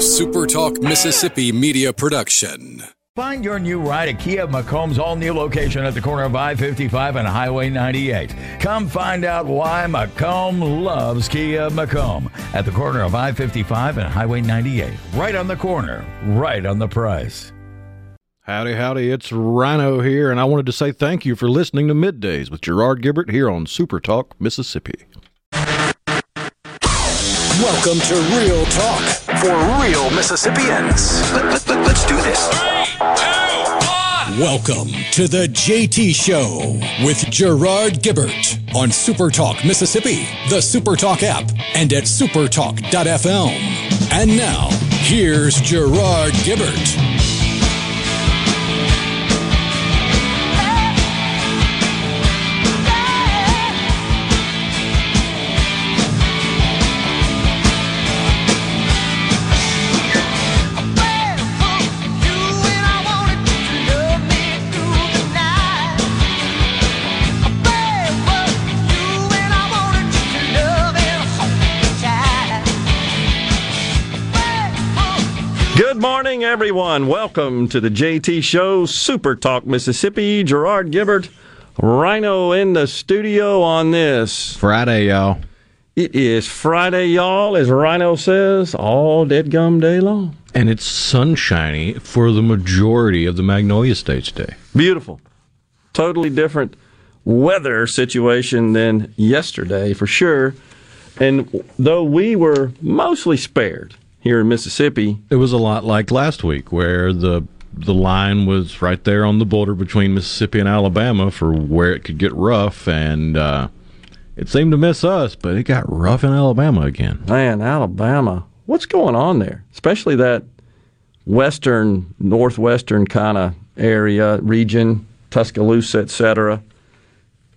a SuperTalk Mississippi media production. Find your new ride at Kia McComb's all new location at the corner of I 55 and Highway 98. Come find out why McComb loves Kia McComb at the corner of I 55 and Highway 98. Right on the corner, right on the price. Howdy, howdy, it's Rhino here, and I wanted to say thank you for listening to Middays with Gerard Gibert here on Super Talk, Mississippi. Welcome to Real Talk for real Mississippians. Let, us let, let, do this. Welcome to the JT Show with Gerard Gibert on Super Talk Mississippi, the Super Talk app, and at supertalk.fm. And now, here's Gerard Gibert. Morning, everyone. Welcome to the JT Show, Super Talk Mississippi. Gerard Gibert, Rhino in the studio on this Friday, y'all. It is Friday, y'all, as Rhino says, all dead gum day long. And it's sunshiny for the majority of the Magnolia State today. Beautiful. Totally different weather situation than yesterday, for sure. And though we were mostly spared, here in Mississippi. It was a lot like last week, where the the line was right there on the border between Mississippi and Alabama for where it could get rough, and uh, it seemed to miss us, but it got rough in Alabama again. Man, Alabama, what's going on there? Especially that western, northwestern kind of area, region, Tuscaloosa, etc.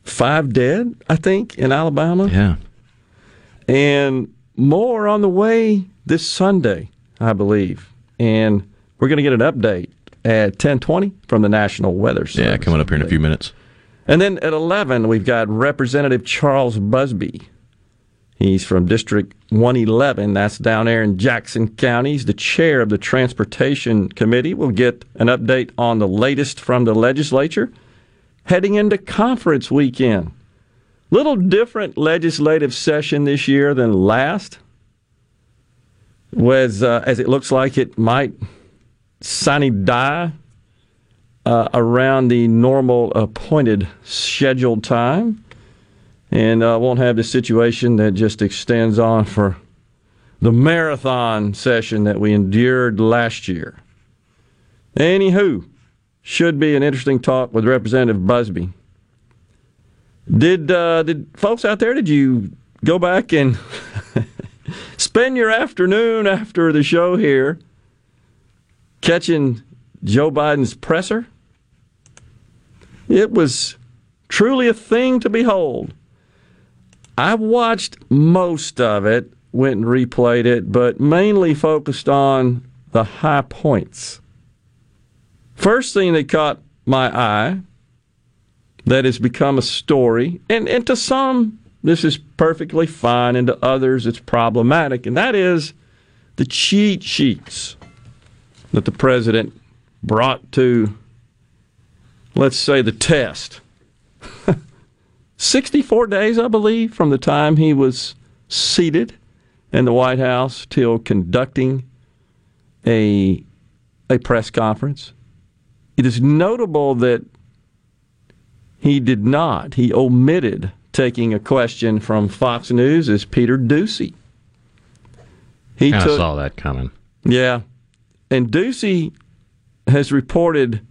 Five dead, I think, in Alabama. Yeah, and more on the way this Sunday, I believe. And we're going to get an update at 1020 from the National Weather Service. Yeah, coming up here in a few minutes. And then at 11, we've got Representative Charles Busby. He's from District 111. That's down there in Jackson County. He's the chair of the Transportation Committee. We'll get an update on the latest from the legislature heading into conference weekend. Little different legislative session this year than last was uh, as it looks like it might sine die uh, around the normal appointed scheduled time, and uh, won't have the situation that just extends on for the marathon session that we endured last year. Anywho, should be an interesting talk with Representative Busby. Did uh, did folks out there? Did you go back and spend your afternoon after the show here catching Joe Biden's presser. It was truly a thing to behold. I watched most of it, went and replayed it, but mainly focused on the high points. First thing that caught my eye that has become a story, and, and to some this is perfectly fine, and to others it's problematic, and that is the cheat sheets that the president brought to, let's say, the test. 64 days, I believe, from the time he was seated in the White House till conducting a, a press conference. It is notable that he did not, he omitted taking a question from Fox News is Peter Doocy. He kind of saw that coming. Yeah, and Doocy has reported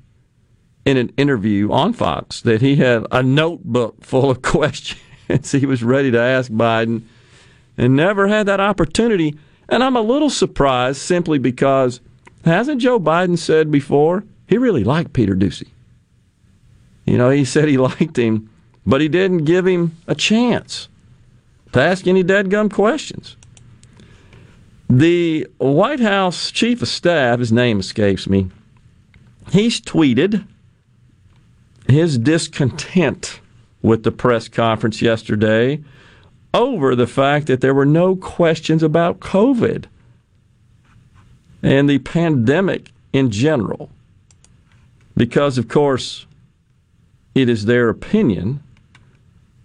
in an interview on Fox that he had a notebook full of questions he was ready to ask Biden and never had that opportunity. And I'm a little surprised simply because hasn't Joe Biden said before he really liked Peter Doocy? You know, he said he liked him but he didn't give him a chance to ask any dead-gum questions. The White House chief of staff, his name escapes me, he's tweeted his discontent with the press conference yesterday over the fact that there were no questions about COVID. and the pandemic in general. Because, of course, it is their opinion,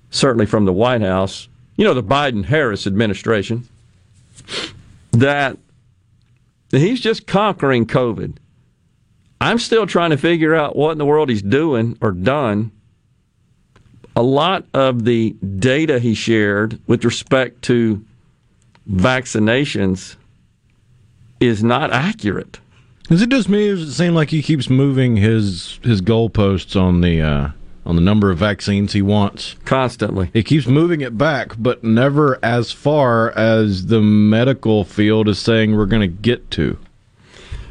certainly from the White House, you know, the Biden Harris administration, that he's just conquering COVID. I'm still trying to figure out what in the world he's doing or done. A lot of the data he shared with respect to vaccinations is not accurate. Is it just me, or does it seem like he keeps moving his his goalposts on the uh, on the number of vaccines he wants constantly? He keeps moving it back, but never as far as the medical field is saying we're going to get to.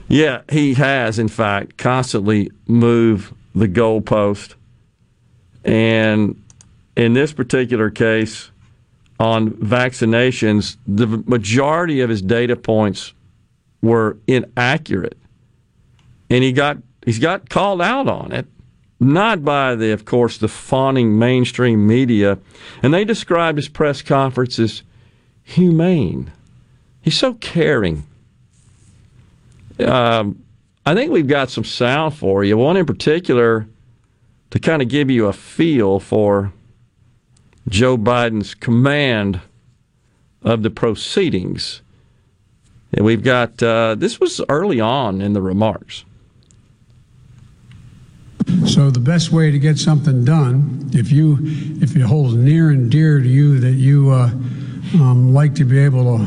Yeah, he has, in fact, constantly moved the goalpost. And in this particular case, on vaccinations, the majority of his data points were inaccurate. And he got he's got called out on it, not by the of course the fawning mainstream media, and they described his press conference as humane. He's so caring. Um, I think we've got some sound for you. One in particular to kind of give you a feel for Joe Biden's command of the proceedings. And we've got uh, this was early on in the remarks. So the best way to get something done, if you if it holds near and dear to you that you uh, um, like to be able to,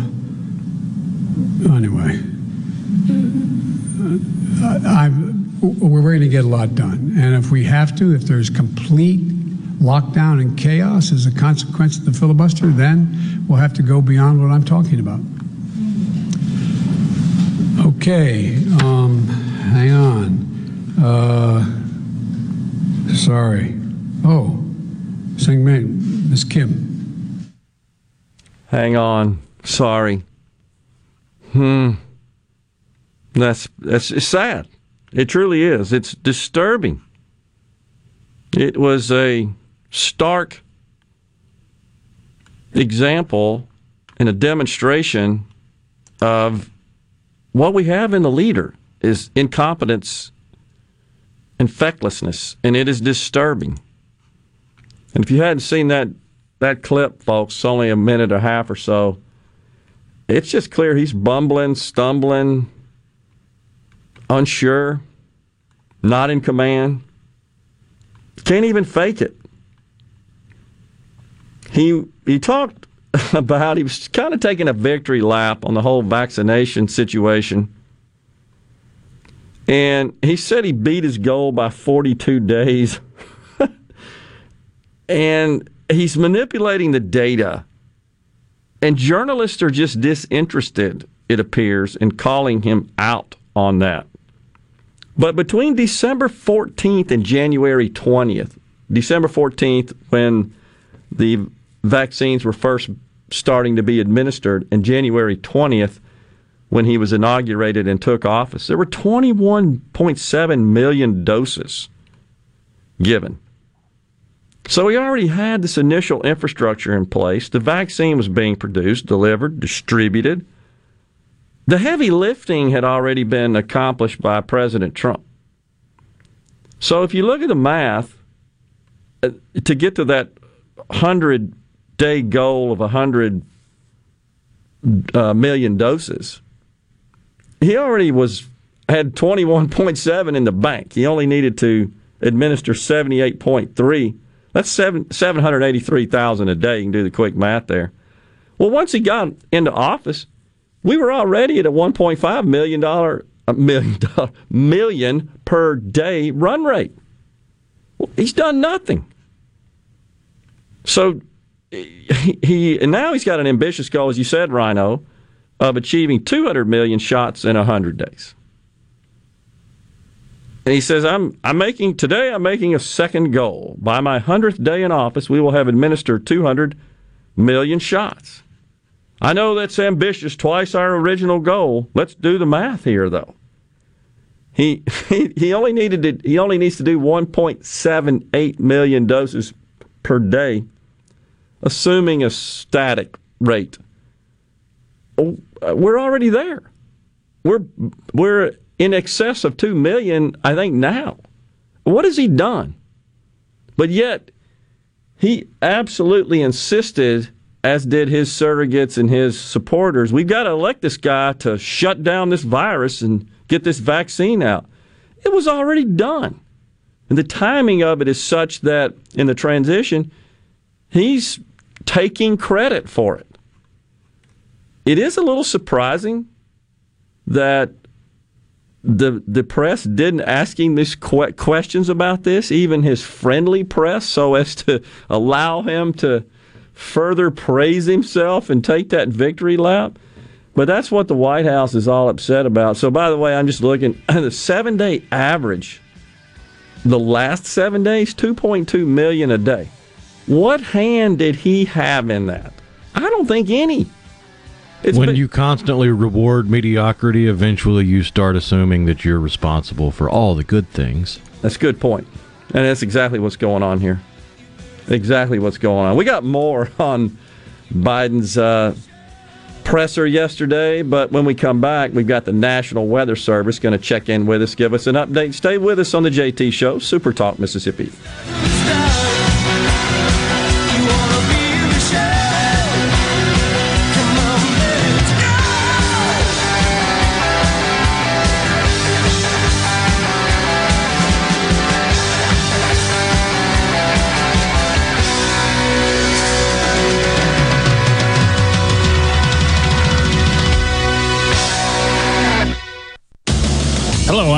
anyway, I, I'm, we're going to get a lot done, and if we have to, if there's complete lockdown and chaos as a consequence of the filibuster, then we'll have to go beyond what I'm talking about. Okay, um, hang on. Uh, sorry. Oh, Sing Man, Miss Kim. Hang on. Sorry. Hmm. That's that's it's sad. It truly is. It's disturbing. It was a stark example and a demonstration of what we have in the leader is incompetence and fecklessness, and it is disturbing. And if you hadn't seen that that clip, folks, only a minute and a half or so, it's just clear he's bumbling, stumbling, unsure, not in command, can't even fake it. He he talked about he was kind of taking a victory lap on the whole vaccination situation. And he said he beat his goal by 42 days. and he's manipulating the data. And journalists are just disinterested, it appears, in calling him out on that. But between December 14th and January 20th, December 14th, when the vaccines were first starting to be administered, and January 20th, when he was inaugurated and took office, there were 21.7 million doses given. So he already had this initial infrastructure in place. The vaccine was being produced, delivered, distributed. The heavy lifting had already been accomplished by President Trump. So if you look at the math, uh, to get to that 100 day goal of 100 uh, million doses, he already was had 21.7 in the bank. He only needed to administer 78.3. That's seven, 783,000 a day. You can do the quick math there. Well, once he got into office, we were already at a 1.5 million dollar million per day run rate. Well, he's done nothing. So he, he and now he's got an ambitious goal, as you said, Rhino, of achieving 200 million shots in 100 days. And he says, I'm, I'm making, today I'm making a second goal. By my 100th day in office, we will have administered 200 million shots. I know that's ambitious, twice our original goal. Let's do the math here, though. He, he, he only needed to, he only needs to do 1.78 million doses per day, assuming a static rate. Oh, we're already there. we're we're in excess of two million, I think now. What has he done? But yet, he absolutely insisted, as did his surrogates and his supporters, we've got to elect this guy to shut down this virus and get this vaccine out. It was already done. And the timing of it is such that in the transition, he's taking credit for it. It is a little surprising that the the press didn't ask him these que- questions about this, even his friendly press, so as to allow him to further praise himself and take that victory lap. But that's what the White House is all upset about. So, by the way, I'm just looking the seven day average. The last seven days, 2.2 million a day. What hand did he have in that? I don't think any. It's when been, you constantly reward mediocrity, eventually you start assuming that you're responsible for all the good things. That's a good point. And that's exactly what's going on here. Exactly what's going on. We got more on Biden's uh, presser yesterday, but when we come back, we've got the National Weather Service going to check in with us, give us an update. Stay with us on the JT Show, Super Talk Mississippi.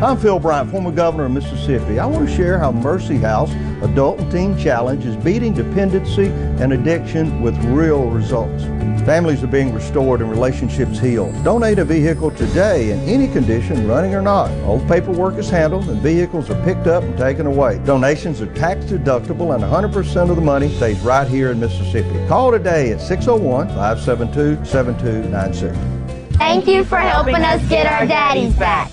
I'm Phil Bryant, former governor of Mississippi. I want to share how Mercy House Adult and Teen Challenge is beating dependency and addiction with real results. Families are being restored and relationships healed. Donate a vehicle today in any condition, running or not. All paperwork is handled and vehicles are picked up and taken away. Donations are tax deductible and 100% of the money stays right here in Mississippi. Call today at 601 572 7296. Thank you for helping us get our daddies back.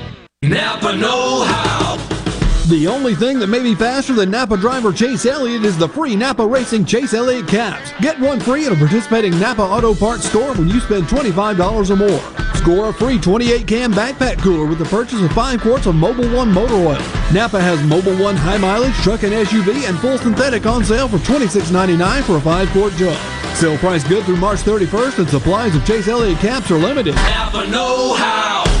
Napa Know How. The only thing that may be faster than Napa driver Chase Elliott is the free Napa Racing Chase Elliott caps. Get one free at a participating Napa Auto Parts store when you spend $25 or more. Score a free 28 can backpack cooler with the purchase of 5 quarts of Mobil 1 motor oil. Napa has Mobil 1 high mileage truck and SUV and full synthetic on sale for $26.99 for a 5 quart jug. Sale price good through March 31st and supplies of Chase Elliott caps are limited. Napa Know How.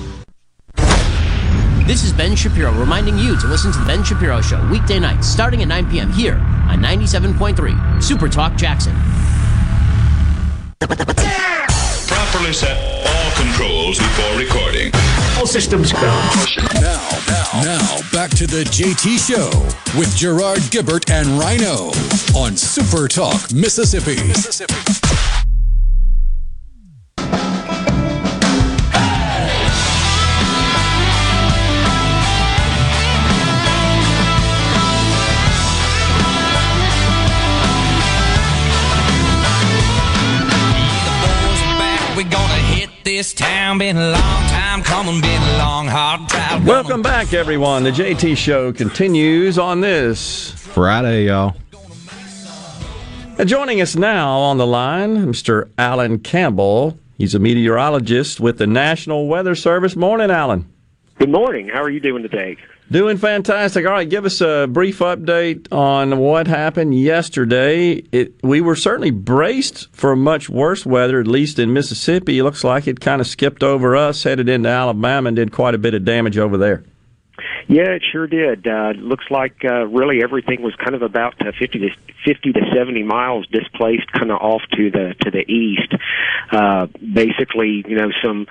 This is Ben Shapiro reminding you to listen to The Ben Shapiro Show weekday nights starting at 9 p.m. here on 97.3 Super Talk Jackson. Properly set all controls controls before recording. All systems go. Now, now, now, back to the JT Show with Gerard Gibert and Rhino on Super Talk, Mississippi. Mississippi. This town. Been a long time coming, been a long, hard drive. Welcome back, everyone. The JT Show continues on this Friday, y'all. And joining us now on the line, Mr. Alan Campbell. He's a meteorologist with the National Weather Service. Morning, Alan. Good morning. How are you doing today? Doing fantastic. All right, give us a brief update on what happened yesterday. It, we were certainly braced for much worse weather, at least in Mississippi. It looks like it kind of skipped over us, headed into Alabama, and did quite a bit of damage over there. Yeah, it sure did. Uh, looks like uh, really everything was kind of about uh, 50 to 50 to 70 miles displaced, kind of off to the to the east. Uh, basically, you know, some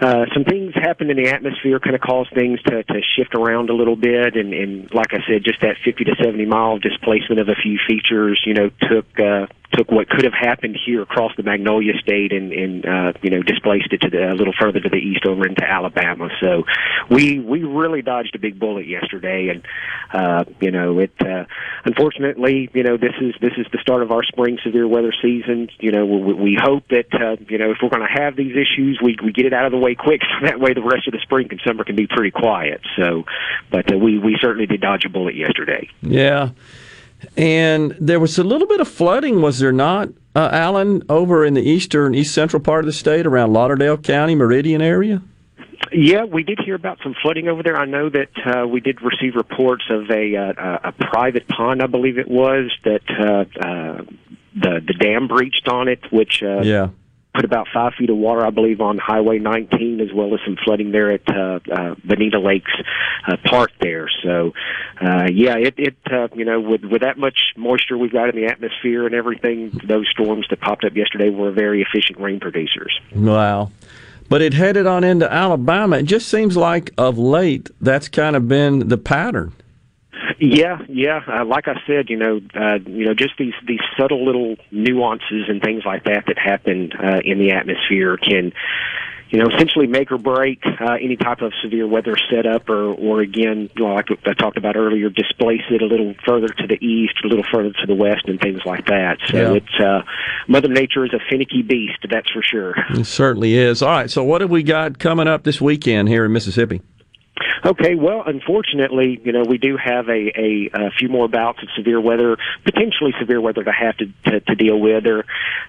uh, some things happen in the atmosphere, kind of cause things to, to shift around a little bit, and, and like I said, just that 50 to 70 mile displacement of a few features, you know, took uh, took what could have happened here across the Magnolia State and, and uh, you know displaced it to the, a little further to the east over into Alabama. So we we really dodged a big bullet yesterday, and uh, you know it. Uh, unfortunately, you know this is this is the start of our spring severe weather season. You know we, we hope that uh, you know if we're going to have these issues, we we get it out of the way quick, so that way the rest of the spring and summer can be pretty quiet. So, but uh, we we certainly did dodge a bullet yesterday. Yeah. And there was a little bit of flooding, was there not, uh, Alan, over in the eastern, east central part of the state around Lauderdale County, Meridian area? Yeah, we did hear about some flooding over there. I know that uh, we did receive reports of a uh, a private pond, I believe it was, that uh, uh, the the dam breached on it, which uh, yeah put about five feet of water, I believe, on Highway 19, as well as some flooding there at uh, uh, Bonita Lakes uh, Park there. So, uh, yeah, it, it uh, you know, with with that much moisture we've got in the atmosphere and everything, those storms that popped up yesterday were very efficient rain producers. Wow. But it headed on into Alabama. It just seems like of late that's kind of been the pattern. Yeah, yeah. Uh, like I said, you know, uh, you know, just these these subtle little nuances and things like that that happen uh, in the atmosphere can, you know, essentially make or break uh, any type of severe weather setup, or or again, you know, like I talked about earlier, displace it a little further to the east, a little further to the west, and things like that. So Yeah. it's uh, Mother Nature is a finicky beast, that's for sure. It certainly is. All right, so what have we got coming up this weekend here in Mississippi? Okay, well, unfortunately, you know, we do have a, a, a few more bouts of severe weather, potentially severe weather to have to, to, to deal with. Or,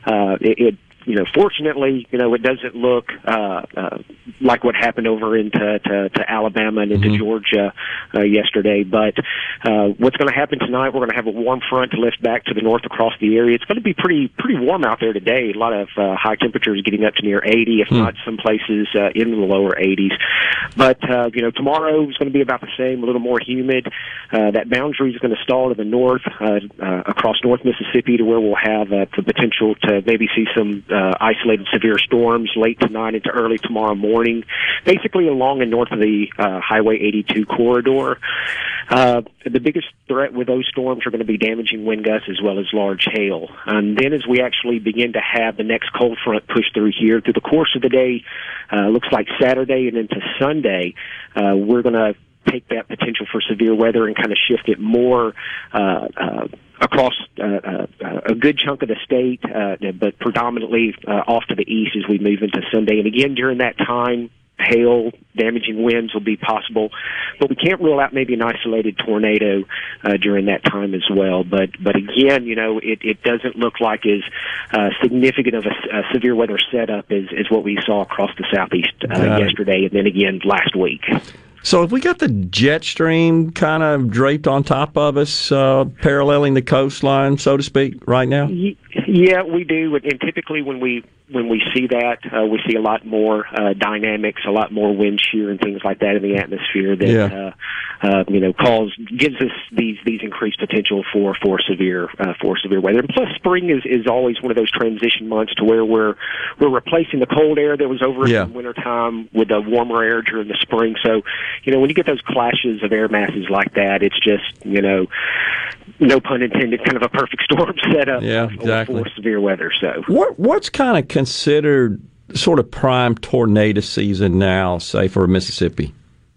uh, it, it, you know, fortunately, you know, it doesn't look uh, uh, like what happened over into to, to Alabama and into Georgia uh, yesterday. But uh, what's going to happen tonight? We're going to have a warm front to lift back to the north across the area. It's going to be pretty pretty warm out there today. A lot of uh, high temperatures getting up to near 80, if not some places uh, in the lower 80s. But uh, you know, tomorrow is going to be about the same, a little more humid. Uh, that boundary is going to stall to the north, uh, uh, across North Mississippi, to where we'll have uh, the potential to maybe see some uh, isolated severe storms late tonight into early tomorrow morning, basically along and north of the uh, Highway 82 corridor. Uh, the biggest threat with those storms are going to be damaging wind gusts as well as large hail. And then as we actually begin to have the next cold front push through here through the course of the day, uh, looks like Saturday and into Sunday, uh, we're going to take that potential for severe weather and kind of shift it more uh, uh, across uh, uh, a good chunk of the state, uh, but predominantly uh, off to the east as we move into Sunday. And again, during that time, hail, damaging winds will be possible, but we can't rule out maybe an isolated tornado uh, during that time as well. But but again, you know, it, it doesn't look like as uh, significant of a, a severe weather setup as, as what we saw across the southeast uh, yesterday and then again last week. So if we got the jet stream kind of draped on top of us, uh, paralleling the coastline, so to speak, right now? Yeah, we do, and typically when we when we see that, uh, we see a lot more uh, dynamics, a lot more wind shear and things like that in the atmosphere that Yeah. uh, uh, you know cause gives us these these increased potential for for severe uh, for severe weather. And plus, spring is is always one of those transition months to where we're we're replacing the cold air that was over Yeah. in the wintertime with the warmer air during the spring. So, you know, when you get those clashes of air masses like that, it's just you know, no pun intended, kind of a perfect storm setup Yeah, for- exactly. for severe weather. So. What what's kind of considered sort of prime tornado season now, say for Mississippi?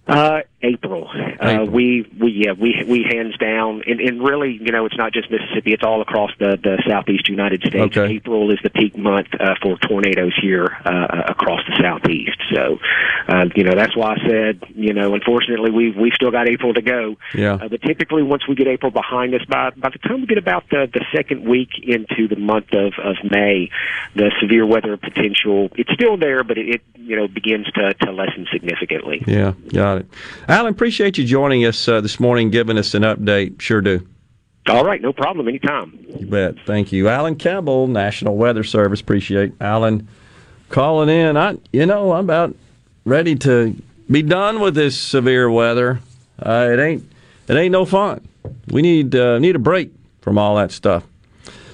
Uh, April. Uh, we we yeah we we hands down, and, and really, you know, it's not just Mississippi; it's all across the the southeast United States. Okay. April is the peak month uh, for tornadoes here uh, across the southeast. So, uh, you know, that's why I said, you know, unfortunately, we we still got April to go. Yeah. Uh, but typically, once we get April behind us, by by the time we get about the the second week into the month of of May, the severe weather potential it's still there, but it, it you know begins to to lessen significantly. Yeah, got it. Alan, appreciate you joining us uh, this morning, giving us an update. Sure do. All right, no problem. Anytime. You bet. Thank you, Alan Campbell, National Weather Service. Appreciate Alan calling in. I, you know, I'm about ready to be done with this severe weather. Uh, it ain't, it ain't no fun. We need uh, need a break from all that stuff.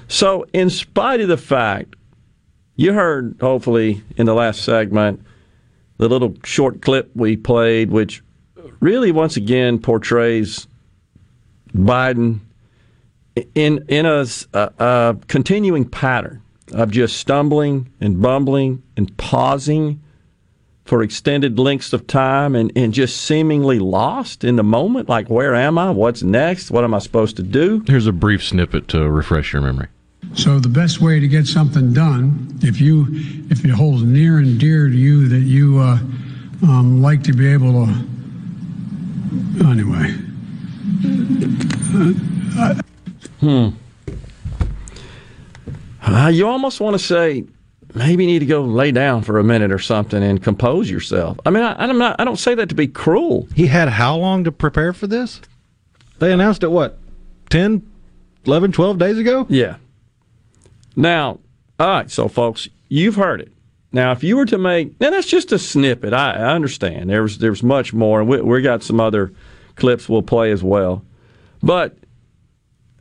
So, in spite of the fact, you heard hopefully in the last segment the little short clip we played, which really once again portrays Biden in in a, a, a continuing pattern of just stumbling and bumbling and pausing for extended lengths of time and, and just seemingly lost in the moment. Like, where am I? What's next? What am I supposed to do? Here's a brief snippet to refresh your memory. So the best way to get something done, if you if it holds near and dear to you that you uh, um, like to be able to, anyway. Uh, Hmm. Uh, you almost want to say, maybe you need to go lay down for a minute or something and compose yourself. I mean, I, I'm not, I don't say that to be cruel. He had how long to prepare for this? They announced it, what, 10, 11, 12 days ago? Yeah. Now, all right, so folks, you've heard it. Now, if you were to make, now that's just a snippet. I, I understand. There's there's much more, and we we got some other clips we'll play as well. But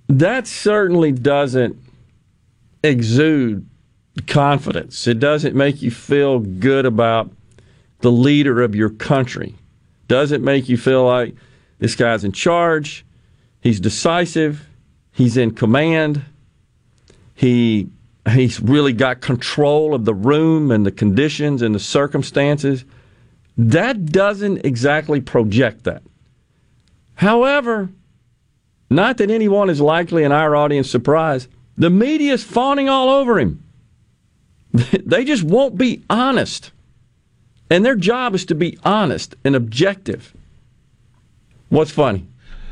that certainly doesn't exude confidence. It doesn't make you feel good about the leader of your country. Doesn't make you feel like this guy's in charge. He's decisive. He's in command. He he's really got control of the room and the conditions and the circumstances. That doesn't exactly project that. However, not that anyone is likely in our audience surprised, the media is fawning all over him. They just won't be honest. And their job is to be honest and objective. What's funny?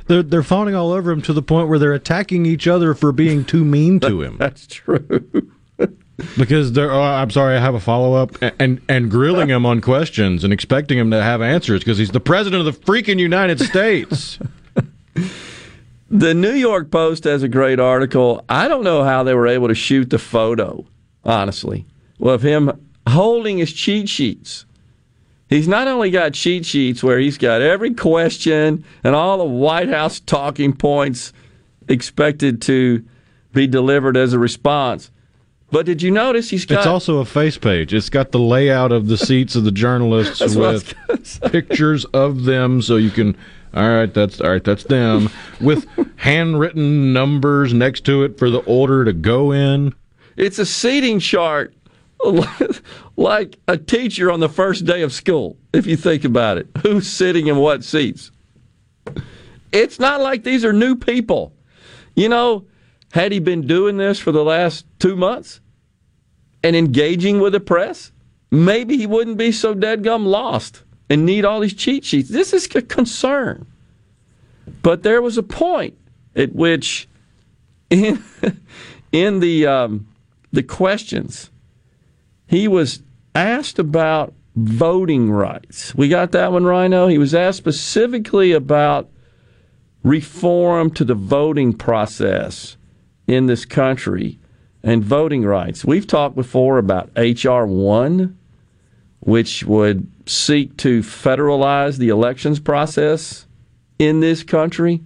They're, they're fawning all over him to the point where they're attacking each other for being too mean to him. That's true. because they're, oh, I'm sorry, I have a follow up, and, and grilling him on questions and expecting him to have answers because he's the president of the freaking United States. The New York Post has a great article. I don't know how they were able to shoot the photo, honestly, of him holding his cheat sheets. He's not only got cheat sheets where he's got every question and all the White House talking points expected to be delivered as a response, but did you notice he's got It's also a face page. It's got the layout of the seats of the journalists That's what I was with pictures of them, so you can. All right, that's all right. That's them with handwritten numbers next to it for the order to go in. It's a seating chart like a teacher on the first day of school, if you think about it. Who's sitting in what seats? It's not like these are new people. You know, had he been doing this for the last two months and engaging with the press, maybe he wouldn't be so dead gum lost and need all these cheat sheets. This is a concern. But there was a point at which in, in the um, the questions, he was asked about voting rights. We got that one, Rhino. He was asked specifically about reform to the voting process in this country. and voting rights. We've talked before about H.R. 1, which would seek to federalize the elections process in this country.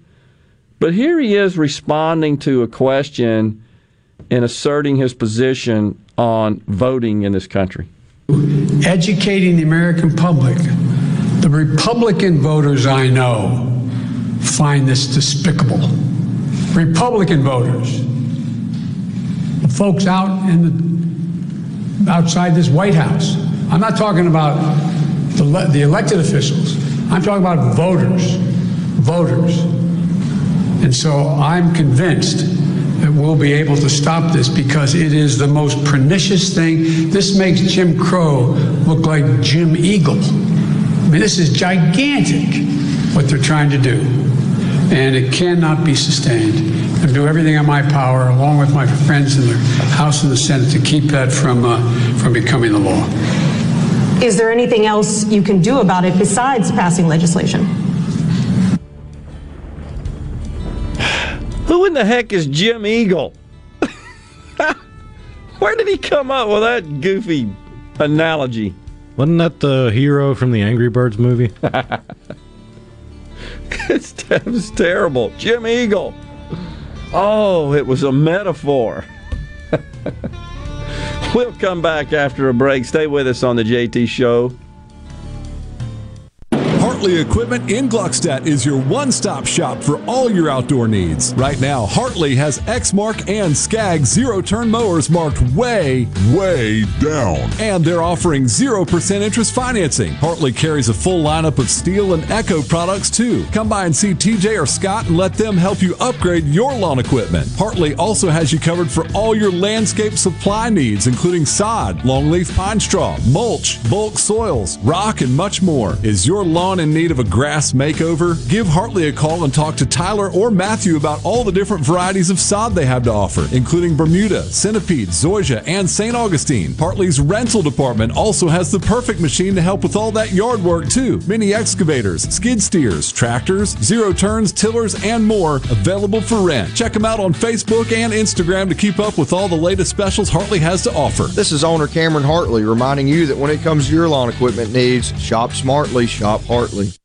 But here he is responding to a question and asserting his position on voting in this country. Educating the American public. The Republican voters I know find this despicable. Republican voters. The folks out in the outside this White House. I'm not talking about the, the elected officials. I'm talking about voters. Voters. And so I'm convinced we'll be able to stop this because it is the most pernicious thing. This makes Jim Crow look like Jim Eagle. I mean, this is gigantic what they're trying to do. And it cannot be sustained. I do everything in my power, along with my friends in the House and the Senate, to keep that from, uh, from becoming the law. Is there anything else you can do about it besides passing legislation? Who in the heck is Jim Eagle? Where did he come up with that goofy analogy? Wasn't that the hero from the Angry Birds movie? it's, that was terrible. Jim Eagle. Oh, it was a metaphor. we'll come back after a break. Stay with us on the JT Show. Hartley Equipment in Gluckstadt is your one stop shop for all your outdoor needs. Right now, Hartley has Exmark and Skag zero turn mowers marked way, way down. And they're offering 0% interest financing. Hartley carries a full lineup of Stihl and Echo products too. Come by and see TJ or Scott and let them help you upgrade your lawn equipment. Hartley also has you covered for all your landscape supply needs, including sod, longleaf pine straw, mulch, bulk soils, rock, and much more. Is your lawn in need of a grass makeover? Give Hartley a call and talk to Tyler or Matthew about all the different varieties of sod they have to offer, including Bermuda, Centipede, Zoysia, and St. Augustine. Hartley's rental department also has the perfect machine to help with all that yard work too. Mini excavators, skid steers, tractors, zero turns, tillers, and more available for rent. Check them out on Facebook and Instagram to keep up with all the latest specials Hartley has to offer. This is owner Cameron Hartley reminding you that when it comes to your lawn equipment needs, shop smartly, shop Hartley. Absolutely.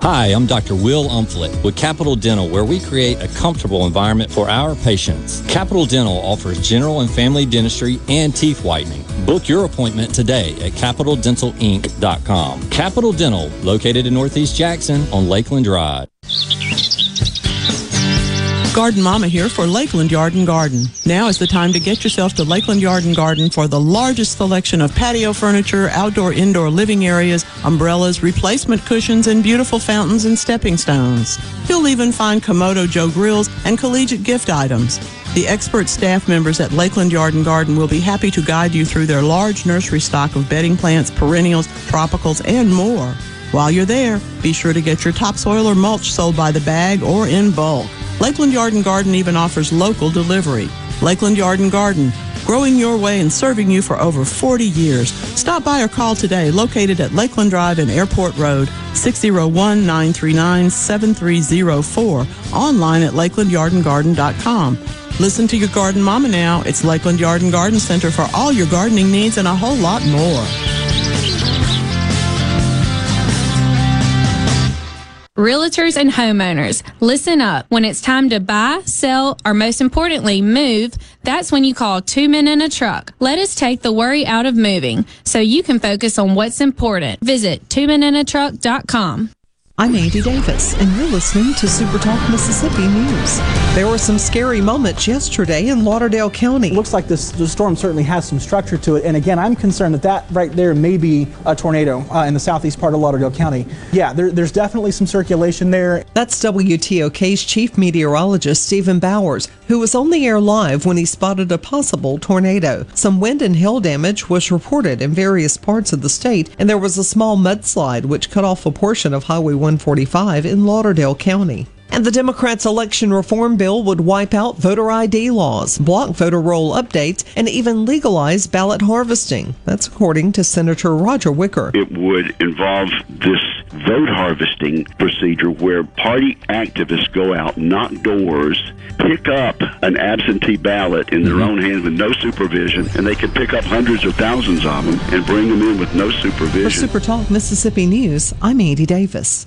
Hi, I'm Dr. Will Umflett with Capital Dental, where we create a comfortable environment for our patients. Capital Dental offers general and family dentistry and teeth whitening. Book your appointment today at capitaldentalinc.com. Capital Dental, located in Northeast Jackson on Lakeland Drive. Garden Mama here for Lakeland Yard and Garden. Now is the time to get yourself to Lakeland Yard and Garden for the largest selection of patio furniture, outdoor indoor living areas, umbrellas, replacement cushions, and beautiful fountains and stepping stones. You'll even find Kamado Joe grills and collegiate gift items. The expert staff members at Lakeland Yard and Garden will be happy to guide you through their large nursery stock of bedding plants, perennials, tropicals, and more. While you're there, be sure to get your topsoil or mulch sold by the bag or in bulk. Lakeland Yard and Garden even offers local delivery. Lakeland Yard and Garden, growing your way and serving you for over 40 years. Stop by or call today, located at Lakeland Drive and Airport Road, 601-939-7304, online at lakelandyardandgarden.com. Listen to your garden mama now. It's Lakeland Yard and Garden Center for all your gardening needs and a whole lot more. Realtors and homeowners, listen up. When it's time to buy, sell, or most importantly, move, that's when you call two men in a truck. Let us take the worry out of moving so you can focus on what's important. Visit twomeninatruck.com. I'm Andy Davis, and you're listening to Super Talk Mississippi News. There were some scary moments yesterday in Lauderdale County. Looks like this the storm certainly has some structure to it, and again, I'm concerned that that right there may be a tornado uh, in the southeast part of Lauderdale County. Yeah, there, there's definitely some circulation there. That's WTOK's chief meteorologist Stephen Bowers. Who was on the air live when he spotted a possible tornado. Some wind and hail damage was reported in various parts of the state, and there was a small mudslide which cut off a portion of Highway 145 in Lauderdale County. And the Democrats' election reform bill would wipe out voter ID laws, block voter roll updates, and even legalize ballot harvesting. That's according to Senator Roger Wicker. It would involve this vote harvesting procedure where party activists go out, knock doors, pick up an absentee ballot in their mm-hmm. own hands with no supervision, and they can pick up hundreds of thousands of them and bring them in with no supervision. For supervision. Super Talk Mississippi News, I'm Andy Davis.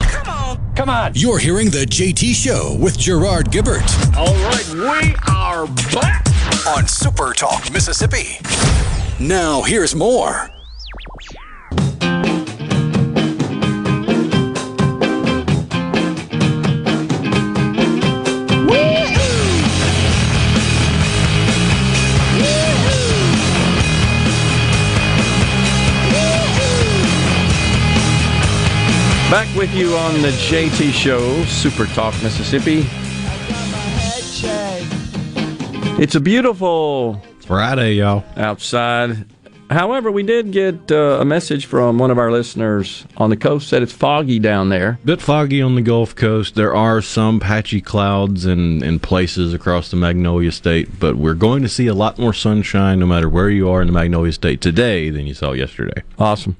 Come on. Come on. You're hearing the JT Show with Gerard Gibert All right, we are back. on Super Talk, Mississippi. Now, here's more. Back with you on the JT Show, Super Talk Mississippi. It's a beautiful Friday, y'all. Outside. However, we did get uh, a message from one of our listeners on the coast said it's foggy down there. Bit foggy on the Gulf Coast. There are some patchy clouds in, in places across the Magnolia State, but we're going to see a lot more sunshine no matter where you are in the Magnolia State today than you saw yesterday. Awesome.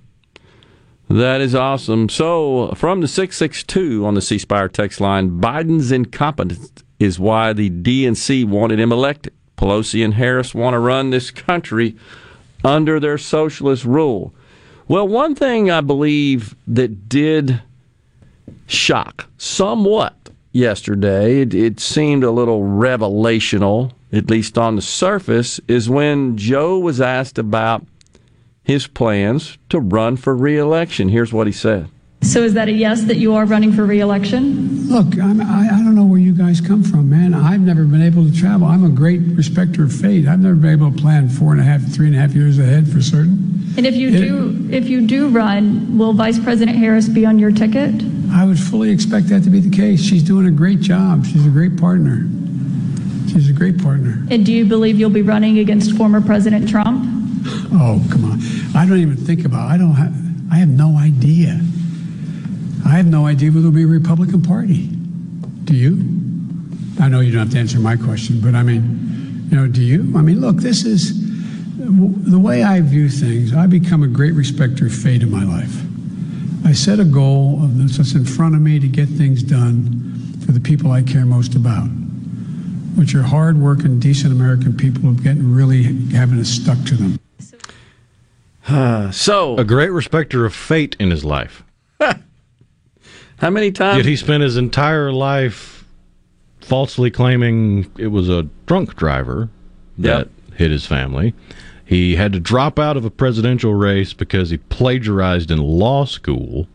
That is awesome. So, from the 662 on the C Spire text line, Biden's incompetence is why the DNC wanted him elected. Pelosi and Harris want to run this country under their socialist rule. Well, one thing I believe that did shock somewhat yesterday, it, it seemed a little revelational, at least on the surface, is when Joe was asked about his plans to run for reelection. Here's what he said. So is that a yes that you are running for reelection? Look, I'm, I, I don't know where you guys come from, man. I've never been able to travel. I'm a great respecter of fate. I've never been able to plan four and a half, three and a half years ahead for certain. And if you It- do if you do run, will Vice President Harris be on your ticket? I would fully expect that to be the case. She's doing a great job. She's a great partner. She's a great partner. And do you believe you'll be running against former President Trump? Oh, come on. I don't even think about. I don't have. I have no idea. I have no idea whether it'll be a Republican Party. Do you? I know you don't have to answer my question, but I mean, you know, do you? I mean, look, this is the way I view things. I become a great respecter of fate in my life. I set a goal of this that's in front of me to get things done for the people I care most about, which are hardworking, decent American people who are getting really having it stuck to them. so a great respecter of fate in his life. How many times? Yet he spent his entire life falsely claiming it was a drunk driver that hit his family. He had to drop out of a presidential race because he plagiarized in law school.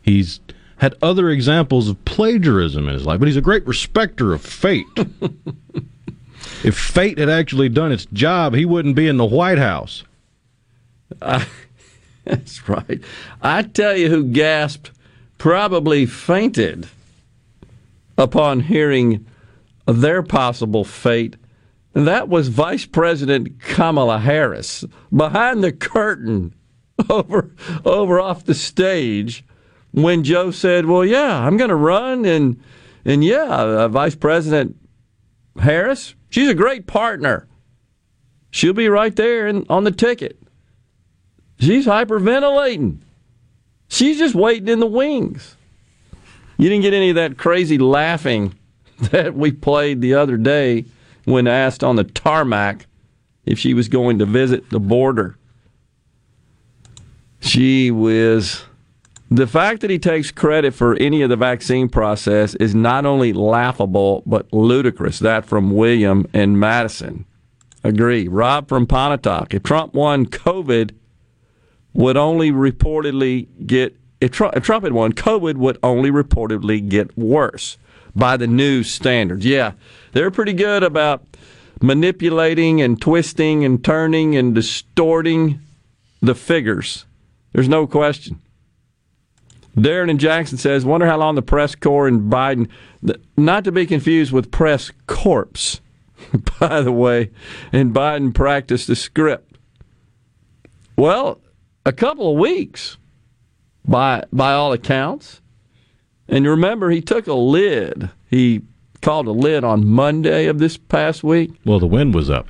He's had other examples of plagiarism in his life, but he's a great respecter of fate. if fate had actually done its job, he wouldn't be in the White House. Uh, that's right. I tell you who gasped, probably fainted upon hearing their possible fate. And that was Vice President Kamala Harris behind the curtain over over off the stage when Joe said, "Well, yeah, I'm going to run and and yeah, uh, Vice President Harris, she's a great partner. She'll be right there in, on the ticket. She's hyperventilating. She's just waiting in the wings." You didn't get any of that crazy laughing that we played the other day when asked on the tarmac if she was going to visit the border. She was. The fact that he takes credit for any of the vaccine process is not only laughable, but ludicrous. That from William and Madison. Agree. Rob from Pontotoc. If Trump won, COVID would only reportedly get if Trump, if Trump had won, COVID would only reportedly get worse by the new standards. Yeah, they're pretty good about manipulating and twisting and turning and distorting the figures. There's no question. Darren and Jackson says, wonder how long the press corps and Biden, not to be confused with press corpse, by the way, and Biden practiced the script. Well, a couple of weeks by by all accounts. And you remember, he took a lid. He called a lid on Monday of this past week. Well, the wind was up.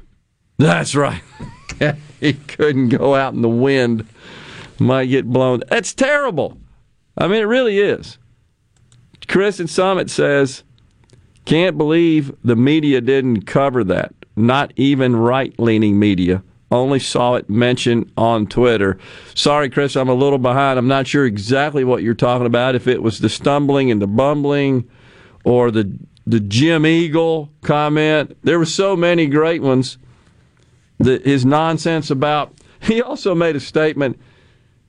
That's right. he couldn't go out in the wind. Might get blown. That's terrible. I mean, it really is. Chris in Summit says, can't believe the media didn't cover that. Not even right leaning media only saw it mentioned on Twitter. Sorry, Chris, I'm a little behind. I'm not sure exactly what you're talking about. If it was the stumbling and the bumbling, or the the Jim Eagle comment, there were so many great ones. The, his nonsense about. He also made a statement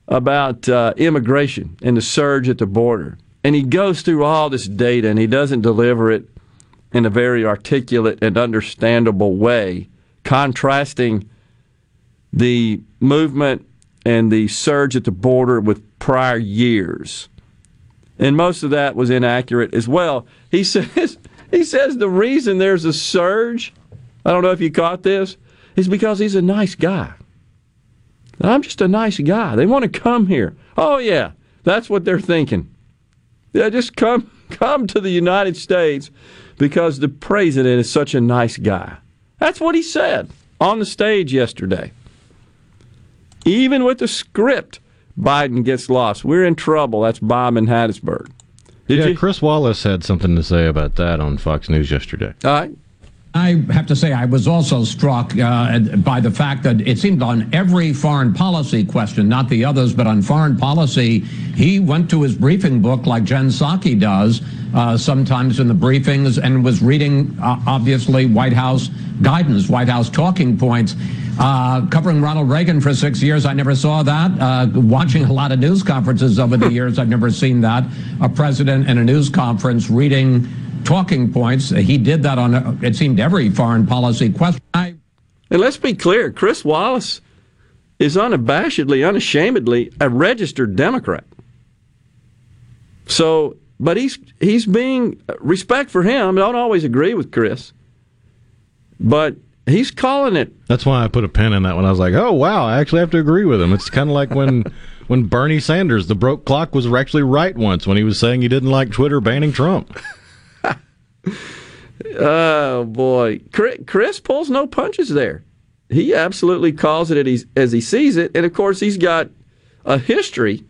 about uh, immigration and the surge at the border, and he goes through all this data and he doesn't deliver it in a very articulate and understandable way, contrasting the movement and the surge at the border with prior years. And most of that was inaccurate as well. He says he says the reason there's a surge, I don't know if you caught this, is because he's a nice guy. I'm just a nice guy. They want to come here. Oh yeah, that's what they're thinking. Yeah, just come come to the United States because the president is such a nice guy. That's what he said on the stage yesterday. Even with the script, Biden gets lost. We're in trouble. That's Bob in Hattiesburg. Did yeah, you? Chris Wallace had something to say about that on Fox News yesterday. All right. I have to say, I was also struck uh, by the fact that it seemed on every foreign policy question, not the others, but on foreign policy, he went to his briefing book like Jen Psaki does uh, sometimes in the briefings and was reading, uh, obviously, White House guidance, White House talking points. Uh, covering Ronald Reagan for six years, I never saw that. Uh, watching a lot of news conferences over the years, I've never seen that. A president in a news conference reading talking points. He did that on, it seemed, every foreign policy question. I, and let's be clear Chris Wallace is unabashedly, unashamedly a registered Democrat. So, but he's he's being respect for him. I don't always agree with Chris, but he's calling it. That's why I put a pin in that one. I was like, oh wow, I actually have to agree with him. It's kind of like when when Bernie Sanders, the broke clock, was actually right once when he was saying he didn't like Twitter banning Trump. oh boy, Chris pulls no punches there. He absolutely calls it as he sees it, and of course he's got a history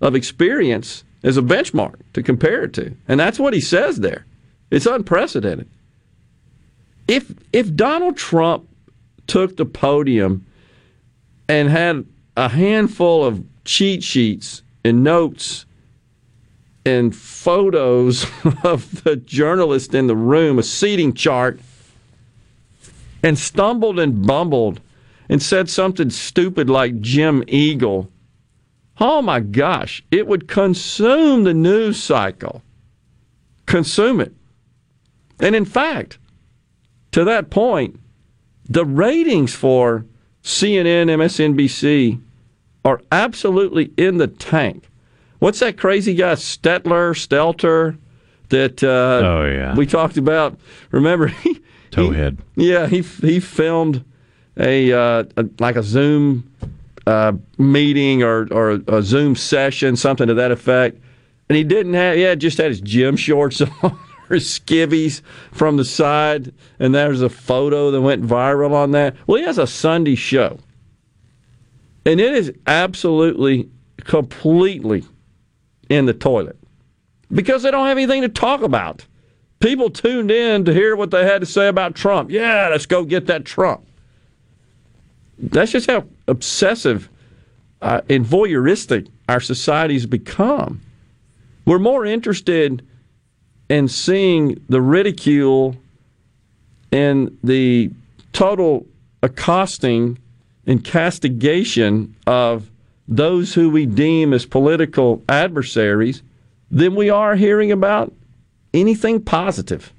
of experience as a benchmark to compare it to, and that's what he says there. It's unprecedented if if Donald Trump took the podium and had a handful of cheat sheets and notes and photos of the journalist in the room, a seating chart, and stumbled and bumbled and said something stupid like Jim Eagle oh my gosh, it would consume the news cycle. Consume it. And in fact, to that point, the ratings for CNN, MSNBC are absolutely in the tank. What's that crazy guy, Stetler, Stelter, that uh, Oh, yeah. we talked about? Remember, he, Towhead. yeah, he he filmed a, uh, a like a Zoom uh, meeting or or a Zoom session, something to that effect, and he didn't have. Yeah, just had his gym shorts on. or his skivvies from the side, and there's a photo that went viral on that. Well, he has a Sunday show, and it is absolutely, completely in the toilet because they don't have anything to talk about. People tuned in to hear what they had to say about Trump. Yeah, let's go get that Trump. That's just how obsessive uh, and voyeuristic our society's become. We're more interested in seeing the ridicule and the total accosting and castigation of those who we deem as political adversaries than we are hearing about anything positive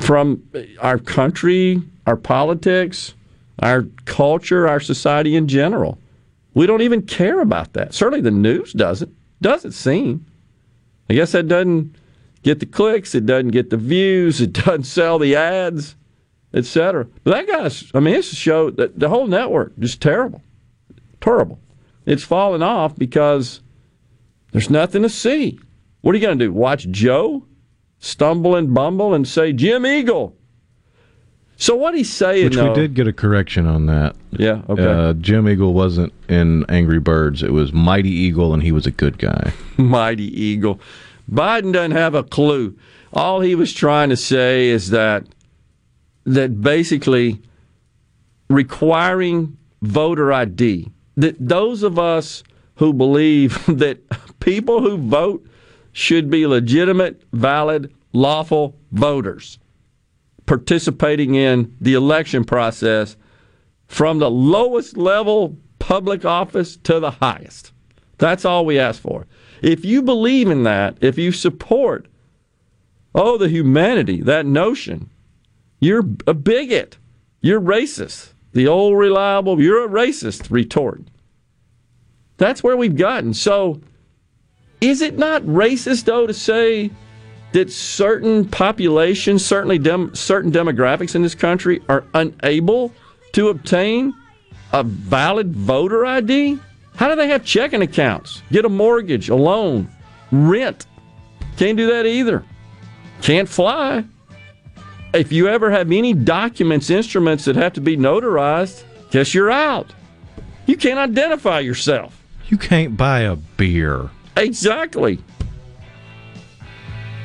from our country, our politics, our culture, our society in general. We don't even care about that. Certainly the news doesn't. Doesn't seem. I guess that doesn't get the clicks, it doesn't get the views, it doesn't sell the ads, etc. But that guy's, I mean, it's a show that the whole network just terrible, terrible. It's falling off because there's nothing to see. What are you going to do? Watch Joe stumble and bumble and say Jim Eagle? So what he's saying, Which though, we did get a correction on that. Yeah, okay. Uh, Jim Eagle wasn't in Angry Birds. It was Mighty Eagle, and he was a good guy. Mighty Eagle. Biden doesn't have a clue. All he was trying to say is that that basically requiring voter ID that those of us who believe that people who vote should be legitimate, valid, lawful voters participating in the election process from the lowest level public office to the highest. That's all we ask for. If you believe in that, if you support, oh, the humanity, that notion, you're a bigot. You're racist. The old reliable, you're a racist retort. That's where we've gotten. So, is it not racist, though, to say that certain populations, certainly dem- certain demographics in this country, are unable to obtain a valid voter ID? How do they have checking accounts, get a mortgage, a loan, rent? Can't do that either. Can't fly. If you ever have any documents, instruments that have to be notarized, guess you're out. You can't identify yourself. You can't buy a beer. Exactly.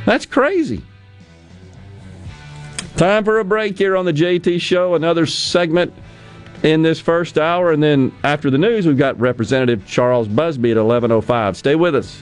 That's crazy. Time for a break here on the JT Show. Another segment in this first hour, and then after the news, we've got Representative Charles Busby at 11:05. Stay with us.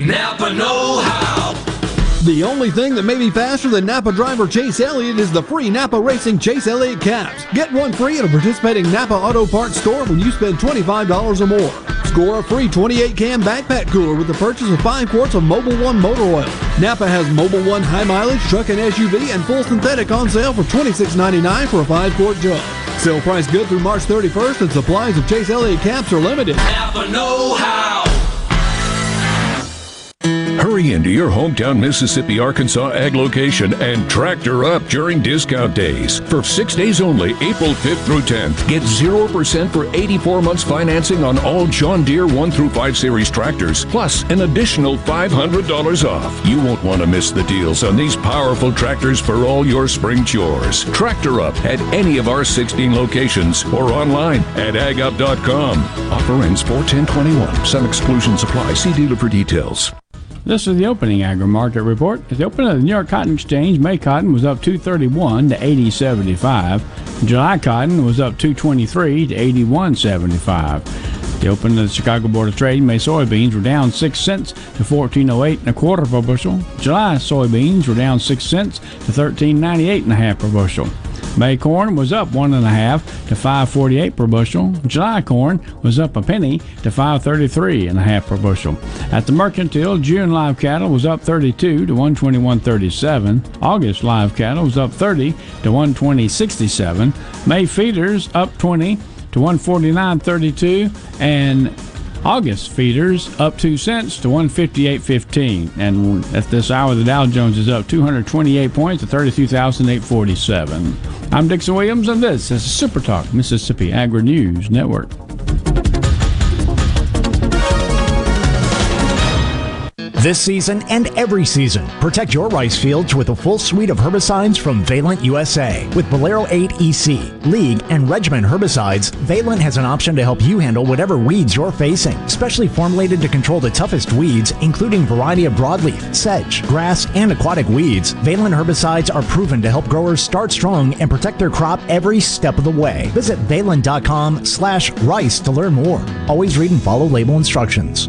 Napa Know How. The only thing that may be faster than Napa driver Chase Elliott is the free Napa Racing Chase Elliott caps. Get one free at a participating Napa Auto Parts store when you spend $25 or more. Score a free 28 can backpack cooler with the purchase of 5 quarts of Mobil 1 motor oil. Napa has Mobil 1 high mileage truck and SUV and full synthetic on sale for $26.99 for a 5 quart jug. Sale price good through March 31st and supplies of Chase Elliott caps are limited. Napa know how. Hurry into your hometown Mississippi Arkansas ag location and tractor up during discount days. For six days only, April 5th through 10th, get 0% for 84 months financing on all John Deere 1 through 5 series tractors, plus an additional $500 off. You won't want to miss the deals on these powerful tractors for all your spring chores. Tractor up at any of our 16 locations or online at agup.com. Offer ends 41021. Some exclusions apply. See dealer for details. This is the opening agri market report. At the opening of the New York Cotton Exchange, May cotton was up 231 to 80.75. July cotton was up 223 to 81.75. The opening of the Chicago Board of Trade, May soybeans were down 6 cents to 14.08 and a quarter per bushel. July soybeans were down 6 cents to 13.98 and a half per bushel. May corn was up one and a half to 548 per bushel. July corn was up a penny to 533 and a half per bushel. At the mercantile, June live cattle was up 32 to 121.37. August live cattle was up 30 to 120.67. May feeders up 20 to 149.32 and August feeders up 2 cents to 158.15. And at this hour, the Dow Jones is up 228 points to 32,847. I'm Dixon Williams, and this is Super Talk Mississippi Agri News Network. This season and every season, protect your rice fields with a full suite of herbicides from Valent USA. With Bolero 8 EC, League, and Regiment herbicides, Valent has an option to help you handle whatever weeds you're facing. Specially formulated to control the toughest weeds, including variety of broadleaf, sedge, grass, and aquatic weeds, Valent herbicides are proven to help growers start strong and protect their crop every step of the way. Visit valent.com slash rice to learn more. Always read and follow label instructions.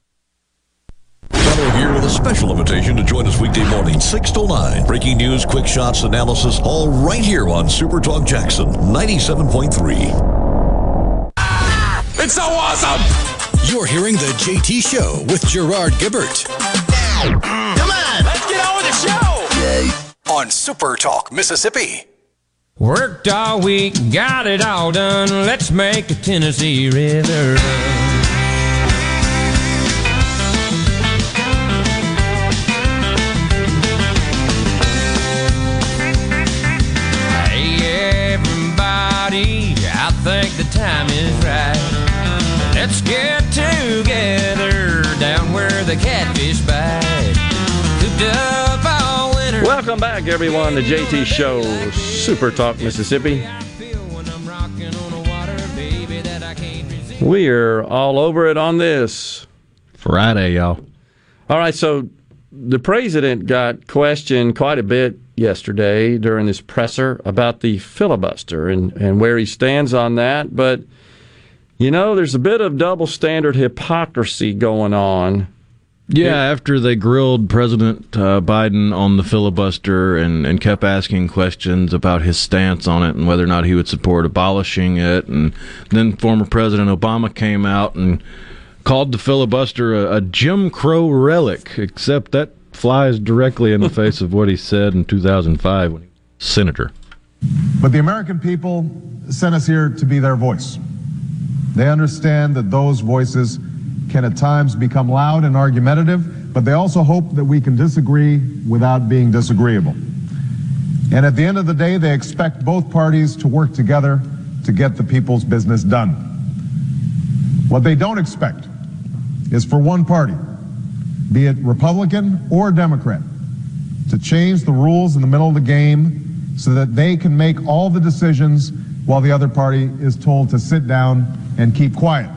special invitation to join us weekday morning, 6 to 9. Breaking news, quick shots, analysis, all right here on Super Talk Jackson 97.3. It's so awesome! You're hearing The JT Show with Gerard Gibert. Come on, let's get on with the show! On Super Talk, Mississippi. Worked all week, got it all done. Let's make the Tennessee River run. Welcome back, everyone, to JT Show, Super Talk Mississippi. We are all over it on this. Friday, y'all. All right, so the president got questioned quite a bit yesterday during this presser about the filibuster and, and where he stands on that. But, you know, there's a bit of double standard hypocrisy going on. Yeah, after they grilled President uh, Biden on the filibuster and, and kept asking questions about his stance on it and whether or not he would support abolishing it, and then former President Obama came out and called the filibuster a, a Jim Crow relic, except that flies directly in the face of what he said in 2005 when he was senator. But the American people sent us here to be their voice. They understand that those voices can at times become loud and argumentative, but they also hope that we can disagree without being disagreeable. And at the end of the day, they expect both parties to work together to get the people's business done. What they don't expect is for one party be it Republican or Democrat, to change the rules in the middle of the game so that they can make all the decisions while the other party is told to sit down and keep quiet.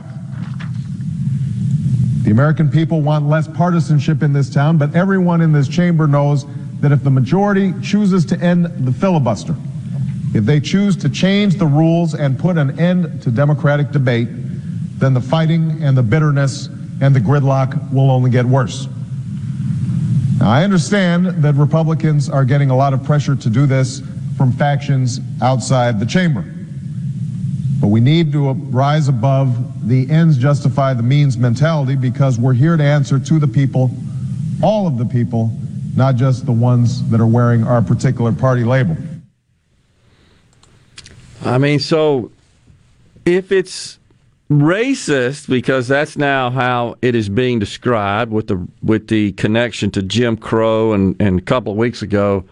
The American people want less partisanship in this town, but everyone in this chamber knows that if the majority chooses to end the filibuster, if they choose to change the rules and put an end to democratic debate, then the fighting and the bitterness and the gridlock will only get worse. Now, I understand that Republicans are getting a lot of pressure to do this from factions outside the chamber. But we need to rise above the ends justify the means mentality because we're here to answer to the people, all of the people, not just the ones that are wearing our particular party label. I mean, so if it's racist because that's now how it is being described with the with the connection to Jim Crow and, and a couple of weeks ago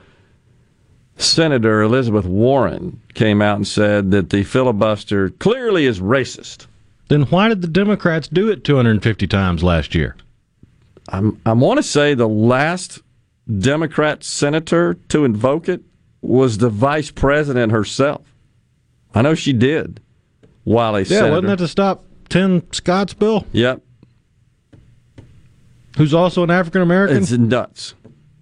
Senator Elizabeth Warren came out and said that the filibuster clearly is racist. Then why did the Democrats do it 250 times last year? I'm, I want to say the last Democrat senator to invoke it was the vice president herself. I know she did while a yeah, senator. wasn't that to stop Tim Scott's bill? Yep. Who's also an African American? It's nuts.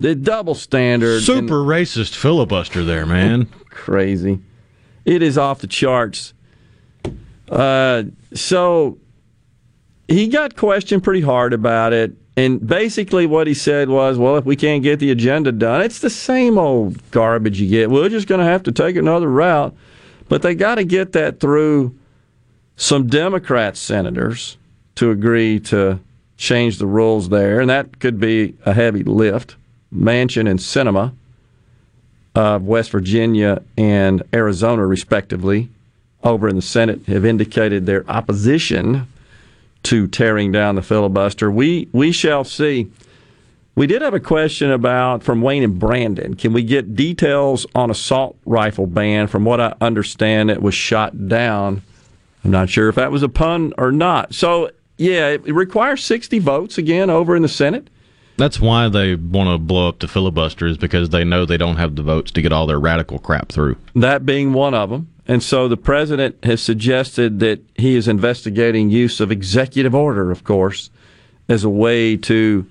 The double standard. Super racist filibuster there, man. Crazy. It is off the charts. Uh, so he got questioned pretty hard about it. And basically, what he said was, well, if we can't get the agenda done, it's the same old garbage you get. We're just going to have to take another route. But they got to get that through some Democrat senators to agree to change the rules there. And that could be a heavy lift. Manchin and Sinema of West Virginia and Arizona, respectively, over in the Senate have indicated their opposition to tearing down the filibuster. We we shall see. We did have a question about from Wayne and Brandon. Can we get details on assault rifle ban? From what I understand, it was shot down. I'm not sure if that was a pun or not. So yeah, it requires 60 votes again over in the Senate. That's why they want to blow up the filibuster is because they know they don't have the votes to get all their radical crap through. That being one of them. And so the president has suggested that he is investigating use of executive order, of course, as a way to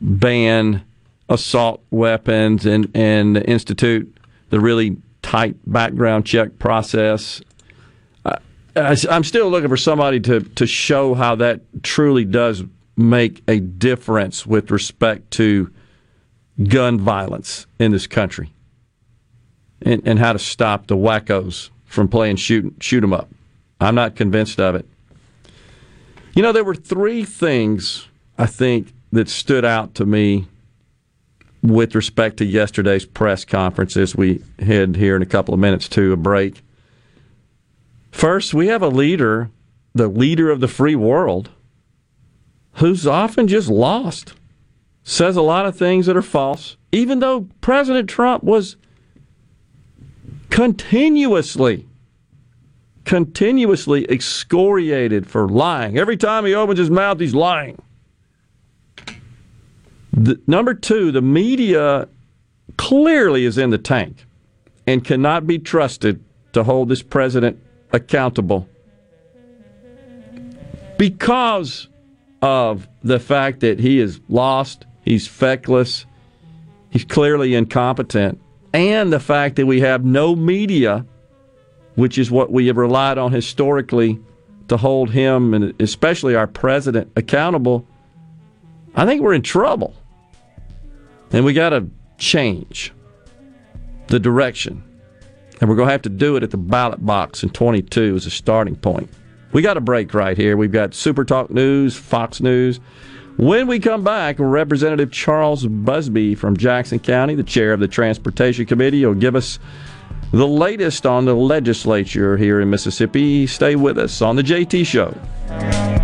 ban assault weapons and, and institute the really tight background check process. I'm still looking for somebody to, to show how that truly does make a difference with respect to gun violence in this country and, and how to stop the wackos from playing shoot, shoot 'em up. I'm not convinced of it. You know, there were three things I think that stood out to me with respect to yesterday's press conference as we head here in a couple of minutes to a break. First, we have a leader, the leader of the free world, who's often just lost, says a lot of things that are false, even though President Trump was continuously, continuously excoriated for lying. Every time he opens his mouth, he's lying. The, number two, the media clearly is in the tank and cannot be trusted to hold this president accountable because of the fact that he is lost, he's feckless, he's clearly incompetent, and the fact that we have no media, which is what we have relied on historically to hold him and especially our president accountable, I think we're in trouble. And we got to change the direction. And we're going to have to do it at the ballot box in 22 as a starting point. We got a break right here. We've got Super Talk News, Fox News. When we come back, Representative Charles Busby from Jackson County, the chair of the Transportation Committee, will give us the latest on the legislature here in Mississippi. Stay with us on the JT Show.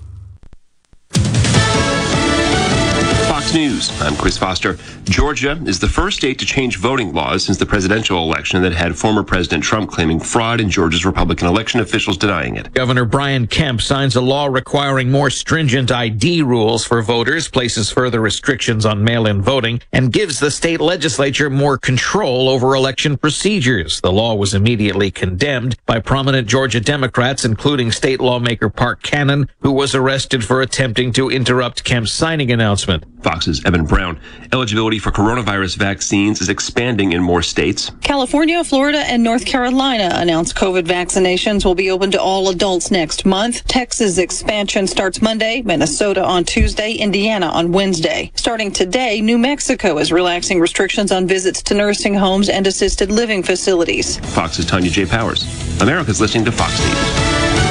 Fox News. I'm Chris Foster. Georgia is the first state to change voting laws since the presidential election that had former President Trump claiming fraud and Georgia's Republican election officials denying it. Governor Brian Kemp signs a law requiring more stringent ID rules for voters, places further restrictions on mail-in voting, and gives the state legislature more control over election procedures. The law was immediately condemned by prominent Georgia Democrats, including state lawmaker Park Cannon, who was arrested for attempting to interrupt Kemp's signing announcement. Fox's Evan Brown. Eligibility for coronavirus vaccines is expanding in more states. California, Florida, and North Carolina announced COVID vaccinations will be open to all adults next month. Texas expansion starts Monday, Minnesota on Tuesday, Indiana on Wednesday. Starting today, New Mexico is relaxing restrictions on visits to nursing homes and assisted living facilities. Fox's Tanya J. Powers. America's listening to Fox News.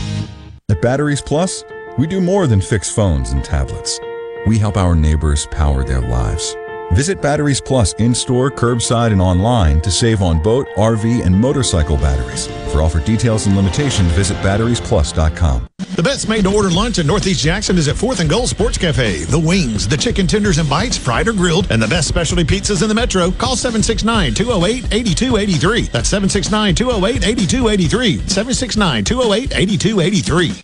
At Batteries Plus, we do more than fix phones and tablets. We help our neighbors power their lives. Visit Batteries Plus in store, curbside, and online to save on boat, RV, and motorcycle batteries. For offer details and limitations, visit batteriesplus.com. The best made to order lunch in Northeast Jackson is at 4th and Gold Sports Cafe. The wings, the chicken tenders and bites, fried or grilled, and the best specialty pizzas in the metro. Call 769 208 8283. That's 769 208 8283. 769 208 8283.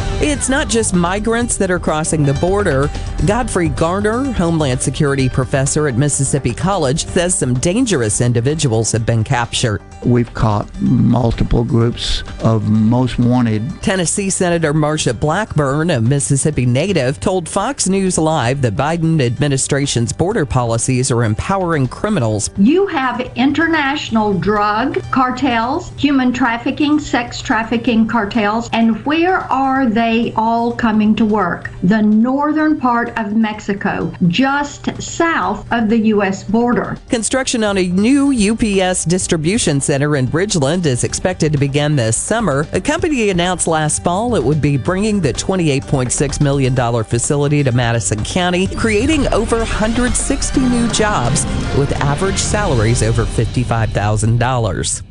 It's not just migrants that are crossing the border. Godfrey Garner, Homeland Security professor at Mississippi College, says some dangerous individuals have been captured. We've caught multiple groups of most wanted. Tennessee Senator Marsha Blackburn, a Mississippi native, told Fox News Live the Biden administration's border policies are empowering criminals. You have international drug cartels, human trafficking, sex trafficking cartels, and where are they all coming to work? The northern part of Mexico, just south of the U.S. border. Construction on a new UPS distribution center in Ridgeland is expected to begin this summer. A company announced last fall it would be bringing the $28.6 million facility to Madison County, creating over 160 new jobs with average salaries over $55,000.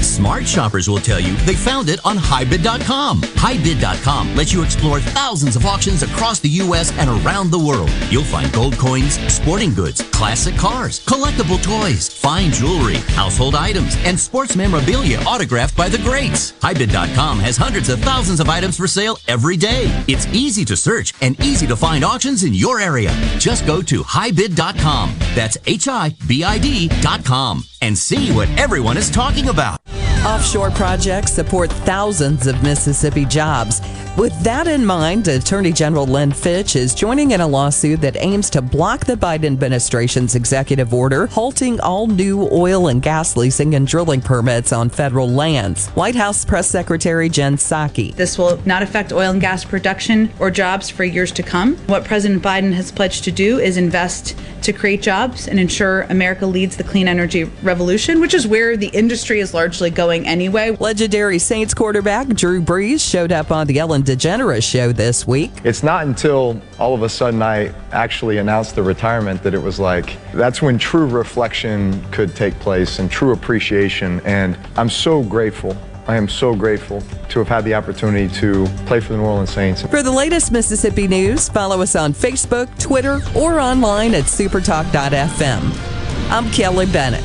Smart shoppers will tell you they found it on HiBid.com. HiBid.com lets you explore thousands of auctions across the U.S. and around the world. You'll find gold coins, sporting goods, classic cars, collectible toys, fine jewelry, household items, and sports memorabilia autographed by the greats. HiBid.com has hundreds of thousands of items for sale every day. It's easy to search and easy to find auctions in your area. Just go to HiBid.com. That's H-I-B-I-D.com and see what everyone is talking about. Offshore projects support thousands of Mississippi jobs. With that in mind, Attorney General Lynn Fitch is joining in a lawsuit that aims to block the Biden administration's executive order halting all new oil and gas leasing and drilling permits on federal lands. White House Press Secretary Jen Psaki. This will not affect oil and gas production or jobs for years to come. What President Biden has pledged to do is invest to create jobs and ensure America leads the clean energy revolution, which is where the industry is largely going anyway. Legendary Saints quarterback Drew Brees showed up on the Ellen DeGeneres show this week. It's not until all of a sudden I actually announced the retirement that it was like, that's when true reflection could take place and true appreciation. And I'm so grateful. I am so grateful to have had the opportunity to play for the New Orleans Saints. For the latest Mississippi news, follow us on Facebook, Twitter, or online at supertalk.fm. I'm Kelly Bennett.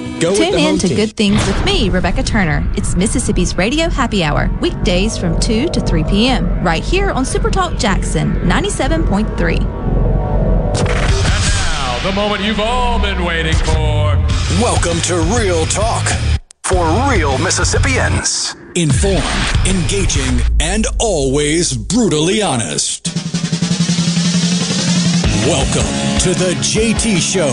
Go Tune with the in to team. Good Things with me, Rebecca Turner. It's Mississippi's Radio Happy Hour, weekdays from 2 to 3 p.m., right here on Supertalk Jackson 97.3. And Now, the moment you've all been waiting for. Welcome to Real Talk for real Mississippians. Informed, engaging, and always brutally honest. Welcome to the JT Show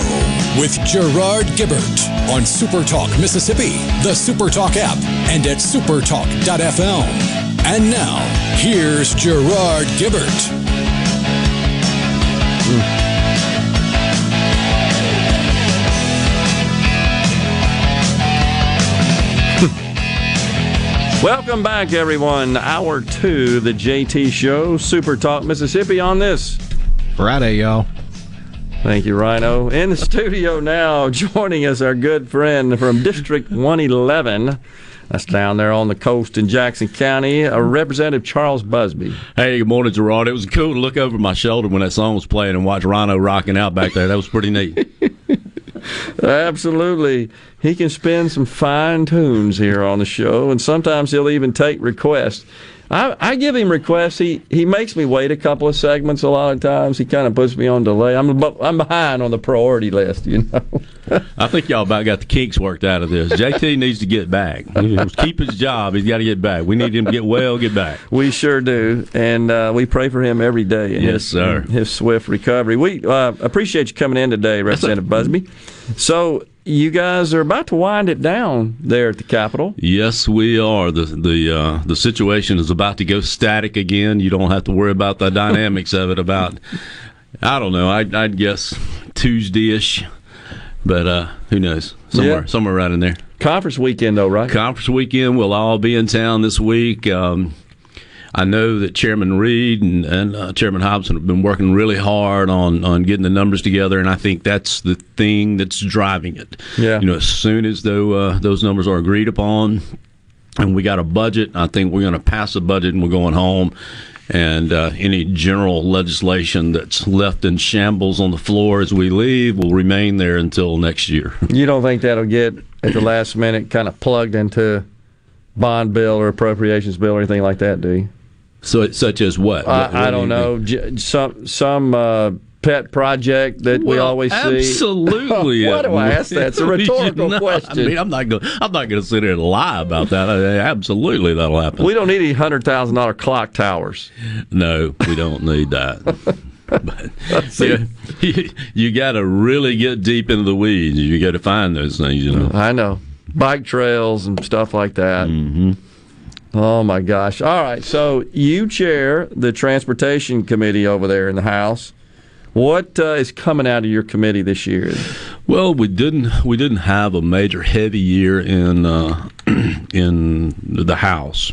with Gerard Gibert on Supertalk Mississippi, the Supertalk app, and at supertalk.fm. And now, here's Gerard Gibert. Hmm. Welcome back, everyone. Hour two, the JT Show, Super Talk Mississippi on this Friday, y'all. Thank you, Rhino. In the studio now, joining us, our good friend from District 111. That's down there on the coast in Jackson County, uh, Representative Charles Busby. Hey, good morning, Gerard. It was cool to look over my shoulder when that song was playing and watch Rhino rocking out back there. That was pretty neat. Absolutely. He can spin some fine tunes here on the show, and sometimes he'll even take requests. I, I give him requests. He he makes me wait a couple of segments a lot of times. He kind of puts me on delay. I'm I'm behind on the priority list, you know. I think y'all about got the kinks worked out of this. JT needs to get back. Keep his job. He's got to get back. We need him to get well, get back. We sure do, and uh, we pray for him every day. in Yes, his, sir. His swift recovery. We uh, appreciate you coming in today, Representative Busby. So you guys are about to wind it down there at the Capitol. Yes, we are. the the uh, The situation is about to go static again. You don't have to worry about the dynamics of it. About I don't know. I'd, I'd guess Tuesday-ish, but uh, who knows? Somewhere Yeah. somewhere right in there. Conference weekend, though, right? Conference weekend. We'll all be in town this week. Um, I know that Chairman Read and, and uh, Chairman Hopson have been working really hard on, on getting the numbers together, and I think that's the thing that's driving it. Yeah. You know, as soon as though uh, those numbers are agreed upon, and we got a budget, I think we're going to pass a budget and we're going home. And uh, any general legislation that's left in shambles on the floor as we leave will remain there until next year. You don't think that'll get at the last minute kind of plugged into bond bill or appropriations bill or anything like that, do you? So, such as what? What- what I, I do you don't know. J- Some some uh, pet project that we Well, always see. Absolutely. Why do I ask that? It's a rhetorical No, question. I mean, I'm not going. I'm not going to sit here and lie about that. I- absolutely, that'll happen. we don't need any hundred thousand dollar clock towers. no, we don't need that. but yeah, you, you got to really get deep into the weeds. You got to find those things. You know. I know bike trails and stuff like that. Mm-hmm. Oh my gosh! All right, so you chair the transportation committee over there in the House. What uh, is coming out of your committee this year? Well, we didn't we didn't have a major heavy year in uh, in the House.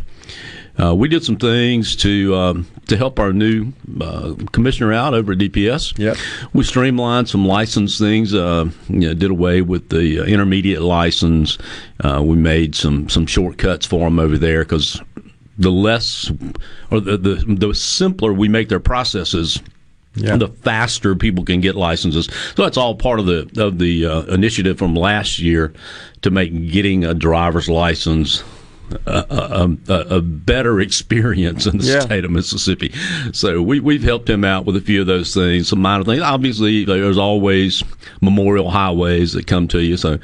Uh, we did some things to um, to help our new uh, commissioner out over at DPS. Yep. We streamlined some license things. Uh, you know, did away with the uh, intermediate license. Uh, we made some some shortcuts for them over there because the less or the, the the simpler we make their processes Yeah. the faster people can get licenses. So that's all part of the of the uh, initiative from last year to make getting a driver's license a, a, a better experience in the Yeah. state of Mississippi. So we, we've helped him out with a few of those things, some minor things. Obviously, there's always memorial highways that come to you. So,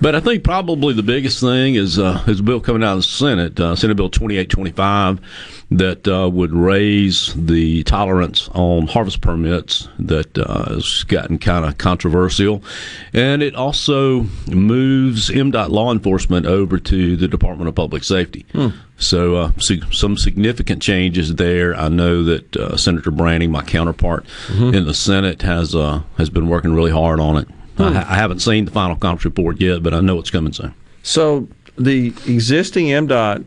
but I think probably the biggest thing is uh, is a bill coming out of the Senate, uh, Senate Bill 2825, that uh, would raise the tolerance on harvest permits that uh, has gotten kind of controversial, and it also moves MDOT law enforcement over to the Department of Public Safety. So, uh, some significant changes there. I know that uh, Senator Branning, my counterpart in the Senate, has uh, has been working really hard on it. I, I haven't seen the final conference report yet, but I know it's coming soon. So the existing MDOT.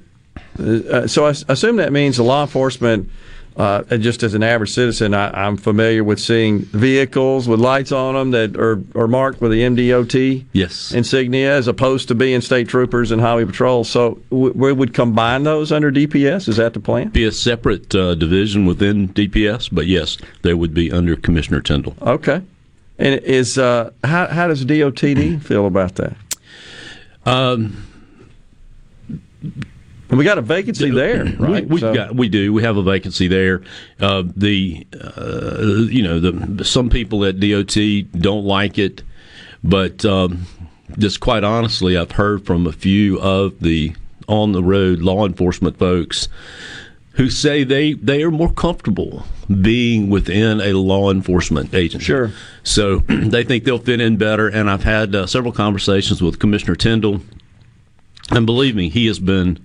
Uh, so I assume that means the law enforcement. Uh, just as an average citizen, I, I'm familiar with seeing vehicles with lights on them that are, are marked with the MDOT yes. insignia, as opposed to being state troopers and highway patrol. So w- we would combine those under DPS. Is that the plan? Be a separate uh, division within DPS, but yes, they would be under Commissioner Tindell. Okay. And is uh, how how does DOTD feel about that? Um, and we got a vacancy there, right? We, we've So- got, we do. We have a vacancy there. Uh, the uh, you know the some people at DOT don't like it, but um, just quite honestly, I've heard from a few of the on the road law enforcement folks who say they they are more comfortable being within a law enforcement agency. Sure. So they think they'll fit in better. And I've had uh, several conversations with Commissioner Tindell, and believe me, he has been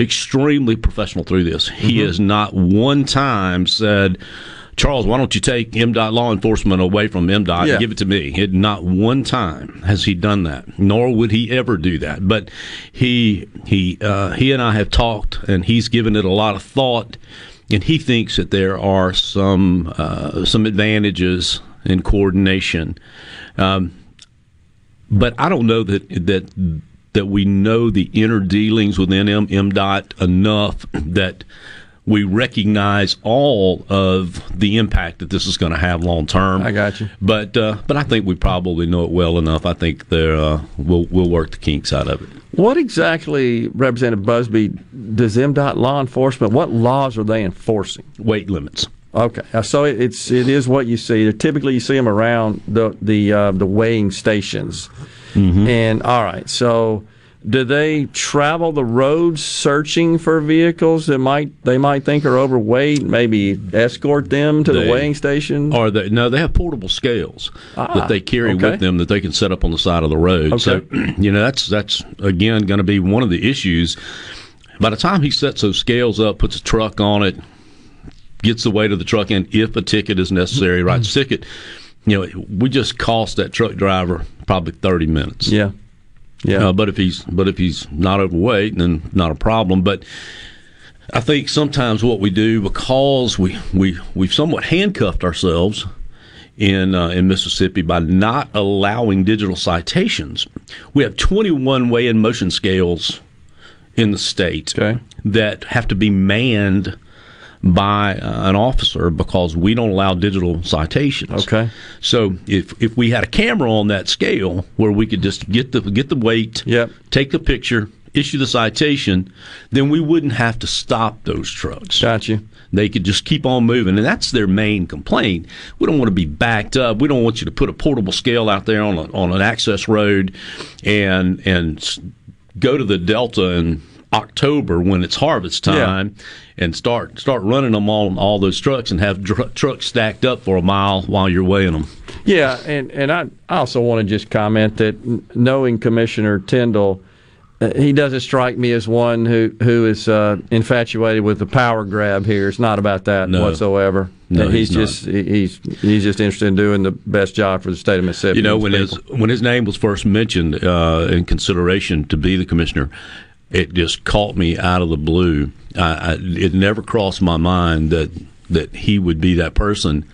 extremely professional through this. He Mm-hmm. has not one time said. Charles, why don't you take MDOT law enforcement away from MDOT Yeah. and give it to me? It, not one time has he done that, nor would he ever do that. But he he uh, he and I have talked, and he's given it a lot of thought, and he thinks that there are some uh, some advantages in coordination. Um, but I don't know that that that we know the inner dealings within M- MDOT enough that we recognize all of the impact that this is going to have long term. I got you. But uh, but I think we probably know it well enough. I think there uh, we'll we'll work the kinks out of it. What exactly, Representative Busby, does MDOT law enforcement? What laws are they enforcing? Weight limits. Okay, Uh, so it's it is what you see. Typically, you see them around the the uh, the weighing stations. And all right, so do they travel the roads searching for vehicles that might they might think are overweight? Maybe escort them to the weighing station. Or they no, they have portable scales Ah, that they carry okay. with them that they can set up on the side of the road. So you know that's that's again going to be one of the issues. By the time he sets those scales up, puts a truck on it, gets the weight of the truck in, if a ticket is necessary, writes a ticket. You know, we just cost that truck driver probably thirty minutes. Yeah, yeah. Uh, but if he's but if he's not overweight, then not a problem. But I think sometimes what we do because we we we've somewhat handcuffed ourselves in uh, in Mississippi by not allowing digital citations. We have 21 weigh in motion scales in the state that have to be manned by uh, an officer because we don't allow digital citations. Okay. So if if we had a camera on that scale where we could just get the get the weight, yep. take the picture, issue the citation, then we wouldn't have to stop those trucks. Got you. They could just keep on moving, and that's their main complaint. We don't want to be backed up. We don't want you to put a portable scale out there on a, on an access road, and and go to the Delta in October when it's harvest Yeah. And start start running them all on all those trucks and have dr- trucks stacked up for a mile while you're weighing them. Yeah, and, and I I also want to just comment that knowing Commissioner Tindell, uh, he doesn't strike me as one who who is uh, infatuated with the power grab here. It's not about that No. whatsoever. No, he's, he's just he's he's just interested in doing the best job for the state of Mississippi. You know, when its his when his name was first mentioned uh, in consideration to be the commissioner, it just caught me out of the blue. I, I, it never crossed my mind that that he would be that person.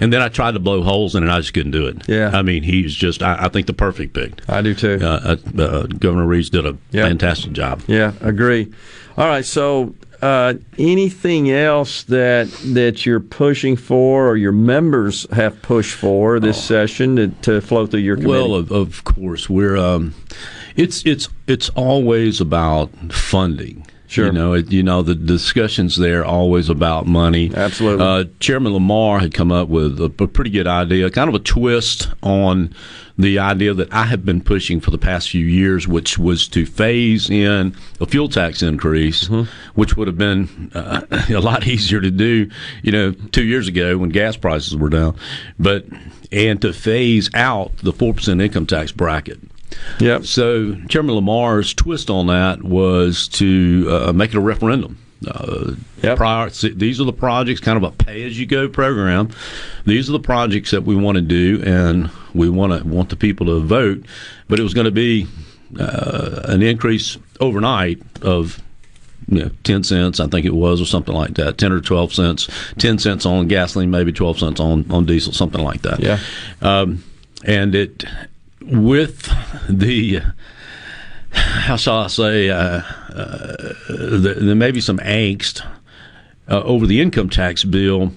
And then I tried to blow holes in it, and I just couldn't do it. Yeah. I mean, he's just, I, I think, the perfect pick. I do too. Uh, uh, uh, Governor Reeves did a fantastic job. Yeah, agree. All right, so uh, anything else that that you're pushing for, or your members have pushed for this Oh. session to, to flow through your committee? Well, of, of course, we're um, it's it's it's always about funding. Sure. You know, it, you know the discussions there are always about money. Absolutely. Uh, Chairman Lamar had come up with a, a pretty good idea, kind of a twist on the idea that I have been pushing for the past few years, which was to phase in a fuel tax increase, which would have been uh, a lot easier to do, you know, two years ago when gas prices were down, but and to phase out the four percent income tax bracket. Yep. So Chairman Lamar's twist on that was to uh, make it a referendum. Uh, prior, these are the projects, kind of a pay-as-you-go program. These are the projects that we want to do, and we want to want the people to vote. But it was going to be uh, an increase overnight of you know, 10 cents, I think it was, or something like that, 10 or 12 cents, 10 cents on gasoline, maybe 12 cents on, on diesel, something like that. Yeah. Um, and it, with the, how shall I say, uh, uh, there, there may be some angst uh, over the income tax bill.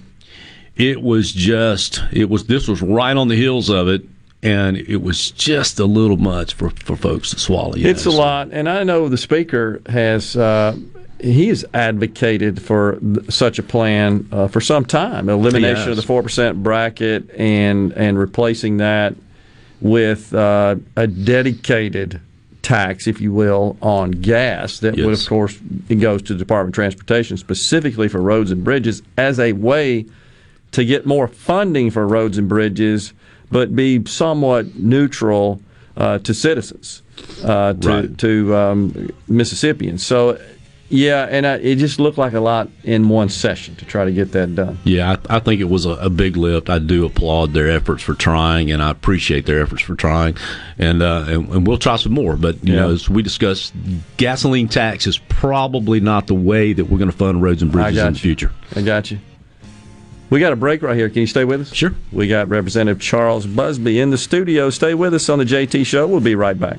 It was just, it was, this was right on the heels of it. And it was just a little much for, for folks to swallow. It's know, a lot, and I know the speaker has. Uh, he has advocated for th- such a plan uh, for some time. Elimination of the four percent bracket and and replacing that with uh, a dedicated tax, if you will, on gas. That would, of course, it goes to the Department of Transportation specifically for roads and bridges as a way to get more funding for roads and bridges, but be somewhat neutral uh, to citizens, uh, to, Right. to um, Mississippians. So, yeah, and uh, it just looked like a lot in one session to try to get that done. Yeah, I, I think it was a, a big lift. I do applaud their efforts for trying, and I appreciate their efforts for trying. And uh, and, and we'll try some more. But you know, as we discussed, gasoline tax is probably not the way that we're going to fund roads and bridges in the future. I got you. We got a break right here. Can you stay with us? Sure. We got Representative Charles Busby in the studio. Stay with us on the JT Show. We'll be right back.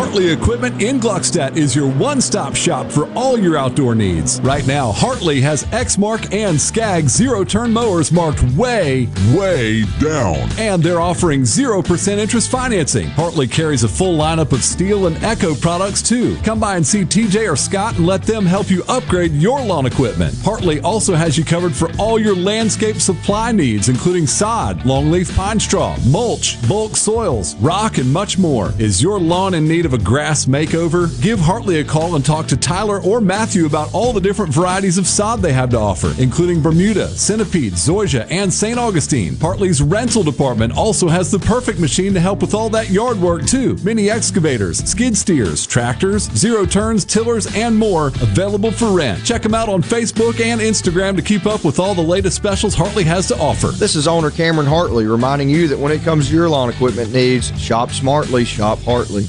Hartley Equipment in Gluckstadt is your one stop shop for all your outdoor needs. Right now, Hartley has Exmark and Skag zero turn mowers marked way, way down. And they're offering 0% interest financing. Hartley carries a full lineup of Stihl and Echo products too. Come by and see TJ or Scott and let them help you upgrade your lawn equipment. Hartley also has you covered for all your landscape supply needs, including sod, longleaf pine straw, mulch, bulk soils, rock, and much more. Is your lawn in need of a grass makeover? Give Hartley a call and talk to Tyler or Matthew about all the different varieties of sod they have to offer, including Bermuda, Centipede, Zoysia, and St. Augustine. Hartley's rental department also has the perfect machine to help with all that yard work too. Mini excavators, skid steers, tractors, zero turns, tillers, and more available for rent. Check them out on Facebook and Instagram to keep up with all the latest specials Hartley has to offer. This is owner Cameron Hartley reminding you that when it comes to your lawn equipment needs, shop smartly, shop Hartley.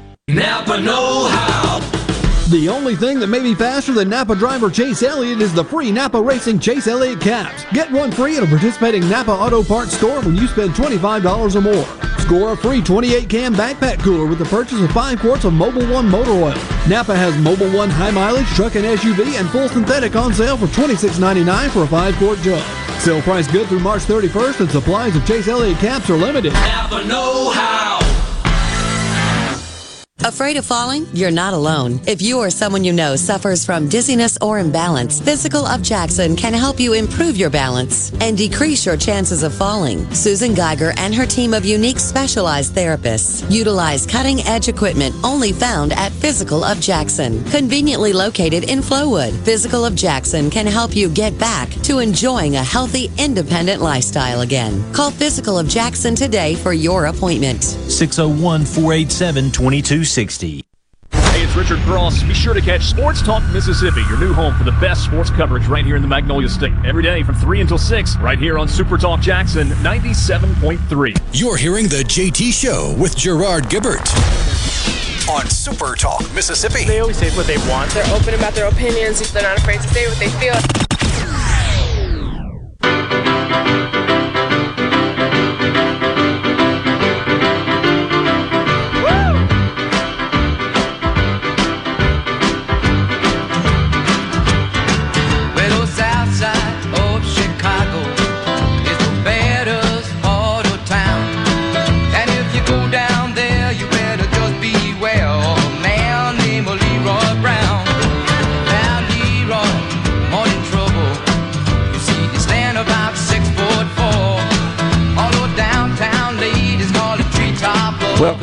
Napa Know How. The only thing that may be faster than Napa driver Chase Elliott is the free Napa Racing Chase Elliott caps. Get one free at a participating Napa Auto Parts store when you spend $25 or more. Score a free 28 can backpack cooler with the purchase of 5 quarts of Mobil One motor oil. Napa has Mobil One high mileage truck and SUV and full synthetic on sale for $26.99 for a 5 quart jug. Sale price good through March 31st and supplies of Chase Elliott caps are limited. Napa Know How. Afraid of falling? You're not alone. If you or someone you know suffers from dizziness or imbalance, Physical of Jackson can help you improve your balance and decrease your chances of falling. Susan Geiger and her team of unique specialized therapists utilize cutting edge equipment only found at Physical of Jackson, conveniently located in Flowood. Physical of Jackson can help you get back to enjoying a healthy, independent lifestyle again. Call Physical of Jackson today for your appointment. 601 487 2260. Hey, it's Richard Cross. Be sure to catch Sports Talk Mississippi, your new home for the best sports coverage right here in the Magnolia State. Every day from 3 until 6, right here on Super Talk Jackson 97.3. You're hearing The JT Show with Gerard Gibert on Super Talk Mississippi. They always say what they want. They're open about their opinions. They're not afraid to say what they feel.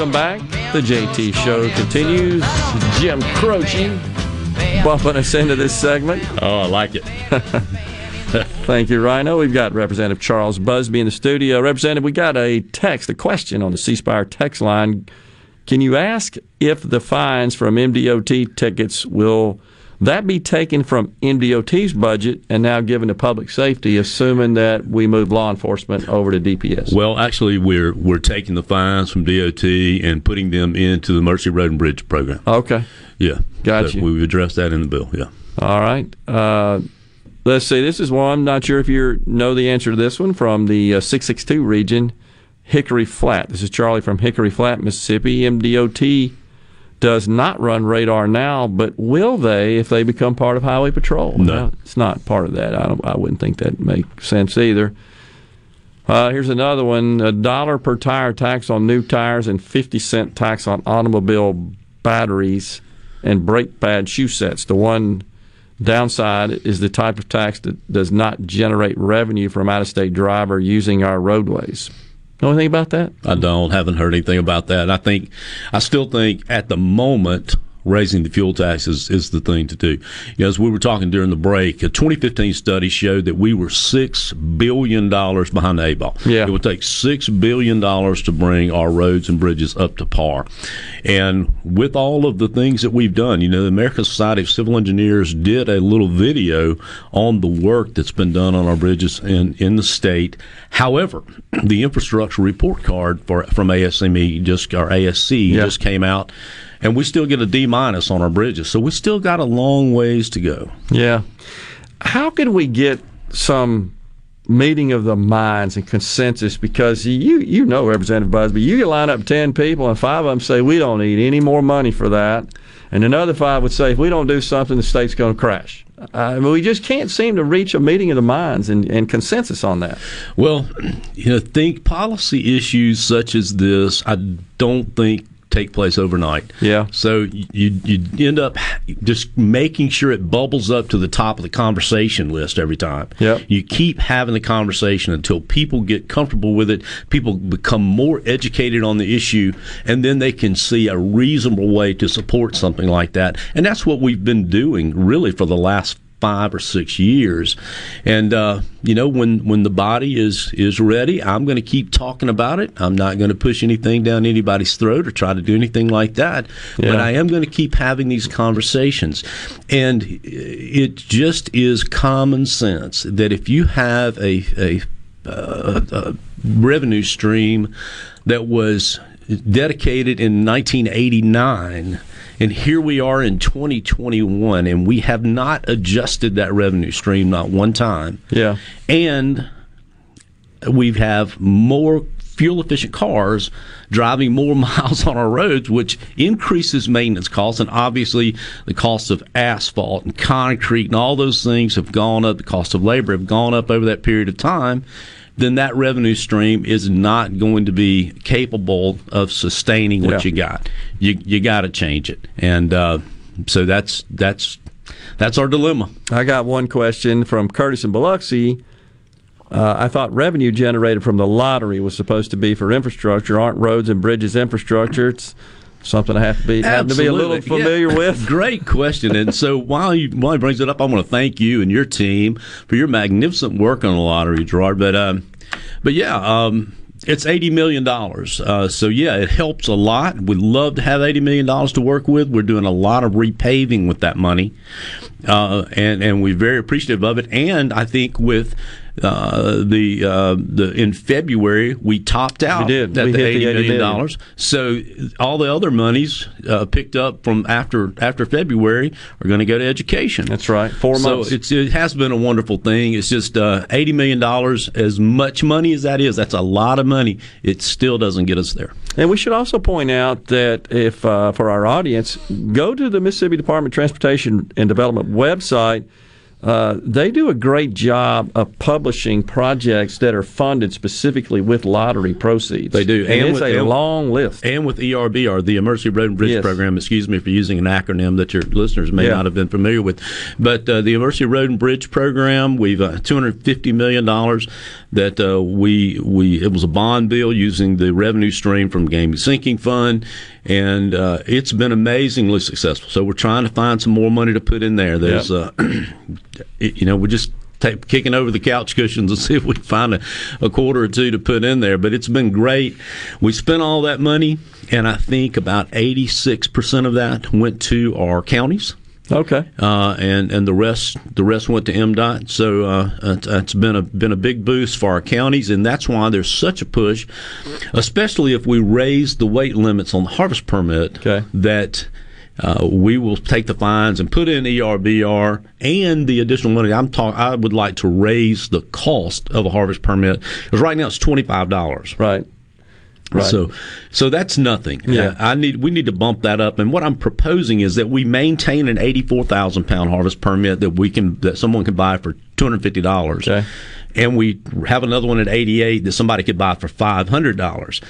Welcome back. The JT Show continues. Jim Croce bumping us into this segment. Oh, I like it. Thank you, Rhino. We've got Representative Charles Busby in the studio. Representative, we got a text, a question on the C Spire text line. Can you ask if the fines from MDOT tickets will that be taken from MDOT's budget and now given to public safety, assuming that we move law enforcement over to DPS? Well, actually, we're we're taking the fines from DOT and putting them into the Emergency Road and Bridge program. Okay. Yeah, Gotcha. So we've addressed that in the bill. Yeah. All right. Uh, let's see. This is one. I'm not sure if you know the answer to this one from the uh, 662 region, Hickory Flat. This is Charlie from Hickory Flat, Mississippi. MDOT does not run radar now, but will they if they become part of Highway Patrol? No. Well, it's not part of that. I, don't, I wouldn't think that makes sense either. Uh, here's another one: a dollar per tire tax on new tires and fifty cent tax on automobile batteries and brake pad shoe sets. The one downside is the type of tax that does not generate revenue from out-of-state driver using our roadways. Know anything about that? I don't. Haven't heard anything about that. I think, I still think at the moment, raising the fuel taxes is the thing to do. You know, as we were talking during the break, a 2015 study showed that we were six billion dollars behind the eight ball. Yeah. It would take six billion dollars to bring our roads and bridges up to par. And with all of the things that we've done, you know, the American Society of Civil Engineers did a little video on the work that's been done on our bridges in, in the state. However, the infrastructure report card for from ASME just our ASCE just came out and we still get a D minus on our bridges. So we still got a long ways to go. Yeah. How can we get some meeting of the minds and consensus? Because you you know, Representative Busby, you could line up ten people and five of them say we don't need any more money for that, and another five would say if we don't do something, the state's going to crash. I mean, we just can't seem to reach a meeting of the minds and, and consensus on that. Well, you know, think policy issues such as this, I don't think take place overnight. Yeah. So you you end up just making sure it bubbles up to the top of the conversation list every time. Yep. You keep having the conversation until people get comfortable with it, people become more educated on the issue, and then they can see a reasonable way to support something like that. And that's what we've been doing really for the last five or six years. And uh, you know, when when the body is is ready, I'm going to keep talking about it. I'm not going to push anything down anybody's throat or try to do anything like that. But I am going to keep having these conversations. And it just is common sense that if you have a a, uh, a revenue stream that was dedicated in 1989. And here we are in 2021, and we have not adjusted that revenue stream not one time. Yeah. And we have more fuel efficient cars driving more miles on our roads, which increases maintenance costs. And obviously, the cost of asphalt and concrete and all those things have gone up. The cost of labor have gone up over that period of time. Then that revenue stream is not going to be capable of sustaining what Yeah. you got. You you got to change it, and uh, so that's that's that's our dilemma. I got one question from Curtis and Biloxi. Uh, I thought revenue generated from the lottery was supposed to be for infrastructure. Aren't roads and bridges infrastructure? It's something I have to be have to be a little familiar Yeah. with. Great question. And so while you while he brings it up, I want to thank you and your team for your magnificent work on the lottery, Gerard. But um, but yeah, um, it's eighty million dollars. Uh, so yeah, it helps a lot. We'd love to have eighty million dollars to work with. We're doing a lot of repaving with that money, uh, and and we're very appreciative of it. And I think with uh, the uh, the in February we topped out We did. at We the hit the 80 million dollars. So all the other monies uh, picked up from after after February are going to go to education. That's right. Four so months. it's, it has been a wonderful thing. It's just uh, eighty million dollars. As much money as that is, that's a lot of money. It still doesn't get us there. And we should also point out that if uh, for our audience, go to the Mississippi Department of Transportation and Development website. Uh, they do a great job of publishing projects that are funded specifically with lottery proceeds. They do, and, it's with- a long list. And with ERBR, the Emergency Road and Bridge Yes. Program, excuse me for using an acronym that your listeners may Yeah. not have been familiar with, but uh, the Emergency Road and Bridge Program, we've uh, 250 million dollars that uh, we we it was a bond bill using the revenue stream from Game Sinking Fund, and uh, it's been amazingly successful. So we're trying to find some more money to put in there. There's, uh, you know, we're just take, kicking over the couch cushions and see if we can find a, a quarter or two to put in there. But it's been great. We spent all that money, and I think about 86% of that went to our counties. Okay. Uh, and and the rest the rest went to MDOT. So uh, it's, been a been a big boost for our counties, and that's why there's such a push, especially if we raise the weight limits on the harvest permit. Okay. That. Uh, we will take the fines and put in ERBR and the additional money. I'm talk. I would like to raise the cost of a harvest permit because right now it's twenty five dollars. Right. Right. So, so that's nothing. Yeah. Uh, I need we need to bump that up. And what I'm proposing is that we maintain an 84,000 pound harvest permit that we can that someone can buy for 250 dollars. And we have another one at 88 that somebody could buy for $500.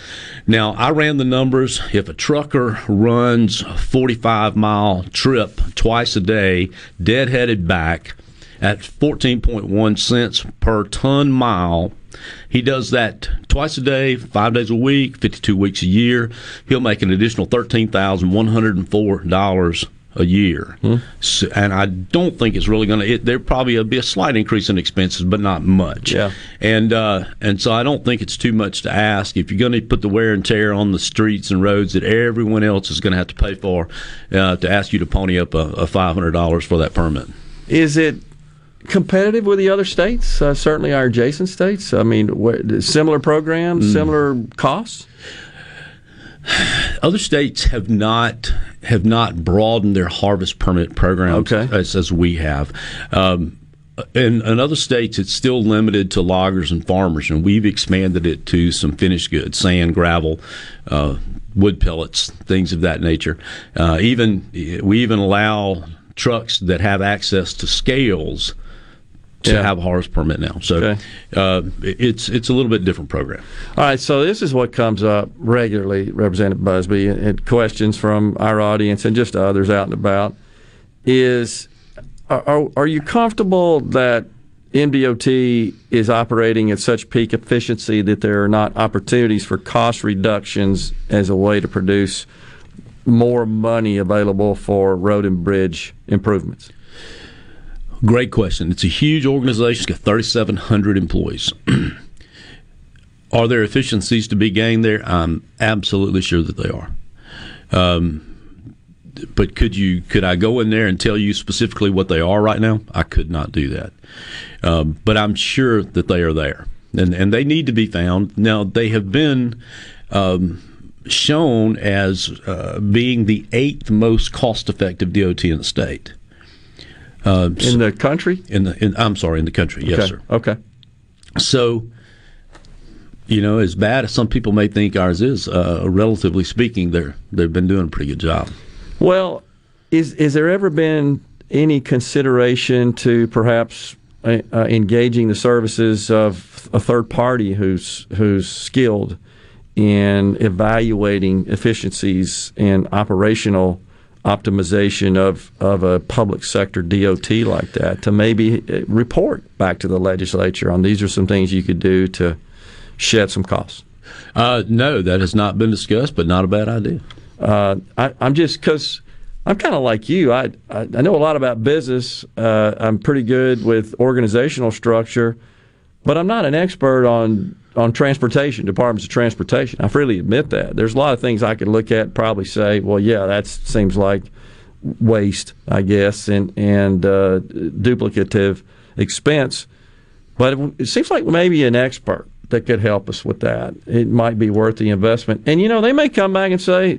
Now, I ran the numbers. If a trucker runs a 45 mile trip twice a day, deadheaded back at 14.1 cents per ton mile, he does that twice a day, five days a week, 52 weeks a year. He'll make an additional $13,104 a year. So, and I don't think it's really going to, there probably will be a slight increase in expenses, but not much. Yeah. And, uh, and so I don't think it's too much to ask. If you're going to put the wear and tear on the streets and roads that everyone else is going to have to pay for, uh, to ask you to pony up a, a $500 for that permit. Is it competitive with the other states? Uh, certainly our adjacent states. I mean, wh- similar programs, Mm. similar costs. Other states have not have not broadened their harvest permit programs as, as we have. Um, in, in other states, it's still limited to loggers and farmers, and we've expanded it to some finished goods, sand, gravel, uh, wood pellets, things of that nature. Uh, even we even allow trucks that have access to scales to Yeah. have a harvest permit now. So uh, it's it's a little bit different program. All right, so this is what comes up regularly, Representative Busby, and, and questions from our audience and just others out and about. Is are, are- you comfortable that MDOT is operating at such peak efficiency that there are not opportunities for cost reductions as a way to produce more money available for road and bridge improvements? Great question. It's a huge organization. It's got 3,700 employees. are there efficiencies to be gained there? I'm absolutely sure that they are. Um, but could you could I go in there and tell you specifically what they are right now? I could not do that. Um, but I'm sure that they are there, and and they need to be found. Now they have been. Um, shown as uh, being the eighth most cost-effective DOT in the state. Uh, in the country? In the, in, I'm sorry, in the country. Yes, Okay. sir. Okay. So, you know, as bad as some people may think ours is, uh, relatively speaking, they're they've been doing a pretty good job. Well, is is there ever been any consideration to perhaps uh, uh, engaging the services of a third party who's who's skilled in evaluating efficiencies and operational optimization of, of a public sector DOT like that to maybe uh, report back to the legislature on these are some things you could do to shed some costs? Uh, no, that has not been discussed, but not a bad idea. Uh, I, I'm just because I'm kind of like you. I, I I know a lot about business. Uh, I'm pretty good with organizational structure, but I'm not an expert on on transportation, departments of transportation. I freely admit that. There's a lot of things I could look at and probably say, well, yeah, that seems like waste, I guess, and and uh, duplicative expense. But it, it seems like maybe an expert that could help us with that. It might be worth the investment. And you know, they may come back and say,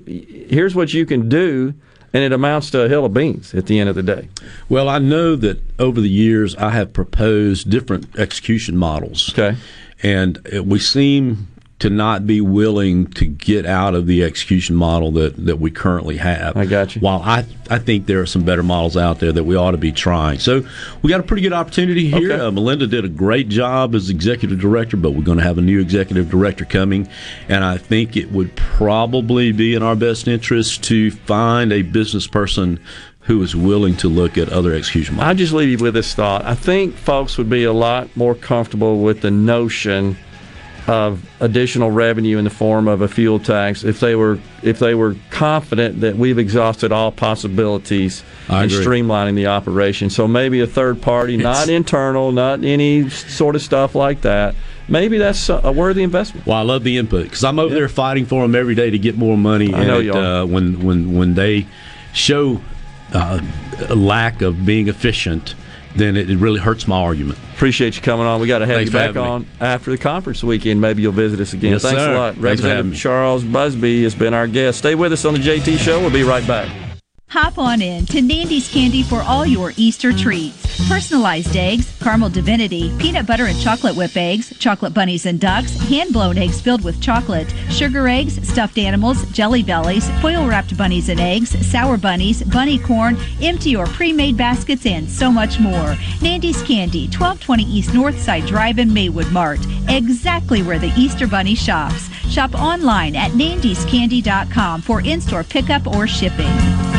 "Here's what you can do." And it amounts to a hill of beans at the end of the day. Well, I know that over the years I have proposed different execution models. Okay. And we seem to not be willing to get out of the execution model that, that we currently have. I got you. While I, I think there are some better models out there that we ought to be trying. So we got a pretty good opportunity here. Okay. Uh, Melinda did a great job as executive director, but we're going to have a new executive director coming. And I think it would probably be in our best interest to find a business person who is willing to look at other execution models. I'll just leave you with this thought. I think folks would be a lot more comfortable with the notion of additional revenue in the form of a fuel tax if they were if they were confident that we've exhausted all possibilities in streamlining the operation. So maybe a third party, not internal, not any sort of stuff like that. Maybe that's a worthy investment. Well, I love the input because I'm over there fighting for them every day to get more money. I know and you. Uh, when when when they show uh, a lack of being efficient, then it, it really hurts my argument. Appreciate you coming on. We got to have Thanks you back having me. on after the conference weekend. Maybe you'll visit us again. Yes, Thanks sir. a lot. Thanks for having Representative. Charles Busby has been our guest. Stay with us on the JT Show. We'll be right back. Hop on in to Nandy's Candy for all your Easter treats. Personalized eggs, caramel divinity, peanut butter and chocolate whip eggs, chocolate bunnies and ducks, hand blown eggs filled with chocolate, sugar eggs, stuffed animals, jelly bellies, foil wrapped bunnies and eggs, sour bunnies, bunny corn, empty or pre made baskets, and so much more. Nandy's Candy, 1220 East Northside Drive in Maywood Mart. Exactly where the Easter Bunny shops. Shop online at nandyscandy.com for in store pickup or shipping.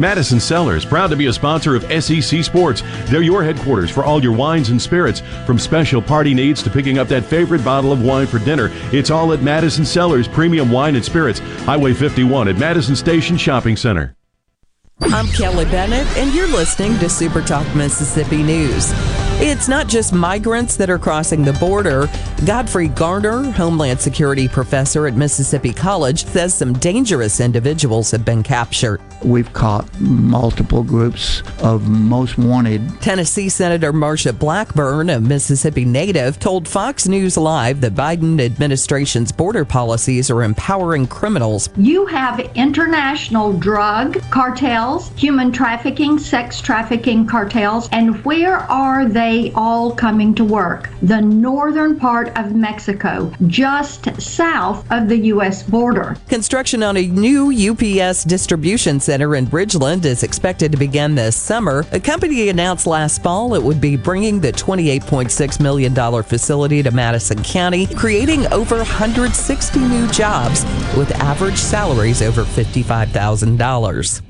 Madison Cellars, proud to be a sponsor of SEC Sports. They're your headquarters for all your wines and spirits. From special party needs to picking up that favorite bottle of wine for dinner, it's all at Madison Cellars Premium Wine and Spirits, Highway 51 at Madison Station Shopping Center. I'm Kelly Bennett, and you're listening to Super Talk Mississippi News. It's not just migrants that are crossing the border. Godfrey Garner, Homeland Security professor at Mississippi College, says some dangerous individuals have been captured. We've caught multiple groups of most wanted. Tennessee Senator Marsha Blackburn, a Mississippi native, told Fox News Live the Biden administration's border policies are empowering criminals. You have international drug cartels, human trafficking, sex trafficking cartels, and where are all coming to work? The northern part of Mexico, just south of the U.S. border. Construction on a new UPS distribution center in Ridgeland is expected to begin this summer. A company announced last fall it would be bringing the $28.6 million facility to Madison County, creating over 160 new jobs with average salaries over $55,000.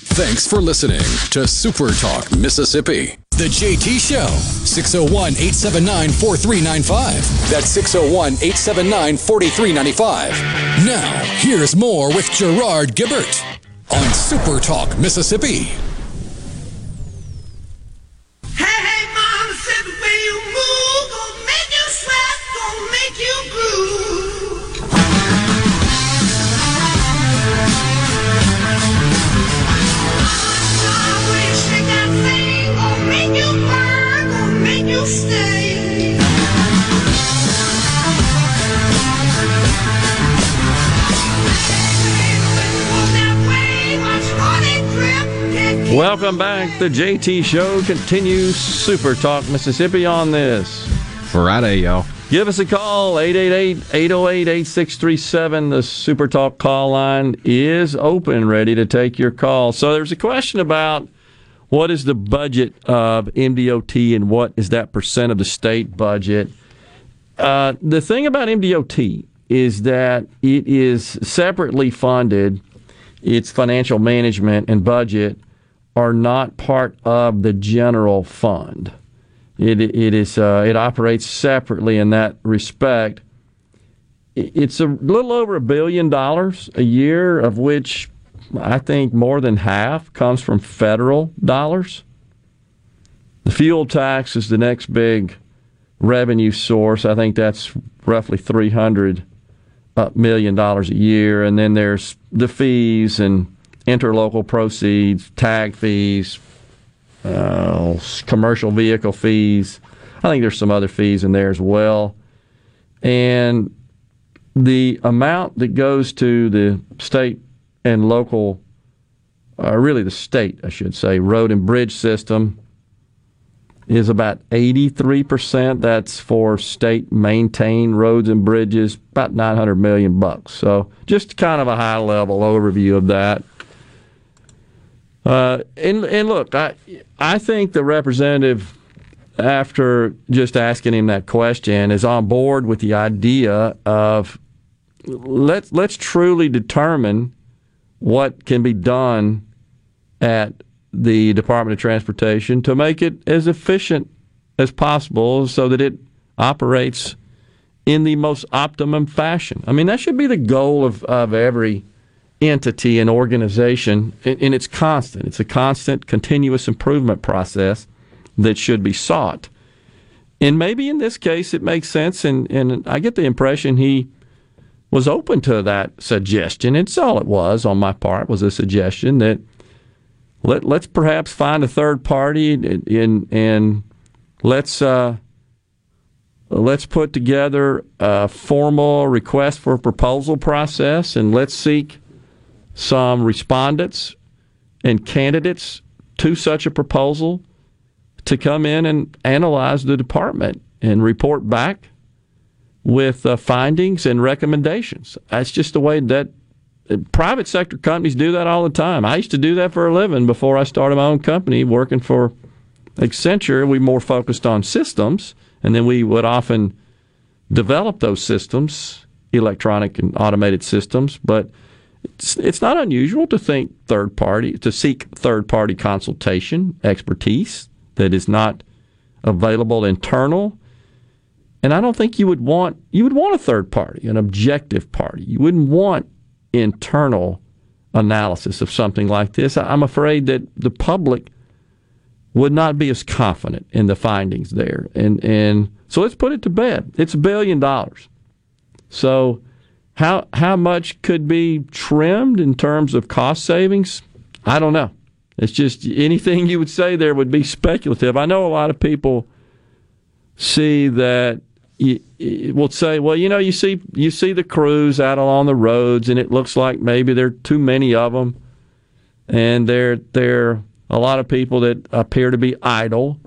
Thanks for listening to Super Talk Mississippi. The JT Show, 601 879 4395. That's 601 879 4395. Now, here's more with Gerard Gibert on Super Talk Mississippi. Welcome back. The JT Show continues. Super Talk Mississippi on this Friday, y'all. Give us a call, 888-808-8637. The Super Talk call line is open, ready to take your call. So there's a question about what is the budget of MDOT and what is that percent of the state budget. Uh, the thing about MDOT is that it is separately funded. Its financial management and budget are not part of the general fund. It, it is uh, it operates separately in that respect. It's a little over a billion dollars a year, of which I think more than half comes from federal dollars. The fuel tax is the next big revenue source. I think that's roughly three hundred million dollars a year, and then there's the fees and interlocal proceeds, tag fees, uh, commercial vehicle fees. I think there's some other fees in there as well. And the amount that goes to the state and local, uh, really the state, I should say, road and bridge system is about 83%. That's for state maintained roads and bridges, about 900 million bucks. So just kind of a high level overview of that. Uh, and, and look, I, I think the representative, after just asking him that question, is on board with the idea of let's let's truly determine what can be done at the Department of Transportation to make it as efficient as possible so that it operates in the most optimum fashion. I mean, that should be the goal of, of every entity and organization, and it's constant. It's a constant, continuous improvement process that should be sought. And maybe in this case it makes sense, and, and I get the impression he was open to that suggestion. It's all it was on my part was a suggestion that let let's perhaps find a third party and and let's uh, let's put together a formal request for a proposal process and let's seek some respondents and candidates to such a proposal to come in and analyze the department and report back with uh, findings and recommendations. That's just the way that uh, private sector companies do that all the time. I used to do that for a living before I started my own company working for Accenture. We more focused on systems, and then we would often develop those systems, electronic and automated systems. But it's, it's not unusual to think third party to seek third party consultation expertise that is not available internal and I don't think you would want you would want a third party, an objective party. You wouldn't want internal analysis of something like this. I'm afraid that the public would not be as confident in the findings there. And and so let's put it to bed. It's a billion dollars. So how how much could be trimmed in terms of cost savings? I don't know. It's just anything you would say there would be speculative. I know a lot of people see that you, will say, well, you know, you see you see the crews out along the roads, and it looks like maybe there are too many of them, and there there are a lot of people that appear to be idle.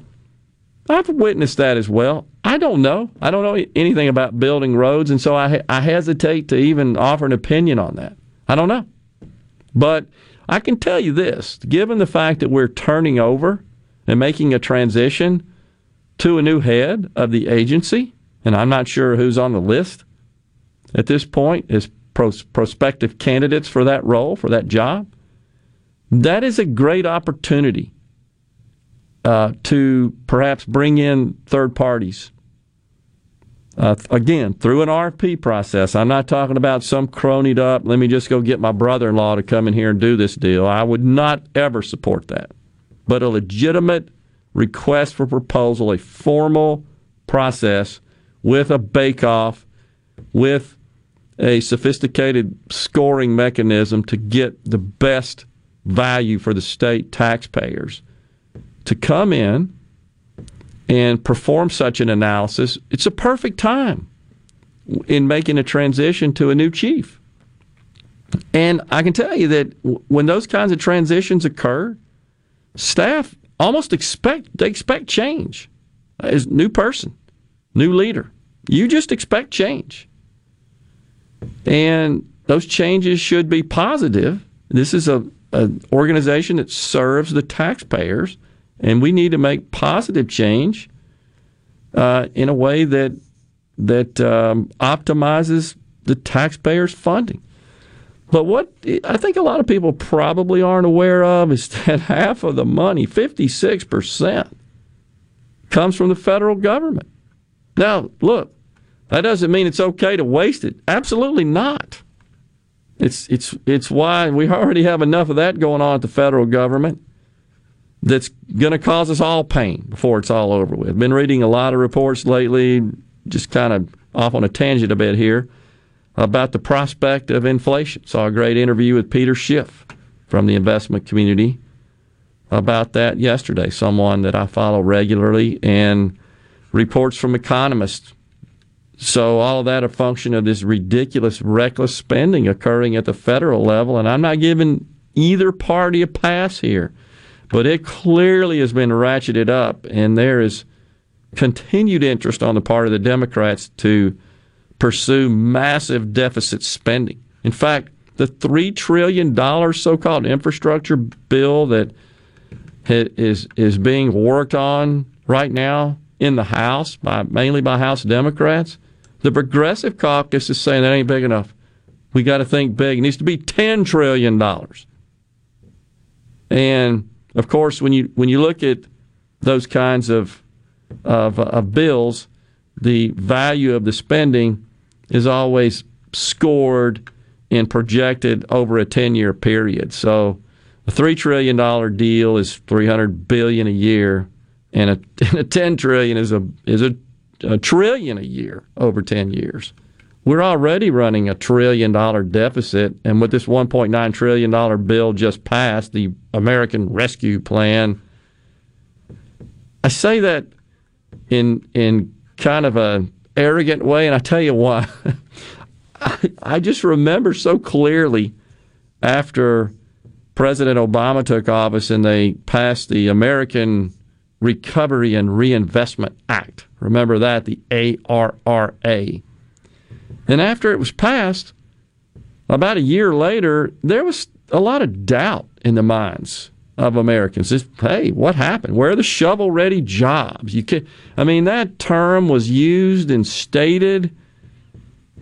I've witnessed that as well. I don't know. I don't know anything about building roads, and so I I hesitate to even offer an opinion on that. I don't know, but I can tell you this: given the fact that we're turning over and making a transition to a new head of the agency and I'm not sure who's on the list at this point as pros- prospective candidates for that role, for that job. That is a great opportunity uh, to perhaps bring in third parties. Uh, again, through an RFP process. I'm not talking about some cronied up, let me just go get my brother in law to come in here and do this deal. I would not ever support that. But a legitimate request for proposal, a formal process with a bake-off, with a sophisticated scoring mechanism to get the best value for the state taxpayers to come in and perform such an analysis, it's a perfect time in making a transition to a new chief. And I can tell you that when those kinds of transitions occur, staff almost expect they expect change. As new person, new leader. You just expect change. And those changes should be positive. This is a, an organization that serves the taxpayers, and we need to make positive change uh, in a way that that um, optimizes the taxpayers' funding. But what I think a lot of people probably aren't aware of is that half of the money, 56%, comes from the federal government. Now, look, that doesn't mean it's okay to waste it. Absolutely not. It's it's it's why we already have enough of that going on at the federal government that's going to cause us all pain before it's all over with. Been reading a lot of reports lately, just kind of off on a tangent a bit here about the prospect of inflation. Saw a great interview with Peter Schiff from the investment community about that yesterday. Someone that I follow regularly and reports from economists. So all of that a function of this ridiculous, reckless spending occurring at the federal level. And I'm not giving either party a pass here, but it clearly has been ratcheted up, and there is continued interest on the part of the Democrats to pursue massive deficit spending. In fact, the $3 trillion so called infrastructure bill that is, is being worked on right now in the House, by, mainly by House Democrats, the Progressive Caucus is saying that ain't big enough. We got to think big. It needs to be $10 trillion. And of course, when you when you look at those kinds of of, uh, of bills, the value of the spending is always scored and projected over a 10 year period. So a $3 trillion deal is 300 billion a year, and a, and a 10 trillion is, a, is a, a trillion a year over 10 years. We're already running a trillion dollar deficit, and with this $1.9 trillion bill just passed, the American Rescue Plan, I say that in in kind of a arrogant way, and I tell you why. I, I just remember so clearly after President Obama took office and they passed the American Recovery and Reinvestment Act. Remember that, the ARRA. And after it was passed, about a year later, there was a lot of doubt in the minds of Americans. Just, hey, what happened? Where are the shovel ready jobs? You can, I mean, that term was used and stated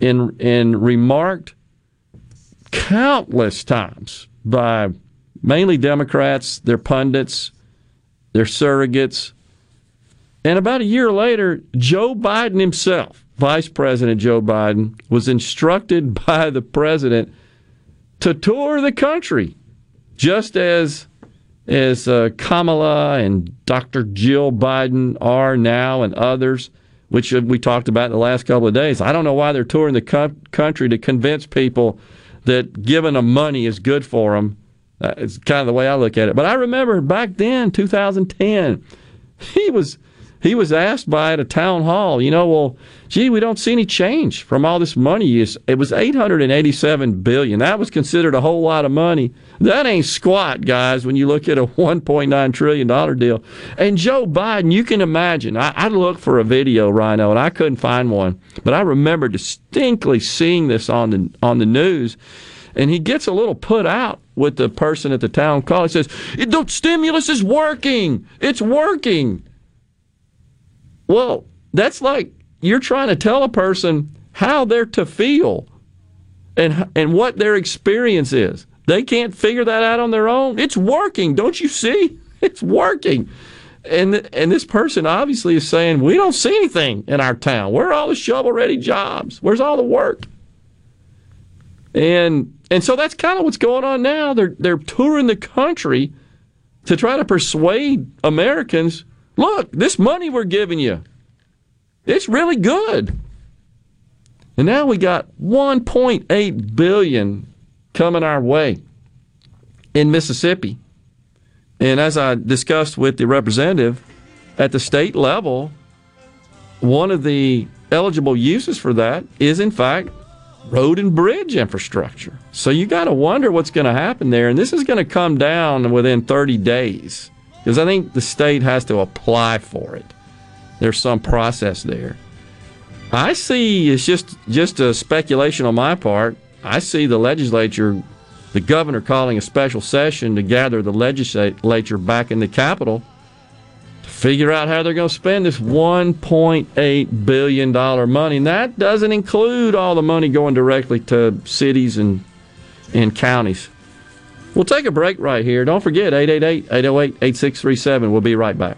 and, and remarked countless times by mainly Democrats, their pundits, their surrogates. And about a year later, Joe Biden himself, Vice President Joe Biden, was instructed by the president to tour the country, just as as uh, Kamala and Dr. Jill Biden are now, and others, which we talked about in the last couple of days. I don't know why they're touring the co- country to convince people that giving them money is good for them. Uh, it's kind of the way I look at it. But I remember back then, 2010, he was he was asked by at a town hall, you know, well, gee, we don't see any change from all this money. It was 887 billion. That was considered a whole lot of money. That ain't squat, guys, when you look at a 1.9 trillion dollar deal. And Joe Biden, you can imagine. I, I looked for a video, Rhino, and I couldn't find one, but I remember distinctly seeing this on the on the news. And he gets a little put out with the person at the town hall. He says, "The stimulus is working. It's working." Well, that's like you're trying to tell a person how they're to feel and and what their experience is. They can't figure that out on their own. It's working, don't you see? It's working. And and this person obviously is saying, "We don't see anything in our town. Where are all the shovel-ready jobs? Where's all the work?" And and so that's kind of what's going on now. They're they're touring the country to try to persuade Americans Look, this money we're giving you, it's really good. And now we got 1.8 billion coming our way in Mississippi. And as I discussed with the representative at the state level, one of the eligible uses for that is in fact road and bridge infrastructure. So you got to wonder what's going to happen there and this is going to come down within 30 days because I think the state has to apply for it. There's some process there. I see it's just just a speculation on my part. I see the legislature, the governor calling a special session to gather the legislature back in the Capitol to figure out how they're going to spend this 1.8 billion dollar money. And that doesn't include all the money going directly to cities and and counties. We'll take a break right here. Don't forget 888 808 8637. We'll be right back.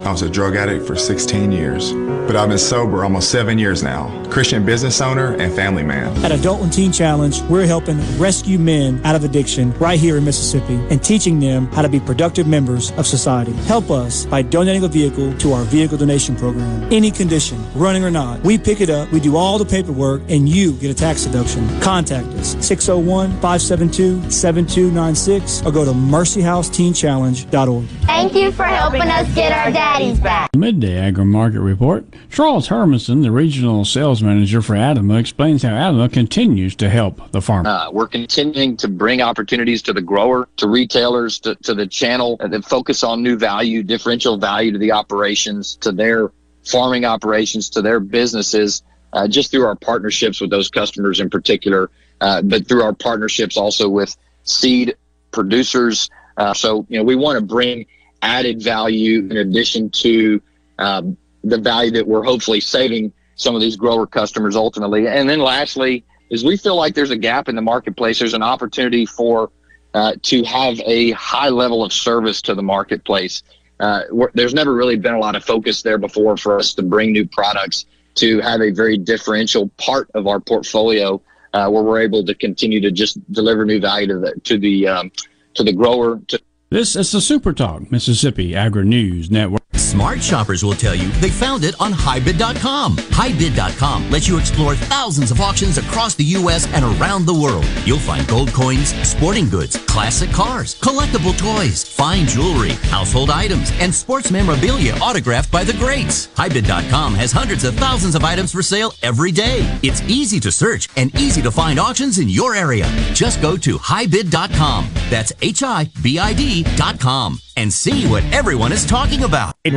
I was a drug addict for 16 years, but I've been sober almost seven years now. Christian business owner and family man. At Adult and Teen Challenge, we're helping rescue men out of addiction right here in Mississippi and teaching them how to be productive members of society. Help us by donating a vehicle to our vehicle donation program. Any condition, running or not, we pick it up, we do all the paperwork, and you get a tax deduction. Contact us 601 572 7296 or go to mercyhouseteenchallenge.org. Thank you for helping us get our daddies back. Midday Agri Market Report. Charles Hermanson, the regional sales manager for Adama, explains how Adama continues to help the farmer. Uh, we're continuing to bring opportunities to the grower, to retailers, to, to the channel uh, that focus on new value, differential value to the operations, to their farming operations, to their businesses, uh, just through our partnerships with those customers in particular, uh, but through our partnerships also with seed producers. Uh, so, you know, we want to bring added value in addition to um, the value that we're hopefully saving some of these grower customers ultimately. And then lastly, is we feel like there's a gap in the marketplace. There's an opportunity for uh, to have a high level of service to the marketplace. Uh, there's never really been a lot of focus there before for us to bring new products to have a very differential part of our portfolio uh, where we're able to continue to just deliver new value to the to the um, to the grower. To- this is the Super Talk Mississippi Agri News Network. Smart shoppers will tell you they found it on HiBid.com. HiBid.com lets you explore thousands of auctions across the U.S. and around the world. You'll find gold coins, sporting goods, classic cars, collectible toys, fine jewelry, household items, and sports memorabilia autographed by the greats. HiBid.com has hundreds of thousands of items for sale every day. It's easy to search and easy to find auctions in your area. Just go to HiBid.com. That's H-I-B-I-D.com and see what everyone is talking about. In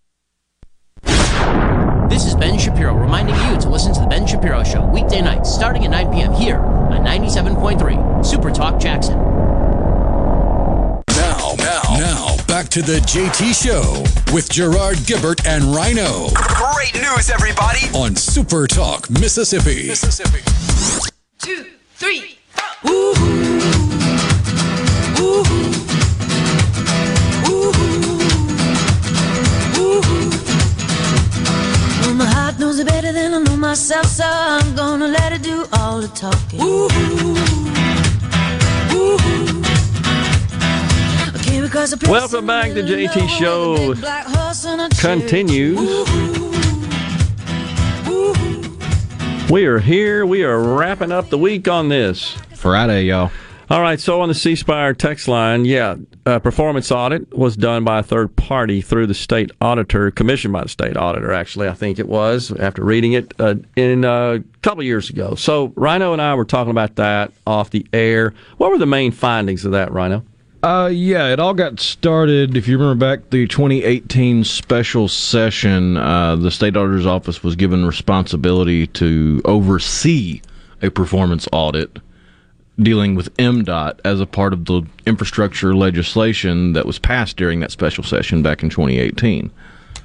This is Ben Shapiro reminding you to listen to The Ben Shapiro Show weekday nights starting at 9 p.m. here on 97.3 Super Talk Jackson. Now, now, now, back to the JT Show with Gerard Gibert and Rhino. Great news, everybody! On Super Talk, Mississippi. Mississippi. Two, three, four. Ooh. Knows it better than I know myself, so I'm gonna let it do all the talking. Ooh, ooh, Welcome back to JT Show. Continues. We are here. We are wrapping up the week on this Friday, y'all. All right, so on the C Spire text line, yeah, a performance audit was done by a third party through the state auditor, commissioned by the state auditor, actually, I think it was, after reading it uh, in uh, a couple years ago. So Rhino and I were talking about that off the air. What were the main findings of that, Rhino? Uh, yeah, it all got started. If you remember back the 2018 special session, uh, the state auditor's office was given responsibility to oversee a performance audit dealing with MDOT as a part of the infrastructure legislation that was passed during that special session back in 2018.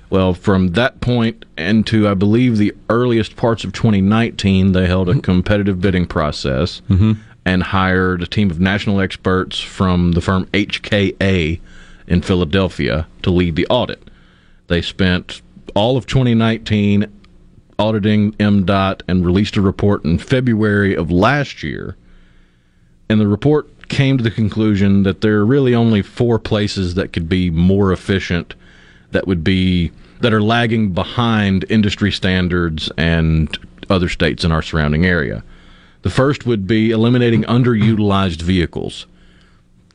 Well, from that point into, I believe, the earliest parts of 2019, they held a mm-hmm. competitive bidding process mm-hmm. and hired a team of national experts from the firm HKA in Philadelphia to lead the audit. They spent all of 2019 auditing MDOT and released a report in February of last year. And the report came to the conclusion that there are really only four places that could be more efficient that would be that are lagging behind industry standards and other states in our surrounding area. The first would be eliminating underutilized vehicles.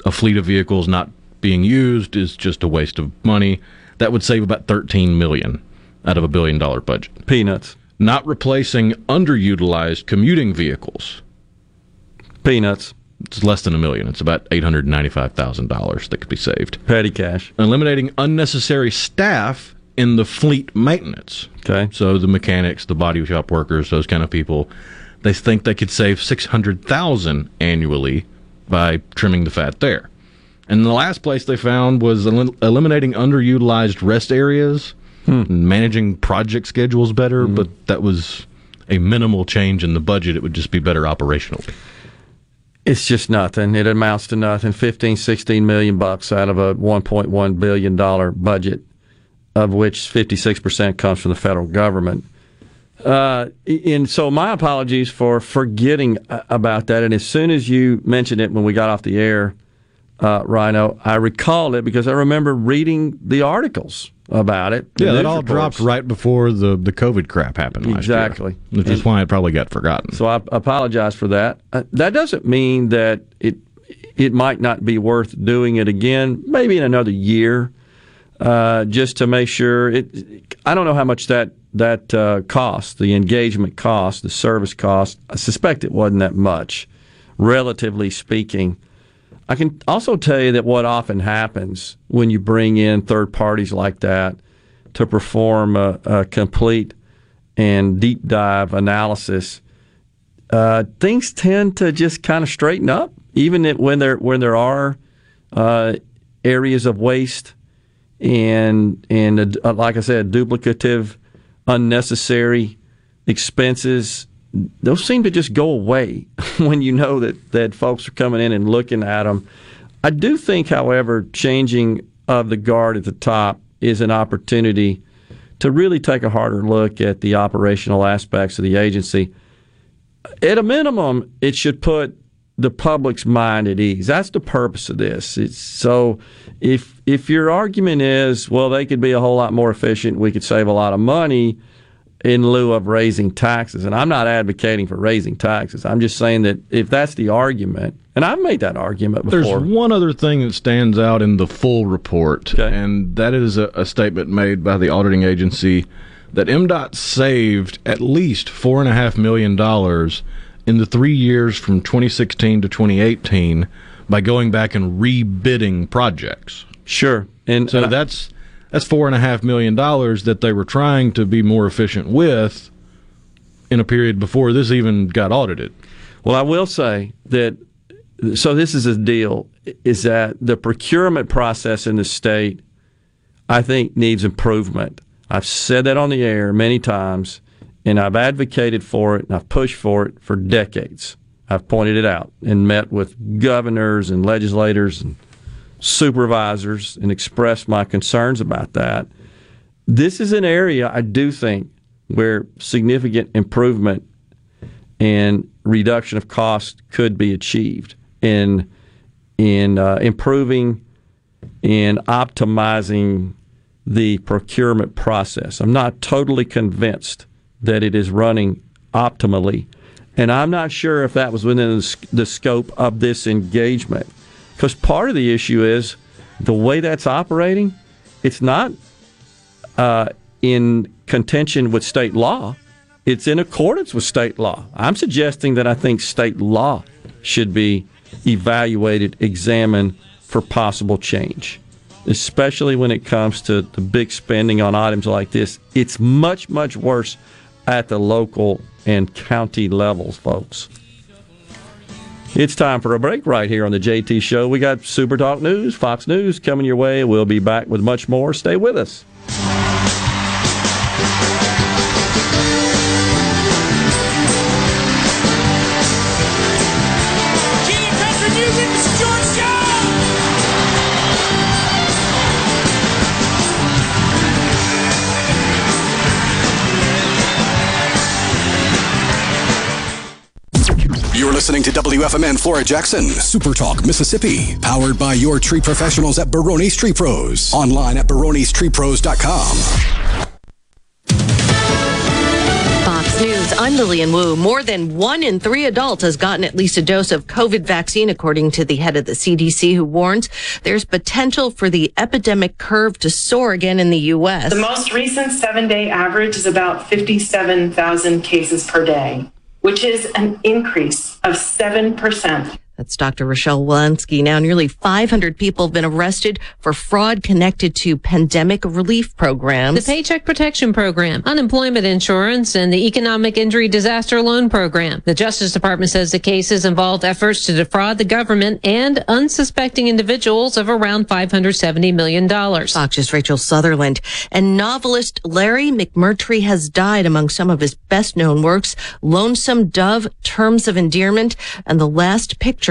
A fleet of vehicles not being used is just a waste of money. That would save about 13 million out of a billion dollar budget. Peanuts. Not replacing underutilized commuting vehicles. Peanuts. It's less than a million. It's about $895,000 that could be saved. Petty cash. Eliminating unnecessary staff in the fleet maintenance. Okay. So the mechanics, the body shop workers, those kind of people, they think they could save 600,000 annually by trimming the fat there. And the last place they found was el- eliminating underutilized rest areas, hmm. and managing project schedules better, mm-hmm. but that was a minimal change in the budget. It would just be better operationally. It's just nothing. It amounts to nothing. 15, 16 million bucks out of a 1.1 billion dollar budget, of which 56% comes from the federal government. Uh, and so my apologies for forgetting about that. And as soon as you mentioned it when we got off the air, uh, Rhino, I recalled it because I remember reading the articles about it. Yeah, that all reports. dropped right before the, the COVID crap happened last Exactly. year. Which is why it probably got forgotten. So I apologize for that. Uh, that doesn't mean that it it might not be worth doing it again, maybe in another year, uh, just to make sure. It. I don't know how much that that uh, cost, the engagement cost, the service cost. I suspect it wasn't that much, relatively speaking. I can also tell you that what often happens when you bring in third parties like that to perform a, a complete and deep dive analysis, uh, things tend to just kind of straighten up, even when there when there are uh, areas of waste and and uh, like I said, duplicative, unnecessary expenses. Those seem to just go away when you know that that folks are coming in and looking at them. I do think, however, changing of the guard at the top is an opportunity to really take a harder look at the operational aspects of the agency. At a minimum, it should put the public's mind at ease. That's the purpose of this. It's so if if your argument is, well, they could be a whole lot more efficient, we could save a lot of money in lieu of raising taxes. And I'm not advocating for raising taxes. I'm just saying that if that's the argument, and I've made that argument before. There's one other thing that stands out in the full report, and that is a, a statement made by the auditing agency that MDOT saved at least four and a half million dollars in the three years from 2016 to 2018 by going back and rebidding projects. Sure, and so and that's that's four and a half million dollars that they were trying to be more efficient with in a period before this even got audited. Well, I will say that. So this is a deal: is that the procurement process in the state, I think, needs improvement. I've said that on the air many times, and I've advocated for it, and I've pushed for it for decades. I've pointed it out and met with governors and legislators and supervisors and expressed my concerns about that. This is an area I do think where significant improvement and reduction of cost could be achieved in in uh, improving and optimizing the procurement process. I'm not totally convinced that it is running optimally, and I'm not sure if that was within the, scope of this engagement. Because part of the issue is the way that's operating. It's not uh, in contention with state law. It's in accordance with state law. I'm suggesting that I think state law should be evaluated, examined for possible change, especially when it comes to the big spending on items like this. It's much, much worse at the local and county levels, folks. It's time for a break right here on the JT Show. We got Super Talk News, Fox News coming your way. We'll be back with much more. Stay with us. Listening to WFMN Flora Jackson, Super Talk, Mississippi, powered by your tree professionals at Barone's Tree Pros. Online at baronestreepros.com. Fox News, I'm Lilian Woo. More than one in three adults has gotten at least a dose of COVID vaccine, according to the head of the CDC, who warns there's potential for the epidemic curve to soar again in the U.S. The most recent seven day average is about 57,000 cases per day, which is an increase of 7%. That's Dr. Rochelle Walensky. Now, nearly 500 people have been arrested for fraud connected to pandemic relief programs. The Paycheck Protection Program, unemployment insurance, and the Economic Injury Disaster Loan Program. The Justice Department says the cases involved efforts to defraud the government and unsuspecting individuals of around $570 million. Fox's Rachel Sutherland. And novelist Larry McMurtry has died among some of his best known works Lonesome Dove, Terms of Endearment, and The Last Picture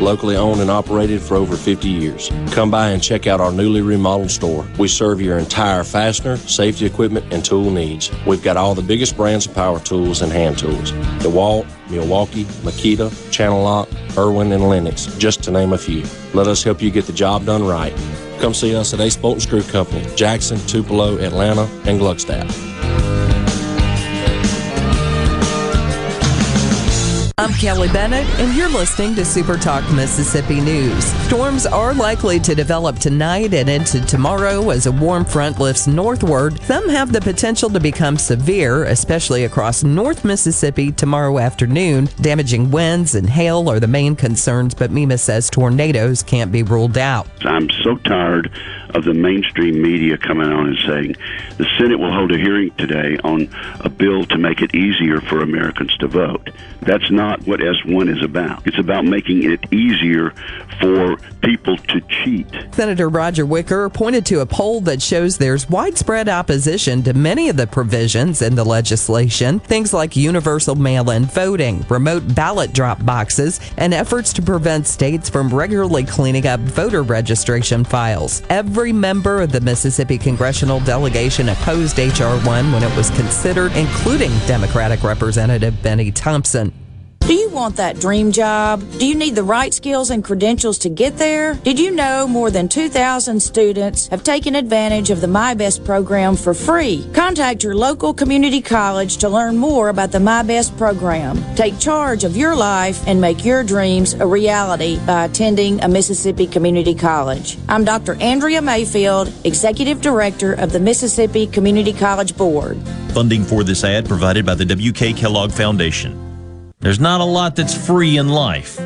locally owned and operated for over 50 years. Come by and check out our newly remodeled store. We serve your entire fastener, safety equipment, and tool needs. We've got all the biggest brands of power tools and hand tools. DeWalt, Milwaukee, Makita, Channel Lock, Irwin, and Lenox, just to name a few. Let us help you get the job done right. Come see us at Ace Bolt and Screw Company, Jackson, Tupelo, Atlanta, and Gluckstadt. I'm Kelly Bennett, and you're listening to Super Talk Mississippi News. Storms are likely to develop tonight and into tomorrow as a warm front lifts northward. Some have the potential to become severe, especially across North Mississippi tomorrow afternoon. Damaging winds and hail are the main concerns, but MEMA says tornadoes can't be ruled out. I'm so tired of the mainstream media coming on and saying the Senate will hold a hearing today on a bill to make it easier for Americans to vote. That's not what S1 is about. It's about making it easier for people to cheat. Senator Roger Wicker pointed to a poll that shows there's widespread opposition to many of the provisions in the legislation, things like universal mail in voting, remote ballot drop boxes, and efforts to prevent states from regularly cleaning up voter registration files. Every member of the Mississippi congressional delegation opposed H.R. 1 when it was considered, including Democratic Representative Benny Thompson. Do you want that dream job? Do you need the right skills and credentials to get there? Did you know more than 2,000 students have taken advantage of the MI-BEST program for free? Contact your local community college to learn more about the MI-BEST program. Take charge of your life and make your dreams a reality by attending a Mississippi community college. I'm Dr. Andrea Mayfield, Executive Director of the Mississippi Community College Board. Funding for this ad provided by the W.K. Kellogg Foundation. There's not a lot that's free in life.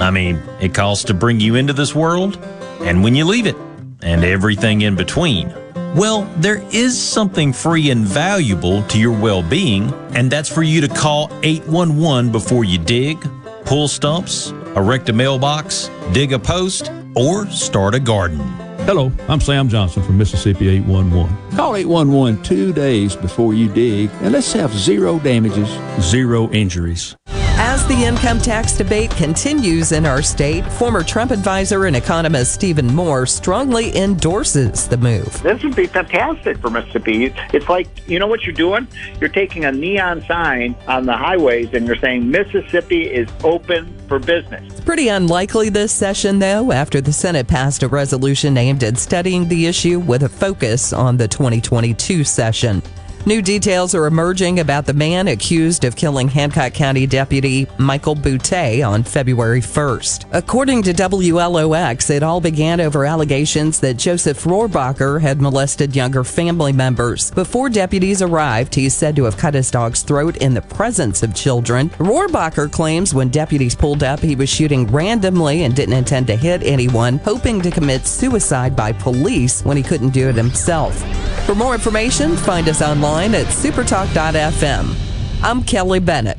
I mean, it costs to bring you into this world, and when you leave it, and everything in between. Well, there is something free and valuable to your well being, and that's for you to call 811 before you dig, pull stumps, erect a mailbox, dig a post, or start a garden. Hello, I'm Sam Johnson from Mississippi 811. Call 811 two days before you dig, and let's have zero damages, zero injuries. As the income tax debate continues in our state, former Trump advisor and economist Stephen Moore strongly endorses the move. This would be fantastic for Mississippi. It's like, you know what you're doing? You're taking a neon sign on the highways and you're saying Mississippi is open for business. It's pretty unlikely this session, though, after the Senate passed a resolution aimed at studying the issue with a focus on the 2022 session. New details are emerging about the man accused of killing Hancock County Deputy Michael Boutte on February 1st. According to WLOX, it all began over allegations that Joseph Rohrbacher had molested younger family members. Before deputies arrived, he's said to have cut his dog's throat in the presence of children. Rohrbacher claims when deputies pulled up, he was shooting randomly and didn't intend to hit anyone, hoping to commit suicide by police when he couldn't do it himself. For more information, find us online at supertalk.fm. I'm Kelly Bennett.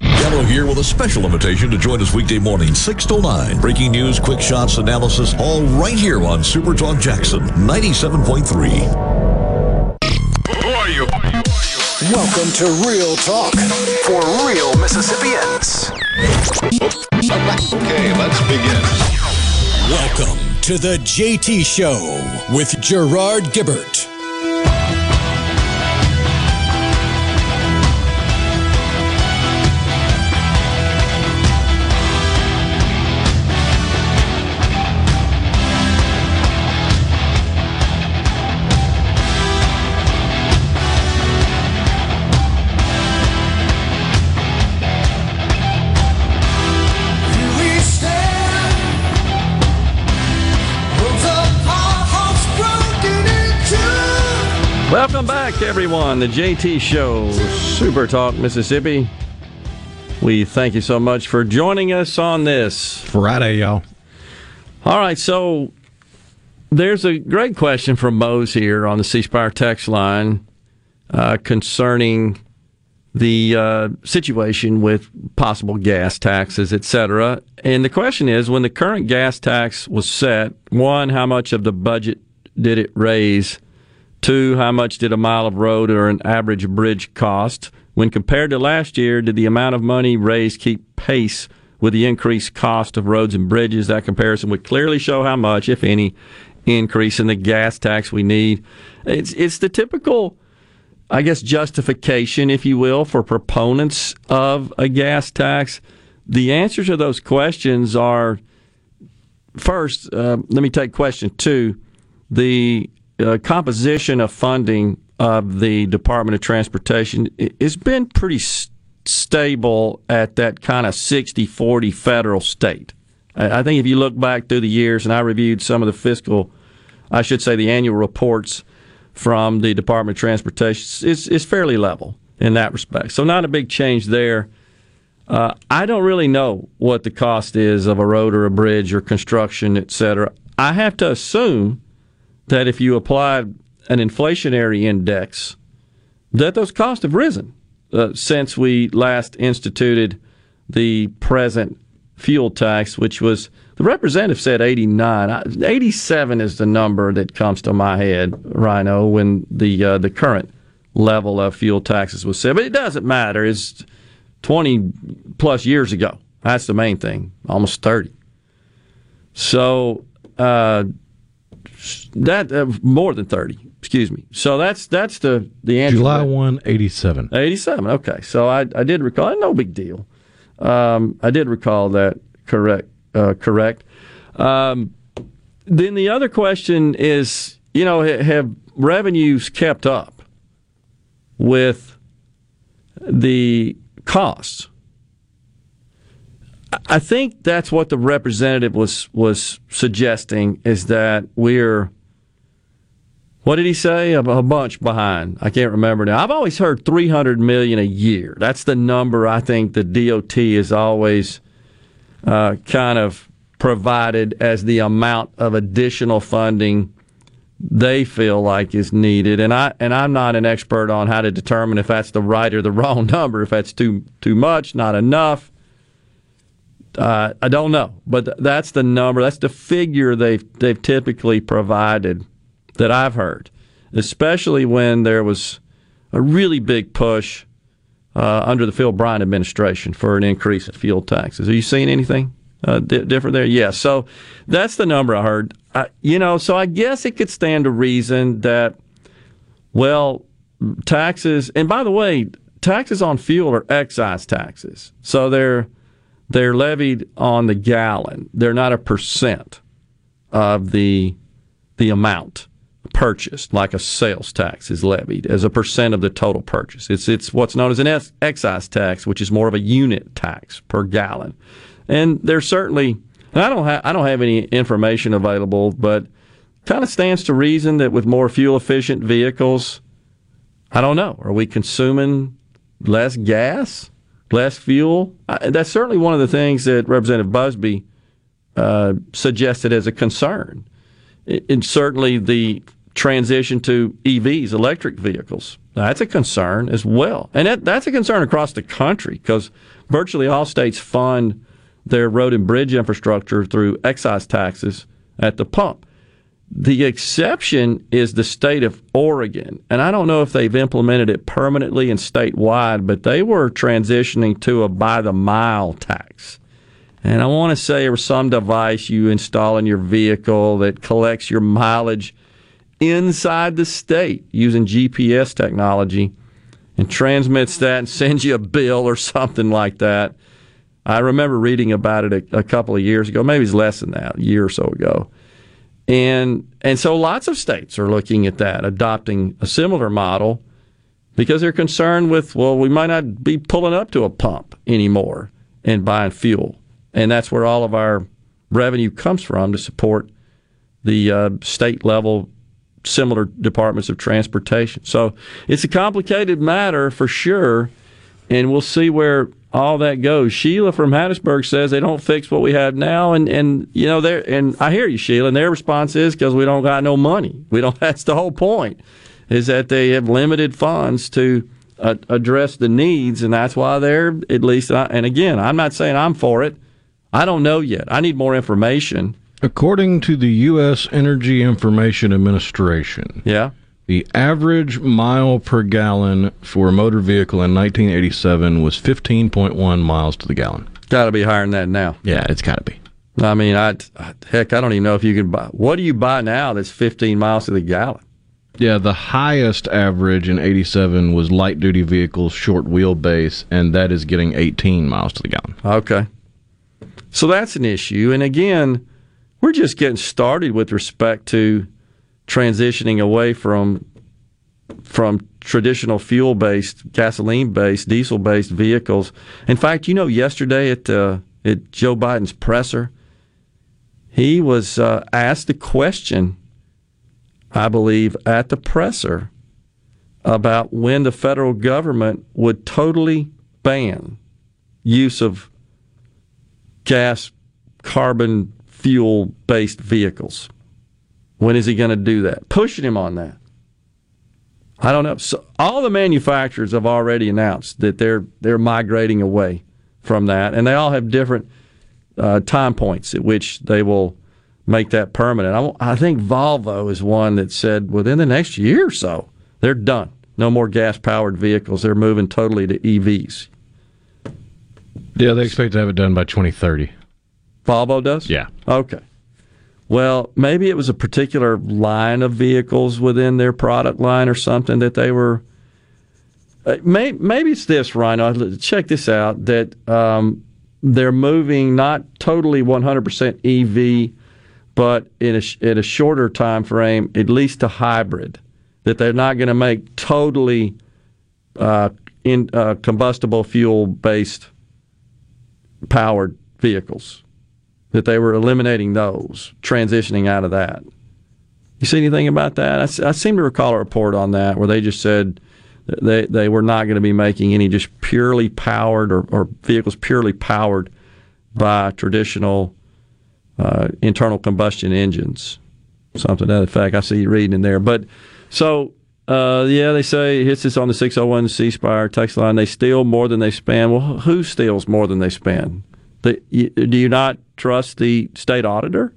Gallo here with a special invitation to join us weekday morning, 6 to 9. Breaking news, quick shots, analysis, all right here on Super Talk Jackson 97.3. Who are you? Welcome to Real Talk for real Mississippians. Okay, let's begin. Welcome to the JT Show with Gerard Gibert. Back, everyone. The JT Show, Super Talk, Mississippi. We thank you so much for joining us on this Friday, y'all. All right, so there's a great question from Mose here on the C Spire text line uh, concerning the uh, situation with possible gas taxes, et cetera. And the question is when the current gas tax was set, one, how much of the budget did it raise? Two, how much did a mile of road or an average bridge cost? When compared to last year, did the amount of money raised keep pace with the increased cost of roads and bridges? That comparison would clearly show how much, if any, increase in the gas tax we need. It's it's the typical, I guess, justification, if you will, for proponents of a gas tax. The answers to those questions are first. Uh, let me take question two. The uh, composition of funding of the Department of Transportation has been pretty stable at that kind of 60 40 federal state. I, I think if you look back through the years, and I reviewed some of the fiscal, I should say the annual reports from the Department of Transportation, it's, it's fairly level in that respect. So, not a big change there. Uh, I don't really know what the cost is of a road or a bridge or construction, et cetera. I have to assume that if you applied an inflationary index, that those costs have risen uh, since we last instituted the present fuel tax, which was the representative said 89. 87 is the number that comes to my head, Rhino, when the uh, the current level of fuel taxes was set. But it doesn't matter. It's 20 plus years ago. That's the main thing, almost 30. So, uh, that uh, more than 30. Excuse me. So that's that's the the answer. July 1, 87. 87. Okay. So I, I did recall. No big deal. Um, I did recall that correct. Uh, correct. Um, then the other question is, you know, have revenues kept up with the costs? I- think that's what the representative was was suggesting is that we're what did he say? A, a bunch behind. I can't remember now. I've always heard 300 million a year. That's the number I think the DOT is always uh, kind of provided as the amount of additional funding they feel like is needed. And I and I'm not an expert on how to determine if that's the right or the wrong number. If that's too too much, not enough. Uh, I don't know, but that's the number. That's the figure they've they've typically provided that I've heard, especially when there was a really big push uh, under the Phil Bryant administration for an increase in fuel taxes. Are you seeing anything uh, di- different there? Yes. So that's the number I heard. Uh, you know, so I guess it could stand to reason that, well, taxes, and by the way, taxes on fuel are excise taxes. So they're they're levied on the gallon. They're not a percent of the the amount purchased, like a sales tax is levied as a percent of the total purchase. It's it's what's known as an excise tax, which is more of a unit tax per gallon. And there's certainly, I don't have I don't have any information available, but kind of stands to reason that with more fuel efficient vehicles, I don't know, are we consuming less gas, less fuel. That's certainly one of the things that Representative Busby uh, suggested as a concern. And certainly the transition to EVs, electric vehicles, that's a concern as well. And that, that's a concern across the country because virtually all states fund their road and bridge infrastructure through excise taxes at the pump. The exception is the state of Oregon. And I don't know if they've implemented it permanently and statewide, but they were transitioning to a by the mile tax. And I want to say there was some device you install in your vehicle that collects your mileage inside the state using GPS technology and transmits that and sends you a bill or something like that. I remember reading about it a, a couple of years ago, maybe it's less than that, a year or so ago. And and so lots of states are looking at that, adopting a similar model because they're concerned with, well, we might not be pulling up to a pump anymore and buying fuel. And that's where all of our revenue comes from to support the uh, state level similar departments of transportation. So it's a complicated matter for sure, and we'll see where all that goes. Sheila from Hattiesburg says they don't fix what we have now, and and you know there and I hear you, Sheila. And their response is because we don't got no money. We don't. That's the whole point, is that they have limited funds to uh, address the needs, and that's why they're at least. And again, I'm not saying I'm for it. I don't know yet. I need more information. According to the U.S. Energy Information Administration, yeah, the average mile per gallon for a motor vehicle in 1987 was 15.1 miles to the gallon. Got to be higher than that now. Yeah, it's got to be. I mean, I heck, I don't even know if you can buy. What do you buy now that's 15 miles to the gallon? Yeah, the highest average in 87 was light duty vehicles, short wheelbase, and that is getting 18 miles to the gallon. Okay. So that's an issue. And again, we're just getting started with respect to transitioning away from from traditional fuel based, gasoline based, diesel based vehicles. In fact, you know, yesterday at uh, at Joe Biden's presser, he was uh, asked a question, I believe, at the presser about when the federal government would totally ban use of gas carbon fuel based vehicles. When is he going to do that? Pushing him on that. I don't know. So all the manufacturers have already announced that they're they're migrating away from that, and they all have different uh, time points at which they will make that permanent. I, I think Volvo is one that said within the next year or so they're done. No more gas powered vehicles. They're moving totally to EVs. Yeah, they expect to have it done by 2030. Volvo does? Yeah. Okay. Well, maybe it was a particular line of vehicles within their product line or something that they were. Uh, may, maybe it's this, Rhino. Check this out that um, they're moving not totally 100% EV, but in a, in a shorter time frame, at least to hybrid. That they're not going to make totally uh, in uh, combustible fuel based powered vehicles that they were eliminating those, transitioning out of that. You see anything about that? I, I seem to recall a report on that where they just said they they were not going to be making any just purely powered or, or vehicles purely powered by traditional uh, internal combustion engines, something to that effect. I see you reading in there, but so. Uh, yeah, they say it hits this on the 601 C Spire text line. They steal more than they spend. Well, who steals more than they spend? The, do you not trust the state auditor?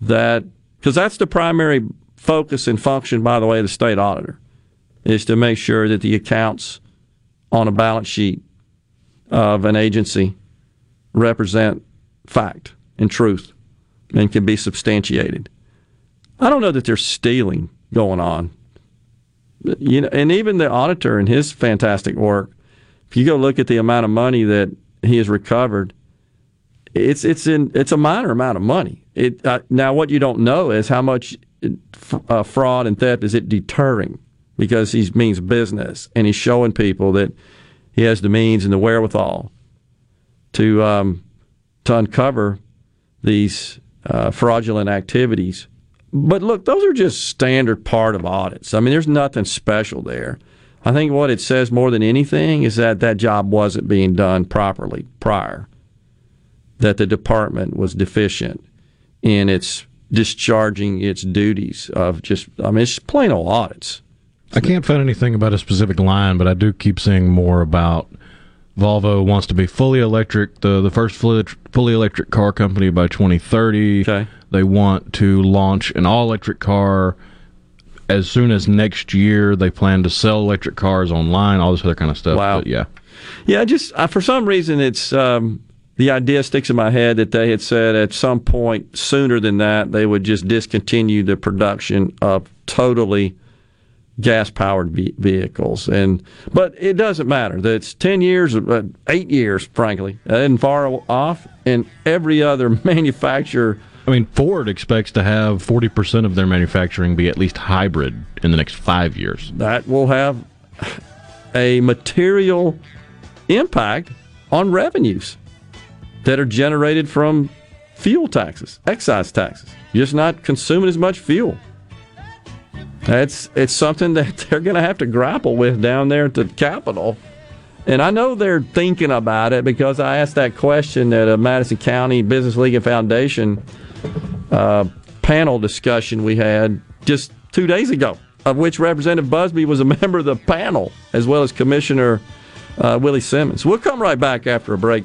That because that's the primary focus and function, by the way, of the state auditor is to make sure that the accounts on a balance sheet of an agency represent fact and truth and can be substantiated. I don't know that there's stealing going on. You know, and even the auditor and his fantastic work, if you go look at the amount of money that he has recovered, it's it's in it's a minor amount of money. It uh, now what you don't know is how much uh, fraud and theft is it deterring because he means business and he's showing people that he has the means and the wherewithal to um, to uncover these uh, fraudulent activities. But look, those are just standard part of audits. I mean, there's nothing special there. I think what it says more than anything is that that job wasn't being done properly prior that the department was deficient in its discharging its duties of just, I mean, it's plain old audits. I can't find anything about a specific line, but I do keep seeing more about Volvo wants to be fully electric, the the first fully, fully electric car company by 2030. Okay. They want to launch an all electric car as soon as next year. They plan to sell electric cars online, all this other kind of stuff. Wow. But yeah. Yeah, just uh, for some reason, it's um, the idea sticks in my head that they had said at some point sooner than that they would just discontinue the production of totally gas powered vehicles. And but it doesn't matter. That's 10 years uh, 8 years frankly and far off. And every other manufacturer I mean Ford expects to have 40% of their manufacturing be at least hybrid in the next 5 years. That will have a material impact on revenues that are generated from fuel taxes, excise taxes. You're just not consuming as much fuel. That's it's something that they're going to have to grapple with down there at the Capitol. And I know they're thinking about it because I asked that question at a Madison County Business League and Foundation uh, panel discussion we had just two days ago, of which Representative Busby was a member of the panel, as well as Commissioner uh, Willie Simmons. We'll come right back after a break.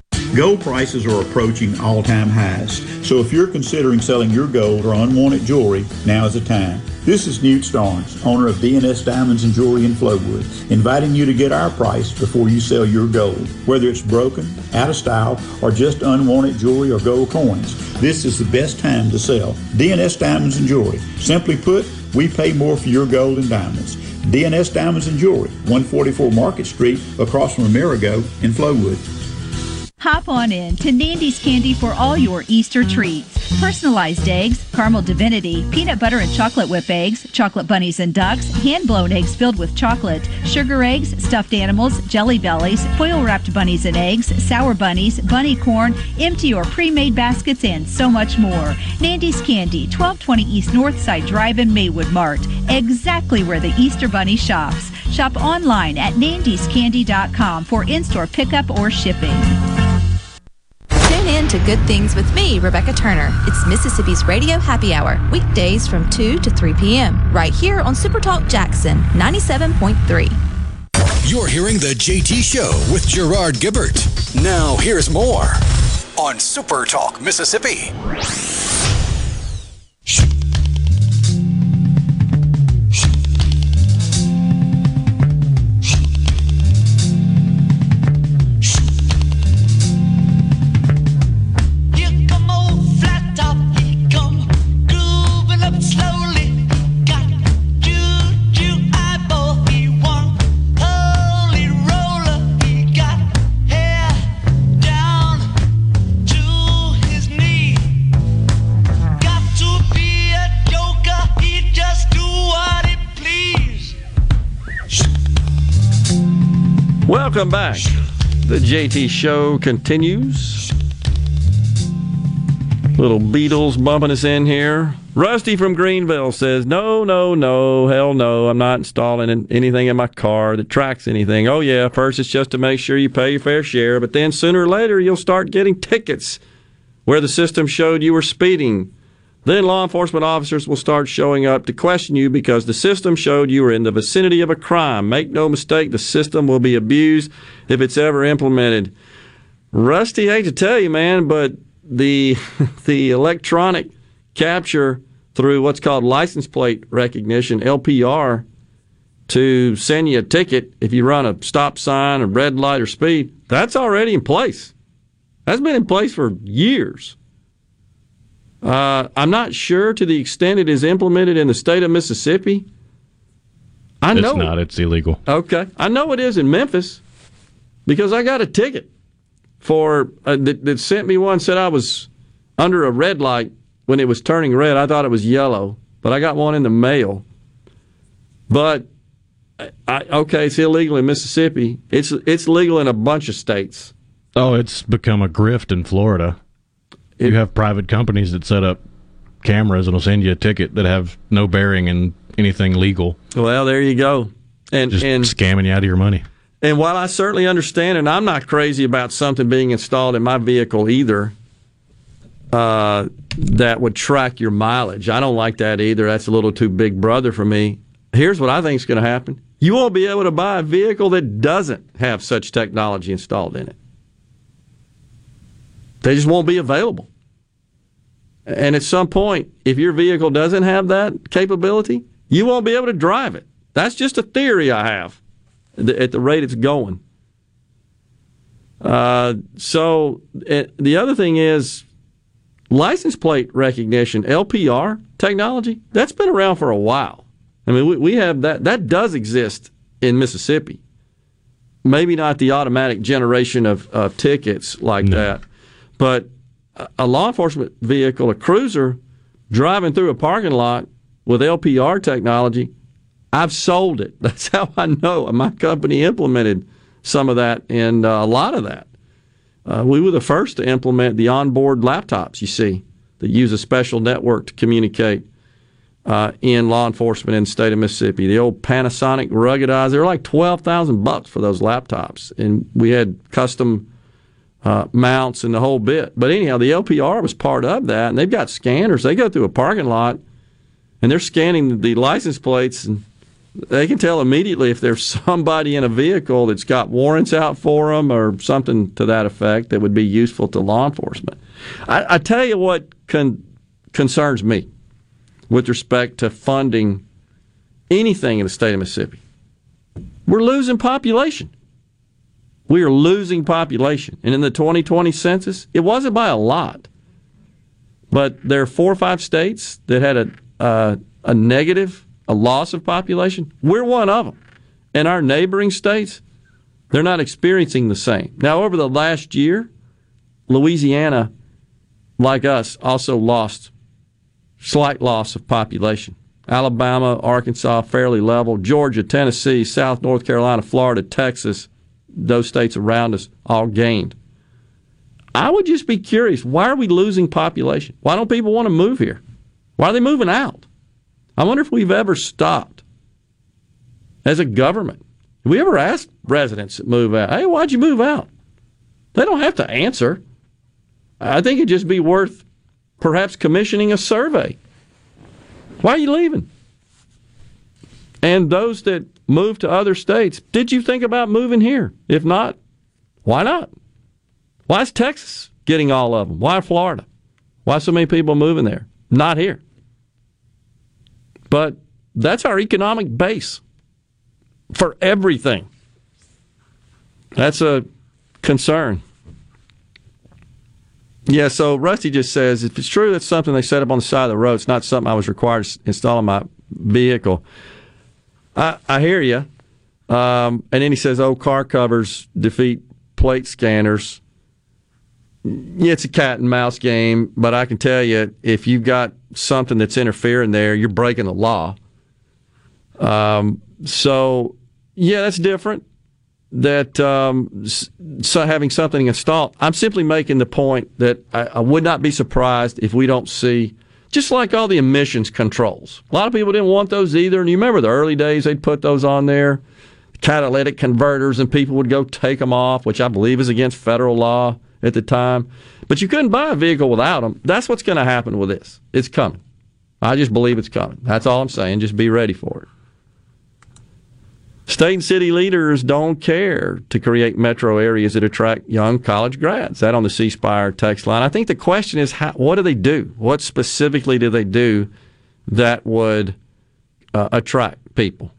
Gold prices are approaching all time highs, so if you're considering selling your gold or unwanted jewelry, now is the time. This is Newt Starnes, owner of DNS Diamonds and Jewelry in Flowood, inviting you to get our price before you sell your gold. Whether it's broken, out of style, or just unwanted jewelry or gold coins, this is the best time to sell. DNS Diamonds and Jewelry. Simply put, we pay more for your gold and diamonds. DNS Diamonds and Jewelry, 144 Market Street, across from Amerigo in Flowood. Hop on in to Nandy's Candy for all your Easter treats. Personalized eggs, caramel divinity, peanut butter and chocolate whip eggs, chocolate bunnies and ducks, hand blown eggs filled with chocolate, sugar eggs, stuffed animals, jelly bellies, foil wrapped bunnies and eggs, sour bunnies, bunny corn, empty or pre made baskets, and so much more. Nandy's Candy, 1220 East Northside Drive in Maywood Mart, exactly where the Easter Bunny shops. Shop online at nandyscandy.com for in store pickup or shipping. In to Good Things with me, Rebecca Turner. It's Mississippi's Radio Happy Hour, weekdays from 2 to 3 p.m., right here on Supertalk Jackson 97.3. You're hearing The JT Show with Gerard Gibert. Now, here's more on Super Talk, Mississippi. Welcome back. The JT Show continues. Little Beatles bumping us in here. Rusty from Greenville says, No, no, no, hell no. I'm not installing anything in my car that tracks anything. Oh, yeah, first it's just to make sure you pay your fair share, but then sooner or later you'll start getting tickets where the system showed you were speeding. Then law enforcement officers will start showing up to question you because the system showed you were in the vicinity of a crime. Make no mistake, the system will be abused if it's ever implemented. Rusty, hate to tell you, man, but the the electronic capture through what's called license plate recognition (LPR) to send you a ticket if you run a stop sign, a red light, or speed. That's already in place. That's been in place for years. Uh, I'm not sure to the extent it is implemented in the state of Mississippi. I know it's not. It's illegal. Okay, I know it is in Memphis because I got a ticket for uh, that, that sent me one said I was under a red light when it was turning red. I thought it was yellow, but I got one in the mail. But I, okay, it's illegal in Mississippi. It's it's legal in a bunch of states. Oh, it's become a grift in Florida. You have private companies that set up cameras and will send you a ticket that have no bearing in anything legal. Well, there you go. And Just and scamming you out of your money. And while I certainly understand, and I'm not crazy about something being installed in my vehicle either, uh, that would track your mileage. I don't like that either. That's a little too big brother for me. Here's what I think is going to happen you won't be able to buy a vehicle that doesn't have such technology installed in it. They just won't be available. And at some point, if your vehicle doesn't have that capability, you won't be able to drive it. That's just a theory I have at the rate it's going. Uh, so it, the other thing is license plate recognition, LPR technology, that's been around for a while. I mean, we, we have that, that does exist in Mississippi. Maybe not the automatic generation of, of tickets like no. that, but a law enforcement vehicle, a cruiser, driving through a parking lot with LPR technology, I've sold it. That's how I know. My company implemented some of that and uh, a lot of that. Uh, we were the first to implement the onboard laptops, you see, that use a special network to communicate uh, in law enforcement in the state of Mississippi. The old Panasonic ruggedized, they were like 12000 bucks for those laptops. And we had custom uh, mounts and the whole bit. But anyhow, the LPR was part of that, and they've got scanners. They go through a parking lot and they're scanning the license plates, and they can tell immediately if there's somebody in a vehicle that's got warrants out for them or something to that effect that would be useful to law enforcement. I, I tell you what con- concerns me with respect to funding anything in the state of Mississippi. We're losing population. We are losing population. And in the 2020 census, it wasn't by a lot. But there are four or five states that had a, uh, a negative, a loss of population. We're one of them. And our neighboring states, they're not experiencing the same. Now, over the last year, Louisiana, like us, also lost slight loss of population. Alabama, Arkansas, fairly level. Georgia, Tennessee, South North Carolina, Florida, Texas, those states around us all gained. I would just be curious why are we losing population? Why don't people want to move here? Why are they moving out? I wonder if we've ever stopped as a government. Have we ever asked residents that move out, hey, why'd you move out? They don't have to answer. I think it'd just be worth perhaps commissioning a survey. Why are you leaving? And those that move to other states, did you think about moving here? If not, why not? Why is Texas getting all of them? Why Florida? Why so many people moving there? Not here. But that's our economic base for everything. That's a concern. Yeah, so Rusty just says if it's true that's something they set up on the side of the road, it's not something I was required to install in my vehicle. I, I hear you. Um, and then he says, "Oh, car covers defeat plate scanners." Yeah, it's a cat and mouse game, but I can tell you, if you've got something that's interfering there, you're breaking the law. Um, so, yeah, that's different. That um, so having something installed, I'm simply making the point that I, I would not be surprised if we don't see just like all the emissions controls. A lot of people didn't want those either. And you remember the early days, they'd put those on there, catalytic converters, and people would go take them off, which I believe is against federal law at the time. But you couldn't buy a vehicle without them. That's what's going to happen with this. It's coming. I just believe it's coming. That's all I'm saying. Just be ready for it. State and city leaders don't care to create metro areas that attract young college grads. That on the C Spire text line. I think the question is, how, what do they do? What specifically do they do that would uh, attract people?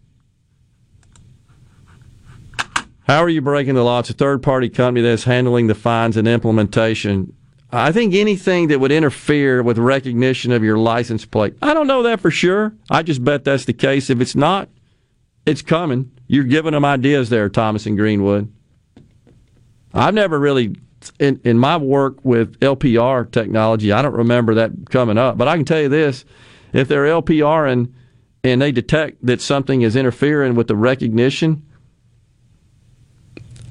How are you breaking the law? It's a third party company that's handling the fines and implementation. I think anything that would interfere with recognition of your license plate. I don't know that for sure. I just bet that's the case. If it's not, it's coming. You're giving them ideas there, Thomas and Greenwood. I've never really, in, in my work with LPR technology, I don't remember that coming up. But I can tell you this if they're LPR and, and they detect that something is interfering with the recognition,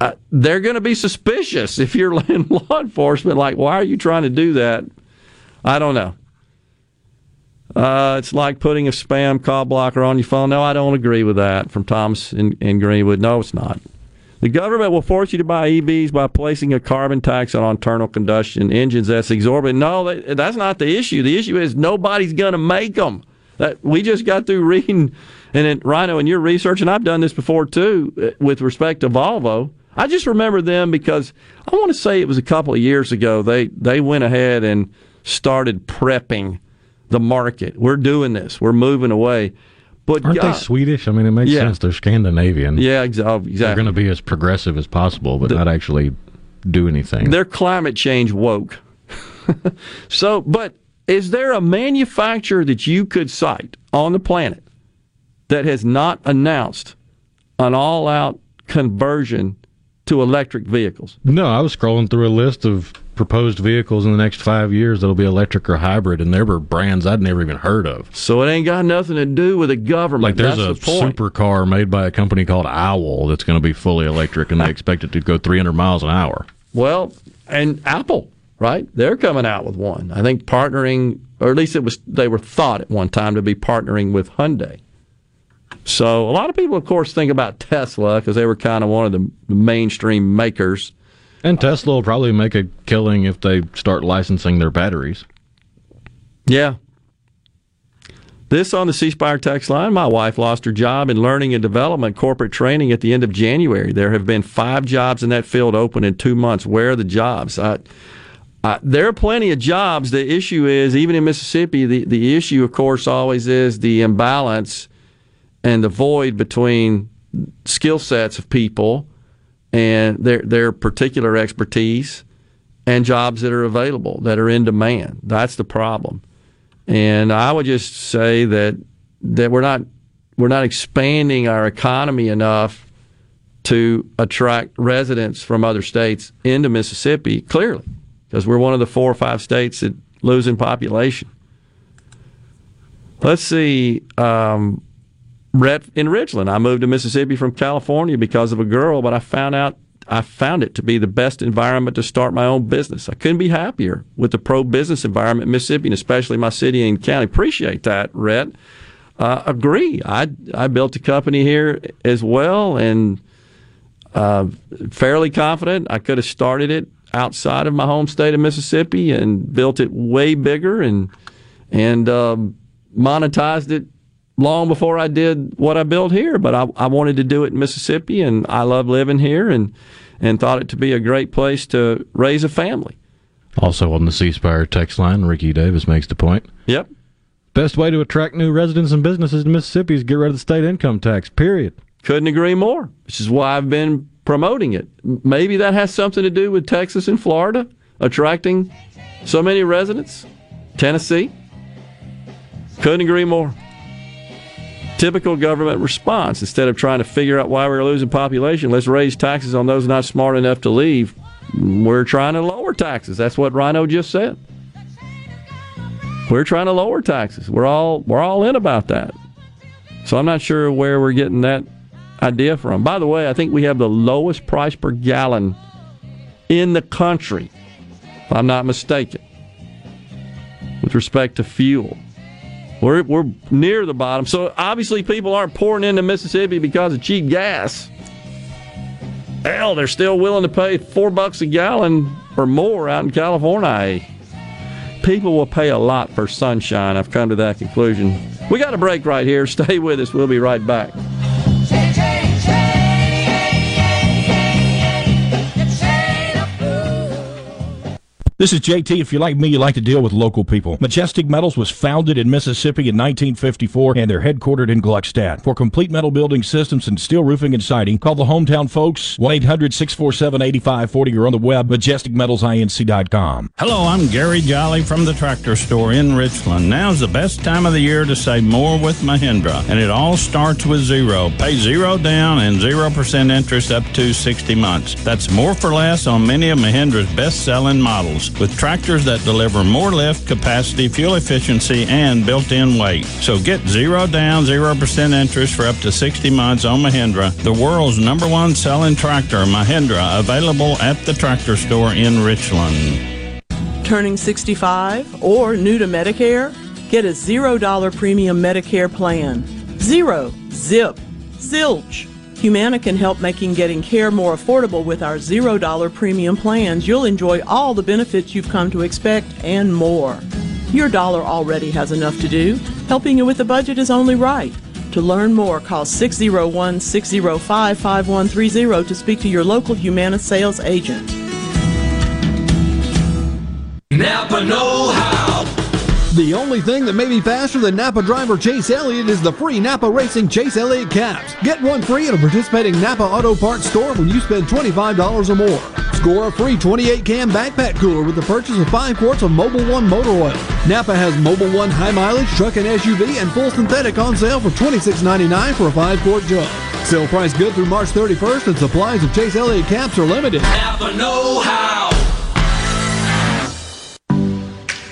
uh, they're going to be suspicious if you're in law enforcement. Like, why are you trying to do that? I don't know. Uh, it's like putting a spam call blocker on your phone. No, I don't agree with that from Thomas in, in Greenwood. No, it's not. The government will force you to buy EVs by placing a carbon tax on internal combustion engines. That's exorbitant. No, that's not the issue. The issue is nobody's going to make them. That we just got through reading, and in, Rhino, in your research, and I've done this before too, uh, with respect to Volvo. I just remember them because I want to say it was a couple of years ago. They they went ahead and started prepping the market. We're doing this. We're moving away. But aren't God, they Swedish? I mean, it makes yeah. sense. They're Scandinavian. Yeah, oh, exactly. They're going to be as progressive as possible, but the, not actually do anything. They're climate change woke. so, but is there a manufacturer that you could cite on the planet that has not announced an all-out conversion to electric vehicles. No, I was scrolling through a list of proposed vehicles in the next five years that'll be electric or hybrid, and there were brands I'd never even heard of. So it ain't got nothing to do with the government. Like there's That's a the supercar made by a company called Owl that's going to be fully electric, and they expect it to go 300 miles an hour. Well, and Apple, right? They're coming out with one. I think partnering, or at least it was they were thought at one time to be partnering with Hyundai. So a lot of people, of course, think about Tesla because they were kind of one of the mainstream makers. And Tesla will probably make a killing if they start licensing their batteries. Yeah. This on the C Spire text line. My wife lost her job in learning and development corporate training at the end of January. There have been five jobs in that field open in two months. Where are the jobs? I, I, there are plenty of jobs. The issue is, even in Mississippi, the, the issue, of course, always is the imbalance and the void between skill sets of people and their their particular expertise and jobs that are available that are in demand. That's the problem. And I would just say that that we're not we're not expanding our economy enough to attract residents from other states into Mississippi. Clearly, because we're one of the four or five states that lose in population. Let's see. Um, Red, in Ridgeland, I moved to Mississippi from California because of a girl, but I found out I found it to be the best environment to start my own business. I couldn't be happier with the pro business environment in Mississippi, and especially my city and county. Appreciate that, Rhett. Uh, agree. I I built a company here as well, and uh, fairly confident I could have started it outside of my home state of Mississippi and built it way bigger and and um, monetized it long before I did what I built here. But I, I wanted to do it in Mississippi, and I love living here, and and thought it to be a great place to raise a family. Also on the C Spire text line, Ricky Davis makes the point. Yep. Best way to attract new residents and businesses to Mississippi is get rid of the state income tax. Period. Couldn't agree more. Which is why I've been promoting it. Maybe that has something to do with Texas and Florida attracting so many residents. Tennessee. Couldn't agree more. Typical government response. Instead of trying to figure out why we're losing population, let's raise taxes on those not smart enough to leave. We're trying to lower taxes. That's what Rhino just said. We're trying to lower taxes. We're all we're all in about that. So I'm not sure where we're getting that idea from. By the way, I think we have the lowest price per gallon in the country, if I'm not mistaken, with respect to fuel. We're, we're near the bottom. So obviously, people aren't pouring into Mississippi because of cheap gas. Hell, they're still willing to pay four bucks a gallon or more out in California. People will pay a lot for sunshine. I've come to that conclusion. We got a break right here. Stay with us. We'll be right back. This is JT. If you're like me, you like to deal with local people. Majestic Metals was founded in Mississippi in 1954 and they're headquartered in Gluckstadt. For complete metal building systems and steel roofing and siding, call the hometown folks 1-800-647-8540 or on the web majesticmetalsinc.com. Hello, I'm Gary Jolly from the tractor store in Richland. Now's the best time of the year to save more with Mahindra, and it all starts with zero. Pay zero down and 0% interest up to 60 months. That's more for less on many of Mahindra's best-selling models with tractors that deliver more lift, capacity, fuel efficiency, and built-in weight. So get zero down, 0% interest for up to 60 months on Mahindra, the world's number one selling tractor, Mahindra, available at the tractor store in Richland. Turning 65 or new to Medicare? Get a $0 premium Medicare plan. Zero, zip, zilch. Humana can help making getting care more affordable with our $0 premium plans. You'll enjoy all the benefits you've come to expect and more. Your dollar already has enough to do. Helping you with the budget is only right. To learn more, call 601 605 5130 to speak to your local Humana sales agent. Napa Know How. The only thing that may be faster than Napa driver Chase Elliott is the free Napa Racing Chase Elliott caps. Get one free at a participating Napa Auto Parts store when you spend $25 or more. Score a free 28 can backpack cooler with the purchase of 5 quarts of Mobil One motor oil. Napa has Mobil One high mileage truck and SUV and full synthetic on sale for $26.99 for a 5 quart jug. Sale price good through March 31st, and supplies of Chase Elliott caps are limited. Napa Know How.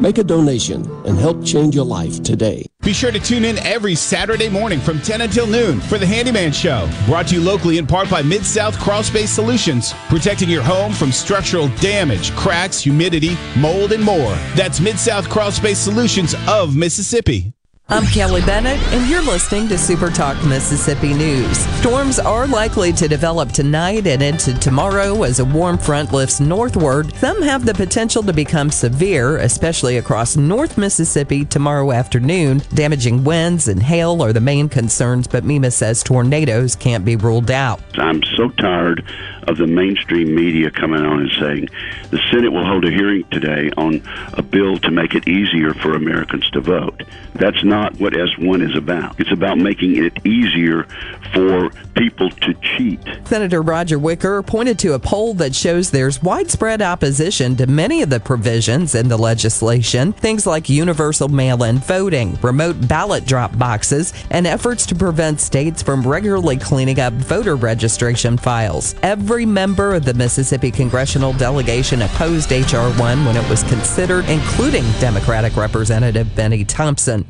Make a donation and help change your life today. Be sure to tune in every Saturday morning from 10 until noon for the Handyman Show. Brought to you locally in part by Mid South Crawl Space Solutions, protecting your home from structural damage, cracks, humidity, mold, and more. That's Mid South Crawl Space Solutions of Mississippi. I'm Kelly Bennett, and you're listening to Super Talk Mississippi News. Storms are likely to develop tonight and into tomorrow as a warm front lifts northward. Some have the potential to become severe, especially across North Mississippi tomorrow afternoon. Damaging winds and hail are the main concerns, but MEMA says tornadoes can't be ruled out. I'm so tired of the mainstream media coming on and saying the Senate will hold a hearing today on a bill to make it easier for Americans to vote. That's not what S1 is about. It's about making it easier for people to cheat. Senator Roger Wicker pointed to a poll that shows there's widespread opposition to many of the provisions in the legislation, things like universal mail in voting, remote ballot drop boxes, and efforts to prevent states from regularly cleaning up voter registration files. Every member of the Mississippi congressional delegation opposed H.R. 1 when it was considered, including Democratic Representative Benny Thompson.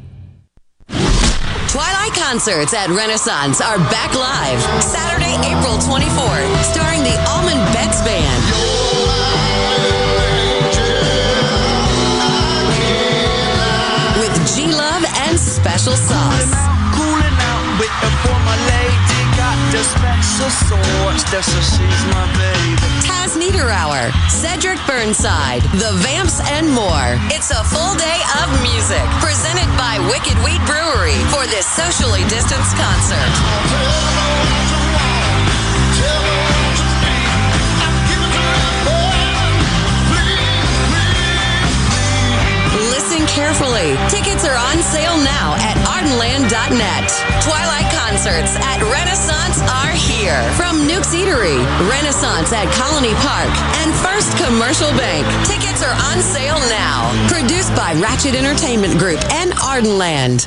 Twilight concerts at Renaissance are back live Saturday, April 24th, starring the Allman Betts Band. With G Love and Special Sauce. That's my baby. Taz Niederauer, Cedric Burnside, The Vamps, and more. It's a full day of music presented by Wicked Wheat Brewery for this socially distanced concert. Carefully. Tickets are on sale now at ardenland.net. Twilight concerts at Renaissance are here. From Nuke's Eatery, Renaissance at Colony Park, and First Commercial Bank. Tickets are on sale now. Produced by Ratchet Entertainment Group and Ardenland.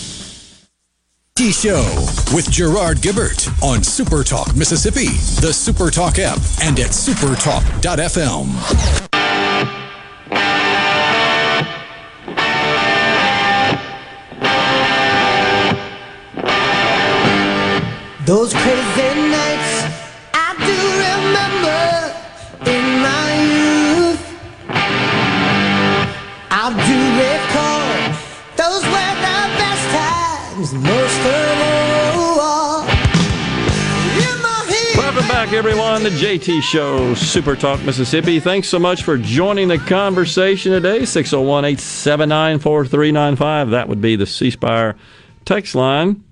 T Show with Gerard Gibert on Super Talk Mississippi, the Super Talk app, and at supertalk.fm. Those crazy Welcome back, everyone. The JT Show, Super Talk Mississippi. Thanks so much for joining the conversation today. 601 879 4395. That would be the C Spire text line.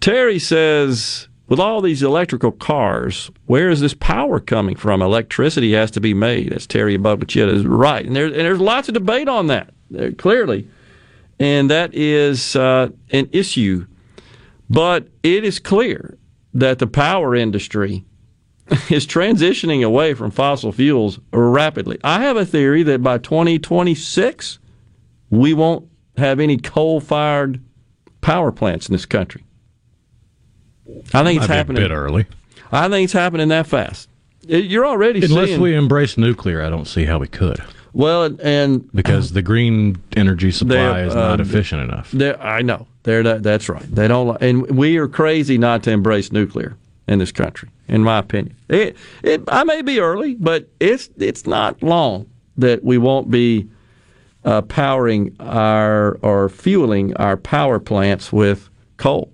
Terry says, with all these electrical cars, where is this power coming from? Electricity has to be made. That's Terry above Wichita is right. And, there, and there's lots of debate on that, there, clearly. And that is uh, an issue. But it is clear that the power industry is transitioning away from fossil fuels rapidly. I have a theory that by 2026, we won't have any coal fired power plants in this country. I think it's Might be a bit early. I think it's happening that fast. You're already Unless seeing. we embrace nuclear, I don't see how we could. Well, and Because the green energy supply is not uh, efficient enough. I know. They're that, that's right. They don't, and we are crazy not to embrace nuclear in this country, in my opinion. It, it, I may be early, but it's it's not long that we won't be uh, powering our or fueling our power plants with coal.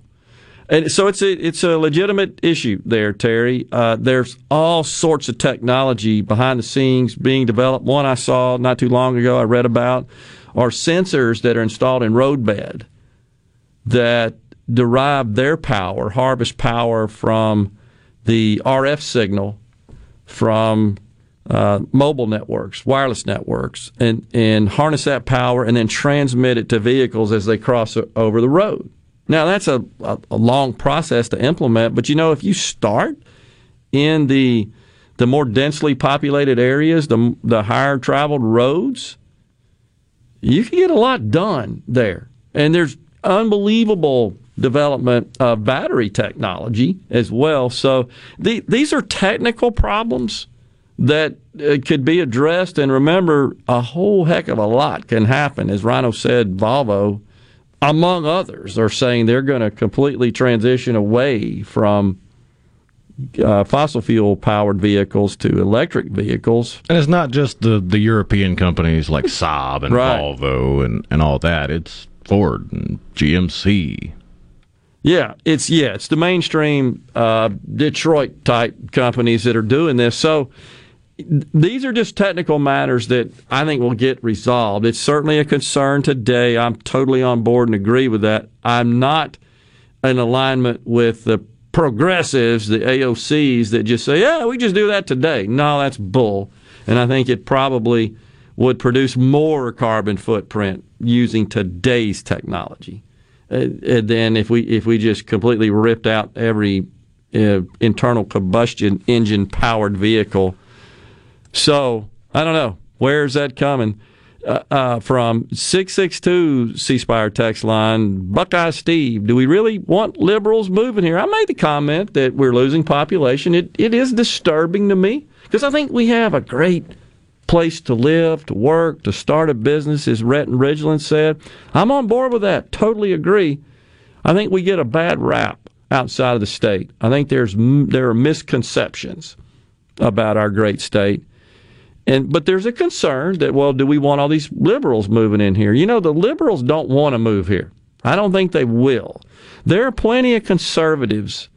And so it's a it's a legitimate issue there, Terry. Uh, there's all sorts of technology behind the scenes being developed. One I saw not too long ago, I read about, are sensors that are installed in roadbed that derive their power, harvest power from the RF signal from uh, mobile networks, wireless networks, and, and harness that power and then transmit it to vehicles as they cross over the road. Now, that's a, a, a long process to implement, but you know, if you start in the the more densely populated areas, the, the higher traveled roads, you can get a lot done there. And there's unbelievable development of battery technology as well. So the, these are technical problems that uh, could be addressed. And remember, a whole heck of a lot can happen. As Rhino said, Volvo, among others, are saying they're going to completely transition away from uh, fossil fuel powered vehicles to electric vehicles. And it's not just the, the European companies like Saab and Right. Volvo and, and all that. It's Ford and GMC. Yeah, it's yeah, it's the mainstream uh, Detroit type companies that are doing this. So these are just technical matters that I think will get resolved. It's certainly a concern today. I'm totally on board and agree with that. I'm not in alignment with the progressives, the AOCs that just say, "Yeah, we just do that today." No, that's bull. And I think it probably would produce more carbon footprint using today's technology uh, than if we if we just completely ripped out every uh, internal combustion engine powered vehicle. So I don't know where's that coming uh, uh, from. Six six two C Spire text line. Buckeye Steve, do we really want liberals moving here? I made the comment that we're losing population. It it is disturbing to me because I think we have a great place to live, to work, to start a business, as Rhett and Ridgeland said. I'm on board with that. Totally agree. I think we get a bad rap outside of the state. I think there's there are misconceptions about our great state. And but there's a concern that well, do we want all these liberals moving in here? You know, the liberals don't want to move here. I don't think they will. There are plenty of conservatives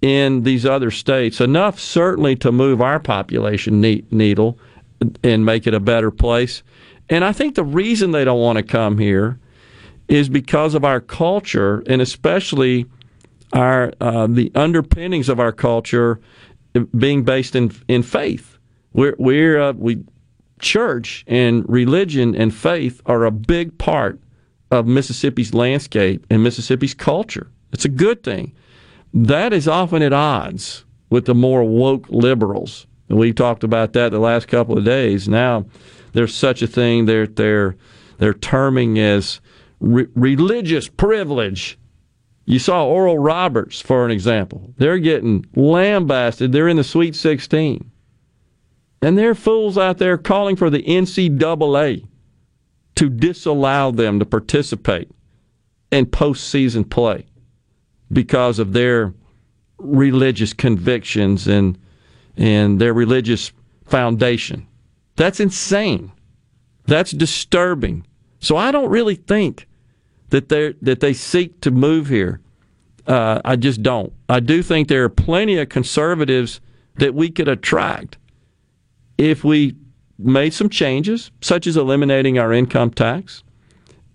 in these other states, enough certainly to move our population needle and make it a better place. And I think the reason they don't want to come here is because of our culture and especially our uh, the underpinnings of our culture being based in in faith. We're we're uh, we church and religion and faith are a big part of Mississippi's landscape and Mississippi's culture. It's a good thing. That is often at odds with the more woke liberals. And we talked about that the last couple of days. Now there's such a thing they're they're they're terming as re- religious privilege. You saw Oral Roberts, for an example. They're getting lambasted. They're in the Sweet 16. And there are fools out there calling for the NCAA to disallow them to participate in postseason play because of their religious convictions and and their religious foundation. That's insane. That's disturbing. So I don't really think that they that they seek to move here. Uh, I just don't. I do think there are plenty of conservatives that we could attract if we made some changes, such as eliminating our income tax,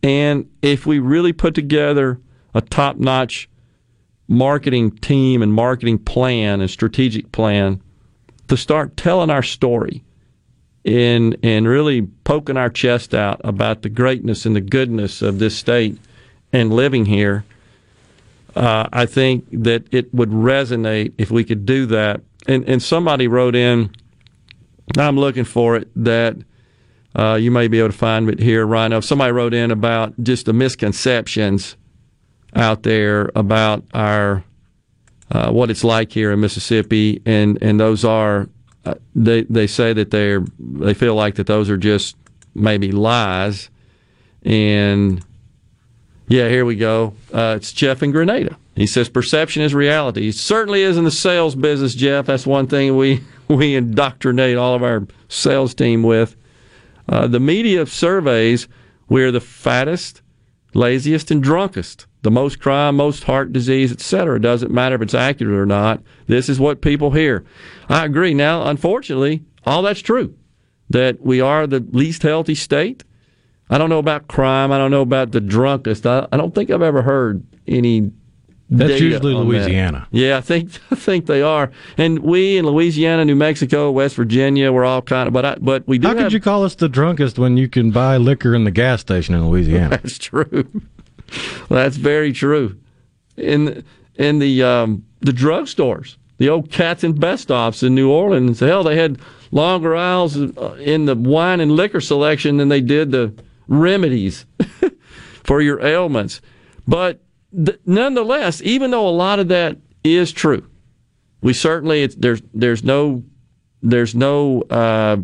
and if we really put together a top-notch marketing team and marketing plan and strategic plan to start telling our story and and really poking our chest out about the greatness and the goodness of this state and living here. Uh, I think that it would resonate if we could do that and and somebody wrote in. I'm looking for it that uh, you may be able to find it here, Rhino. Somebody wrote in about just the misconceptions out there about our uh, what it's like here in Mississippi, and and those are uh, they they say that they're they feel like that those are just maybe lies, and yeah, here we go. Uh, it's Jeff in Grenada. He says perception is reality. It certainly is in the sales business, Jeff. That's one thing we we indoctrinate all of our sales team with. Uh, the media surveys we're the fattest, laziest, and drunkest. The most crime, most heart disease, etc. Doesn't matter if it's accurate or not. This is what people hear. I agree. Now, unfortunately, all that's true. That we are the least healthy state. I don't know about crime. I don't know about the drunkest. I, I don't think I've ever heard any. That's usually on that. Louisiana. Yeah, I think I think they are. And we in Louisiana, New Mexico, West Virginia, we're all kind of. But I, but we do. How have, could you call us the drunkest when you can buy liquor in the gas station in Louisiana? That's true. That's very true. In in the um, the drugstores, the old Katz and Besthoffs in New Orleans, hell, they had longer aisles uh, in the wine and liquor selection than they did the remedies for your ailments. But th- nonetheless, even though a lot of that is true, we certainly there's there's no there's no uh,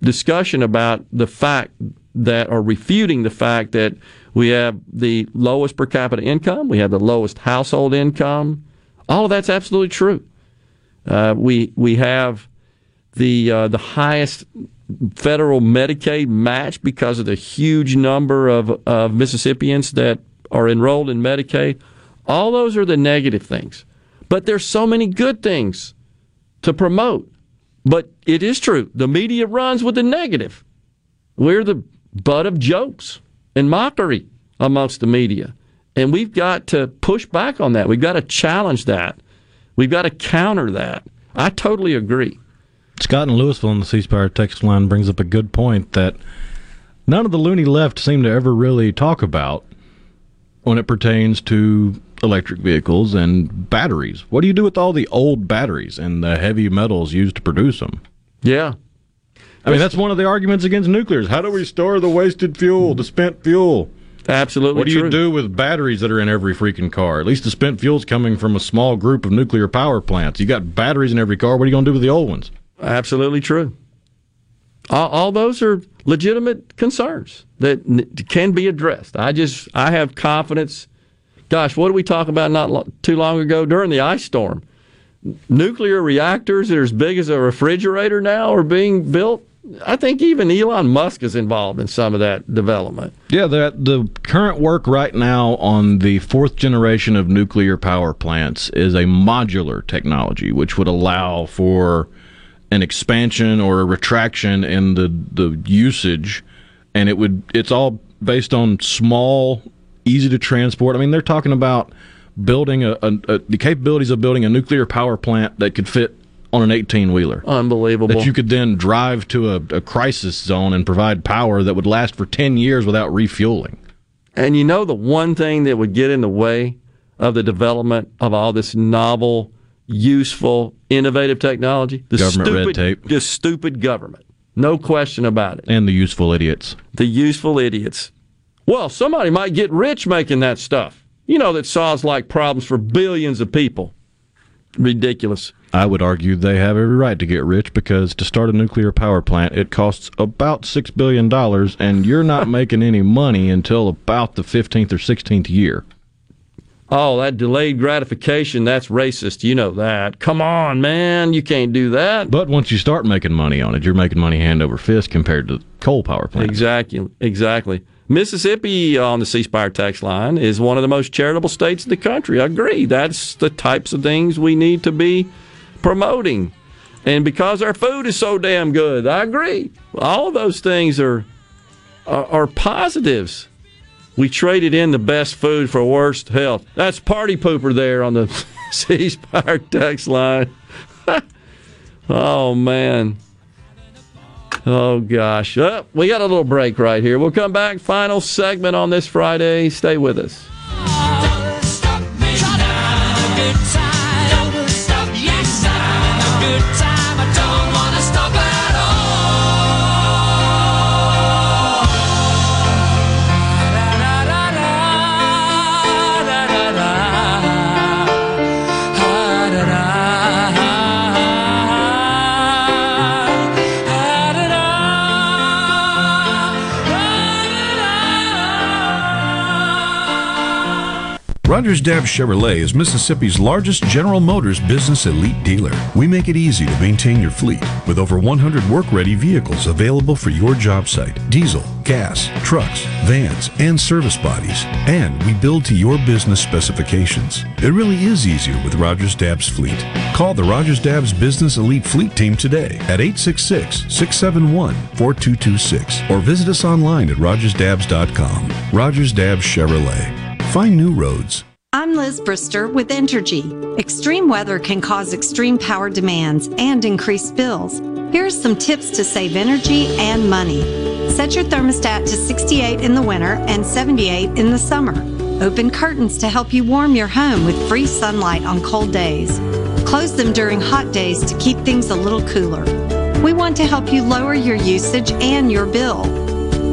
discussion about the fact that or refuting the fact that we have the lowest per capita income, we have the lowest household income. All of that's absolutely true. Uh, we we have the uh, the highest federal Medicaid match because of the huge number of, of Mississippians that are enrolled in Medicaid. All those are the negative things. But there's so many good things to promote. But it is true. The media runs with the negative. We're the butt of jokes and mockery amongst the media. And we've got to push back on that. We've got to challenge that. We've got to counter that. I totally agree. Scott in Louisville on the C Spire text line brings up a good point that none of the loony left seem to ever really talk about when it pertains to electric vehicles and batteries. What do you do with all the old batteries and the heavy metals used to produce them? Yeah. I mean, that's one of the arguments against nuclear. How do we store the wasted fuel, the spent fuel? Absolutely What do true. you do with batteries that are in every freaking car? At least the spent fuel's coming from a small group of nuclear power plants. You got batteries in every car. What are you going to do with the old ones? Absolutely true. All, all those are legitimate concerns that can be addressed. I just I have confidence. Gosh, what did we talk about not lo- too long ago during the ice storm? Nuclear reactors that are as big as a refrigerator now are being built. I think even Elon Musk is involved in some of that development. Yeah, the the current work right now on the fourth generation of nuclear power plants is a modular technology, which would allow for an expansion or a retraction in the the usage, and it would it's all based on small, easy to transport. I mean, they're talking about building a, a, a the capabilities of building a nuclear power plant that could fit on an 18 wheeler. Unbelievable. That you could then drive to a, a crisis zone and provide power that would last for 10 years without refueling. And you know the one thing that would get in the way of the development of all this novel, useful, innovative technology? The Government red stupid, tape. Just stupid government. No question about it. And the useful idiots. The useful idiots. Well, somebody might get rich making that stuff. You know that solves like problems for billions of people. Ridiculous. I would argue they have every right to get rich because to start a nuclear power plant, it costs about $6 billion, and you're not making any money until about the 15th or 16th year. Oh, that delayed gratification, that's racist. You know that. Come on, man. You can't do that. But once you start making money on it, you're making money hand over fist compared to coal power plants. Exactly. Exactly. Mississippi on the C Spire tax line is one of the most charitable states in the country. I agree. That's the types of things we need to be promoting. And because our food is so damn good, I agree. All of those things are are, are positives. We traded in the best food for worst health. That's party pooper there on the C Spire text line. oh man. Oh gosh. Uh, we got a little break right here. We'll come back. Final segment on this Friday. Stay with us. Rogers Dabbs Chevrolet is Mississippi's largest General Motors business elite dealer. We make it easy to maintain your fleet with over 100 work ready vehicles available for your job site diesel, gas, trucks, vans, and service bodies. And we build to your business specifications. It really is easier with Rogers Dabbs Fleet. Call the Rogers Dabbs Business Elite Fleet Team today at 866 671 4226 or visit us online at rogersdabbs.com. Rogers Dabbs Chevrolet. Find new roads. I'm Liz Brister with Entergy. Extreme weather can cause extreme power demands and increased bills. Here are some tips to save energy and money. Set your thermostat to 68 in the winter and 78 in the summer. Open curtains to help you warm your home with free sunlight on cold days. Close them during hot days to keep things a little cooler. We want to help you lower your usage and your bill.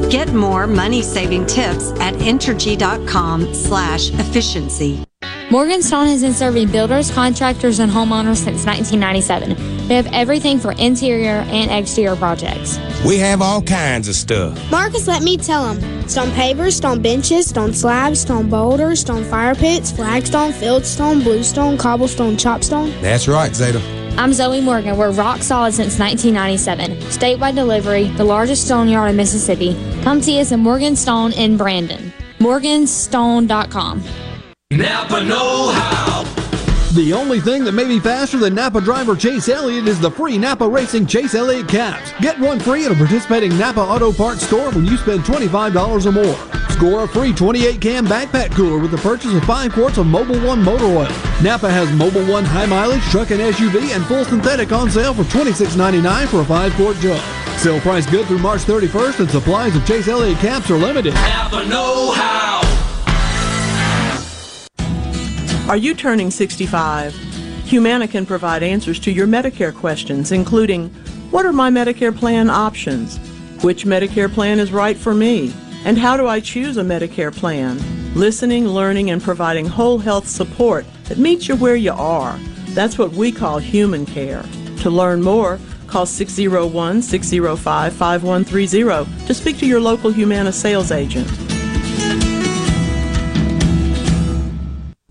Get more money-saving tips at Entergy.com slash efficiency. Morganstone has been serving builders, contractors, and homeowners since 1997. They have everything for interior and exterior projects. We have all kinds of stuff. Marcus, let me tell them. Stone pavers, stone benches, stone slabs, stone boulders, stone fire pits, flagstone, fieldstone, bluestone, cobblestone, chopstone. That's right, Zeta. I'm Zoe Morgan. We're rock solid since 1997. Statewide delivery, the largest stone yard in Mississippi. Come see us at Morgan Stone in Brandon. Morganstone.com. Napa Know How. The only thing that may be faster than Napa driver Chase Elliott is the free Napa Racing Chase Elliott caps. Get one free at a participating Napa Auto Parts store when you spend $25 or more. Score a free 28 can backpack cooler with the purchase of 5 quarts of Mobil One motor oil. Napa has Mobil One high mileage truck and SUV and full synthetic on sale for $26.99 for a 5 quart jug. Sale price good through March 31st and supplies of Chase Elliott caps are limited. Napa Know How. Are you turning 65? Humana can provide answers to your Medicare questions, including What are my Medicare plan options? Which Medicare plan is right for me? And how do I choose a Medicare plan? Listening, learning, and providing whole health support that meets you where you are. That's what we call human care. To learn more, call 601 605 5130 to speak to your local Humana sales agent.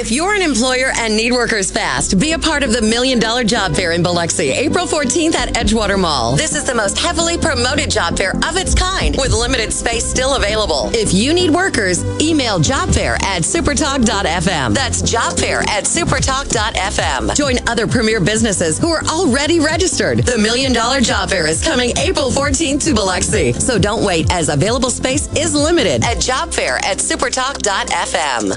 If you're an employer and need workers fast, be a part of the Million Dollar Job Fair in Biloxi, April 14th at Edgewater Mall. This is the most heavily promoted job fair of its kind, with limited space still available. If you need workers, email jobfair at supertalk.fm. That's jobfair at supertalk.fm. Join other premier businesses who are already registered. The Million Dollar Job Fair is coming April 14th to Biloxi. So don't wait, as available space is limited at jobfair at supertalk.fm.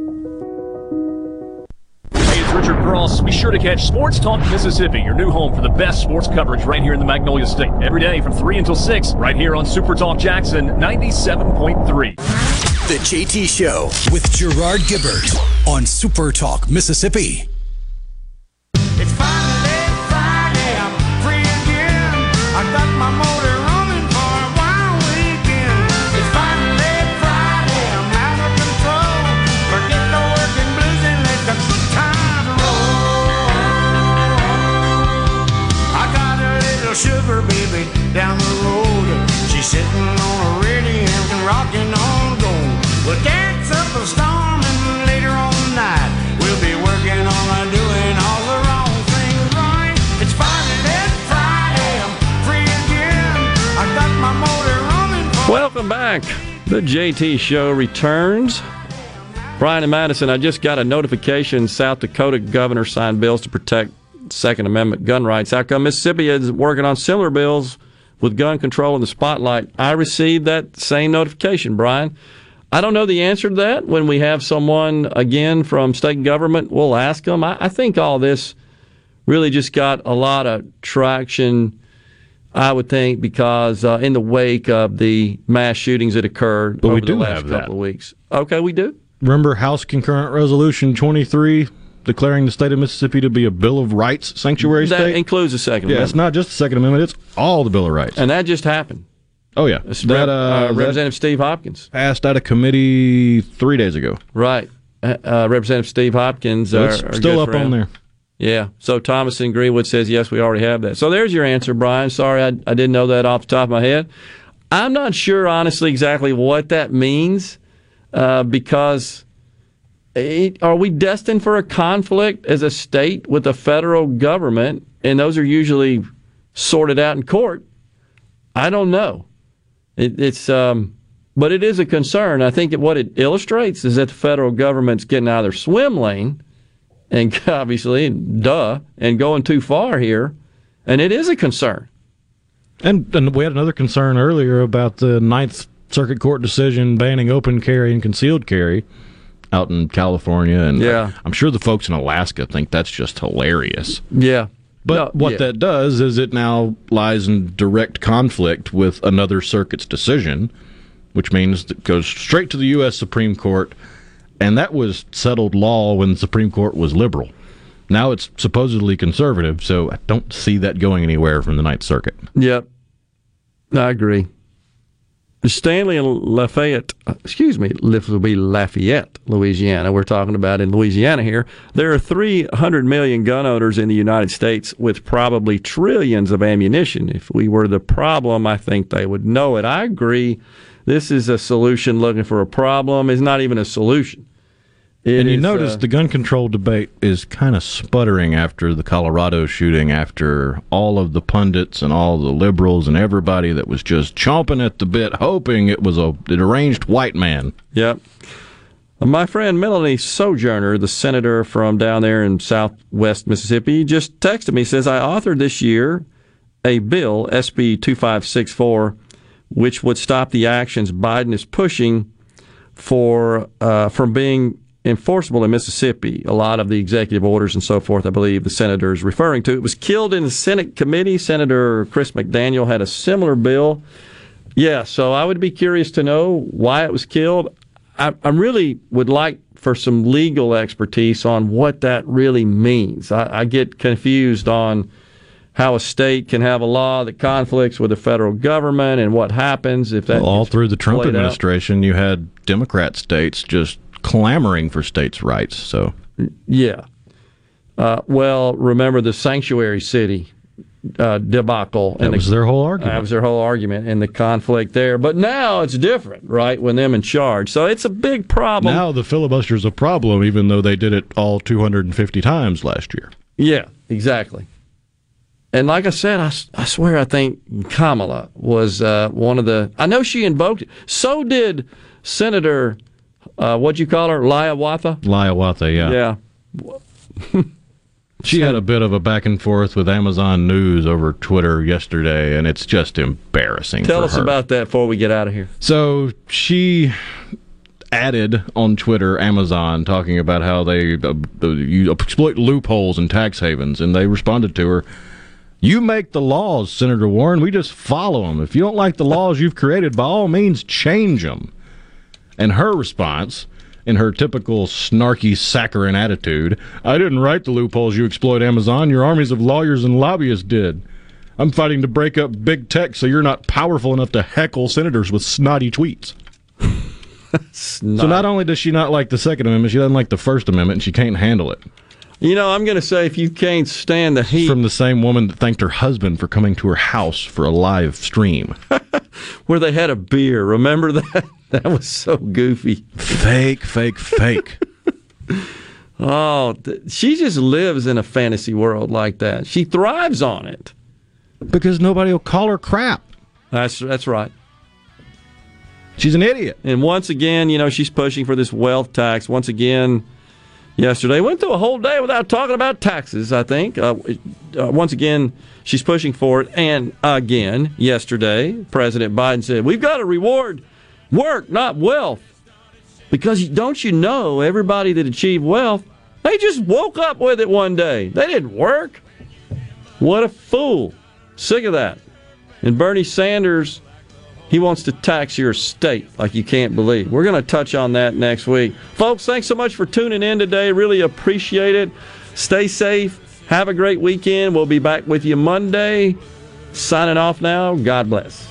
Richard Cross. Be sure to catch Sports Talk Mississippi, your new home for the best sports coverage right here in the Magnolia State. Every day from 3 until 6, right here on Super Talk Jackson 97.3. The JT Show with Gerard Gibert on Super Talk, Mississippi. The JT Show returns. Brian and Madison, I just got a notification South Dakota governor signed bills to protect Second Amendment gun rights. How come Mississippi is working on similar bills with gun control in the spotlight? I received that same notification, Brian. I don't know the answer to that. When we have someone again from state government, we'll ask them. I, I think all this really just got a lot of traction. I would think because uh, in the wake of the mass shootings that occurred But we over the do last have couple that. of weeks. Okay, we do. Remember House Concurrent Resolution 23 declaring the state of Mississippi to be a Bill of Rights sanctuary that state? That includes the Second yeah, it's not just the Second Amendment, it's all the Bill of Rights. and that just happened. Oh, yeah. It's That, Rep- uh, uh, that Steve Hopkins. passed out of committee three days ago. Right. Uh, uh, Representative Steve Hopkins. Our- our still good up on there. Yeah. So Thomas in Greenwood says, yes, we already have that. So there's your answer, Brian. Sorry, I, I didn't know that off the top of my head. I'm not sure, honestly, exactly what that means uh, because it, are we destined for a conflict as a state with the federal government? And those are usually sorted out in court. I don't know. It, it's, um, but it is a concern. I think what it illustrates is that the federal government's getting out of their swim lane, and obviously, duh, and going too far here, and it is a concern. And, and we had another concern earlier about the Ninth Circuit Court decision banning open carry and concealed carry out in California. And Yeah. I'm sure the folks in Alaska think that's just hilarious. Yeah. But No, what yeah. that does is it now lies in direct conflict with another circuit's decision, which means it goes straight to the U.S. Supreme Court. And that was settled law when the Supreme Court was liberal. Now it's supposedly conservative, so I don't see that going anywhere from the Ninth Circuit. Yep. I agree. Stanley and Lafayette, excuse me, this will be Lafayette, Louisiana. We're talking about in Louisiana here. There are 300 million gun owners in the United States with probably trillions of ammunition. If we were the problem, I think they would know it. I agree. This is a solution looking for a problem. It's not even a solution. It and you is, notice uh, the gun control debate is kind of sputtering after the Colorado shooting, after all of the pundits and all the liberals and everybody that was just chomping at the bit, hoping it was a deranged white man. Yep. Uh, My friend Melanie Sojourner, the senator from down there in southwest Mississippi, just texted me says I authored this year a bill SB 2564 which would stop the actions Biden is pushing for uh, from being enforceable in Mississippi. A lot of the executive orders and so forth, I believe the senator is referring to. It was killed in the Senate committee. Senator Chris McDaniel had a similar bill. Yeah, so I would be curious to know why it was killed. I, I really would like for some legal expertise on what that really means. I, I get confused on how a state can have a law that conflicts with the federal government and what happens if that Well, all through the Trump played out. administration, you had Democrat states just clamoring for states' rights. So Yeah. Uh, well, remember the sanctuary city uh, debacle. that and was the, their whole argument. That was their whole argument and the conflict there. But now it's different, right? When them in charge, so it's a big problem. now the filibuster is a problem, even though they did it all 250 times last year. Yeah, exactly. And like I said, I, I swear I think Kamala was uh, one of the. I know she invoked it. So did Senator, uh, what'd you call her? Liawatha? Liawatha, yeah. Yeah. She had a bit of a back and forth with Amazon News over Twitter yesterday, and it's just embarrassing. Tell us her. about that before we get out of here. So she added on Twitter Amazon talking about how they uh, you exploit loopholes and tax havens, and they responded to her. You make the laws, Senator Warren. We just follow them. If you don't like the laws you've created, by all means, change them. And her response, in her typical snarky, saccharine attitude, I didn't write the loopholes you exploit, Amazon. Your armies of lawyers and lobbyists did. I'm fighting to break up big tech so you're not powerful enough to heckle senators with snotty tweets. So not only does she not like the Second Amendment, she doesn't like the First Amendment, and she can't handle it. You know, I'm going to say if you can't stand the heat, From the same woman that thanked her husband for coming to her house for a live stream. where they had a beer, remember that? That was so goofy. Fake, fake, fake. Oh, she just lives in a fantasy world like that. She thrives on it. Because nobody will call her crap. That's that's right. She's an idiot. And once again, you know, she's pushing for this wealth tax. Once again, yesterday went through a whole day without talking about taxes. I think uh, uh, once again she's pushing for it. And again, yesterday, President Biden said we've got to reward work, not wealth, because don't you know everybody that achieved wealth they just woke up with it one day. They didn't work. What a fool. Sick of that. And Bernie Sanders, he wants to tax your state like you can't believe. We're going to touch on that next week. Folks, thanks so much for tuning in today. Really appreciate it. Stay safe. Have a great weekend. We'll be back with you Monday. Signing off now. God bless.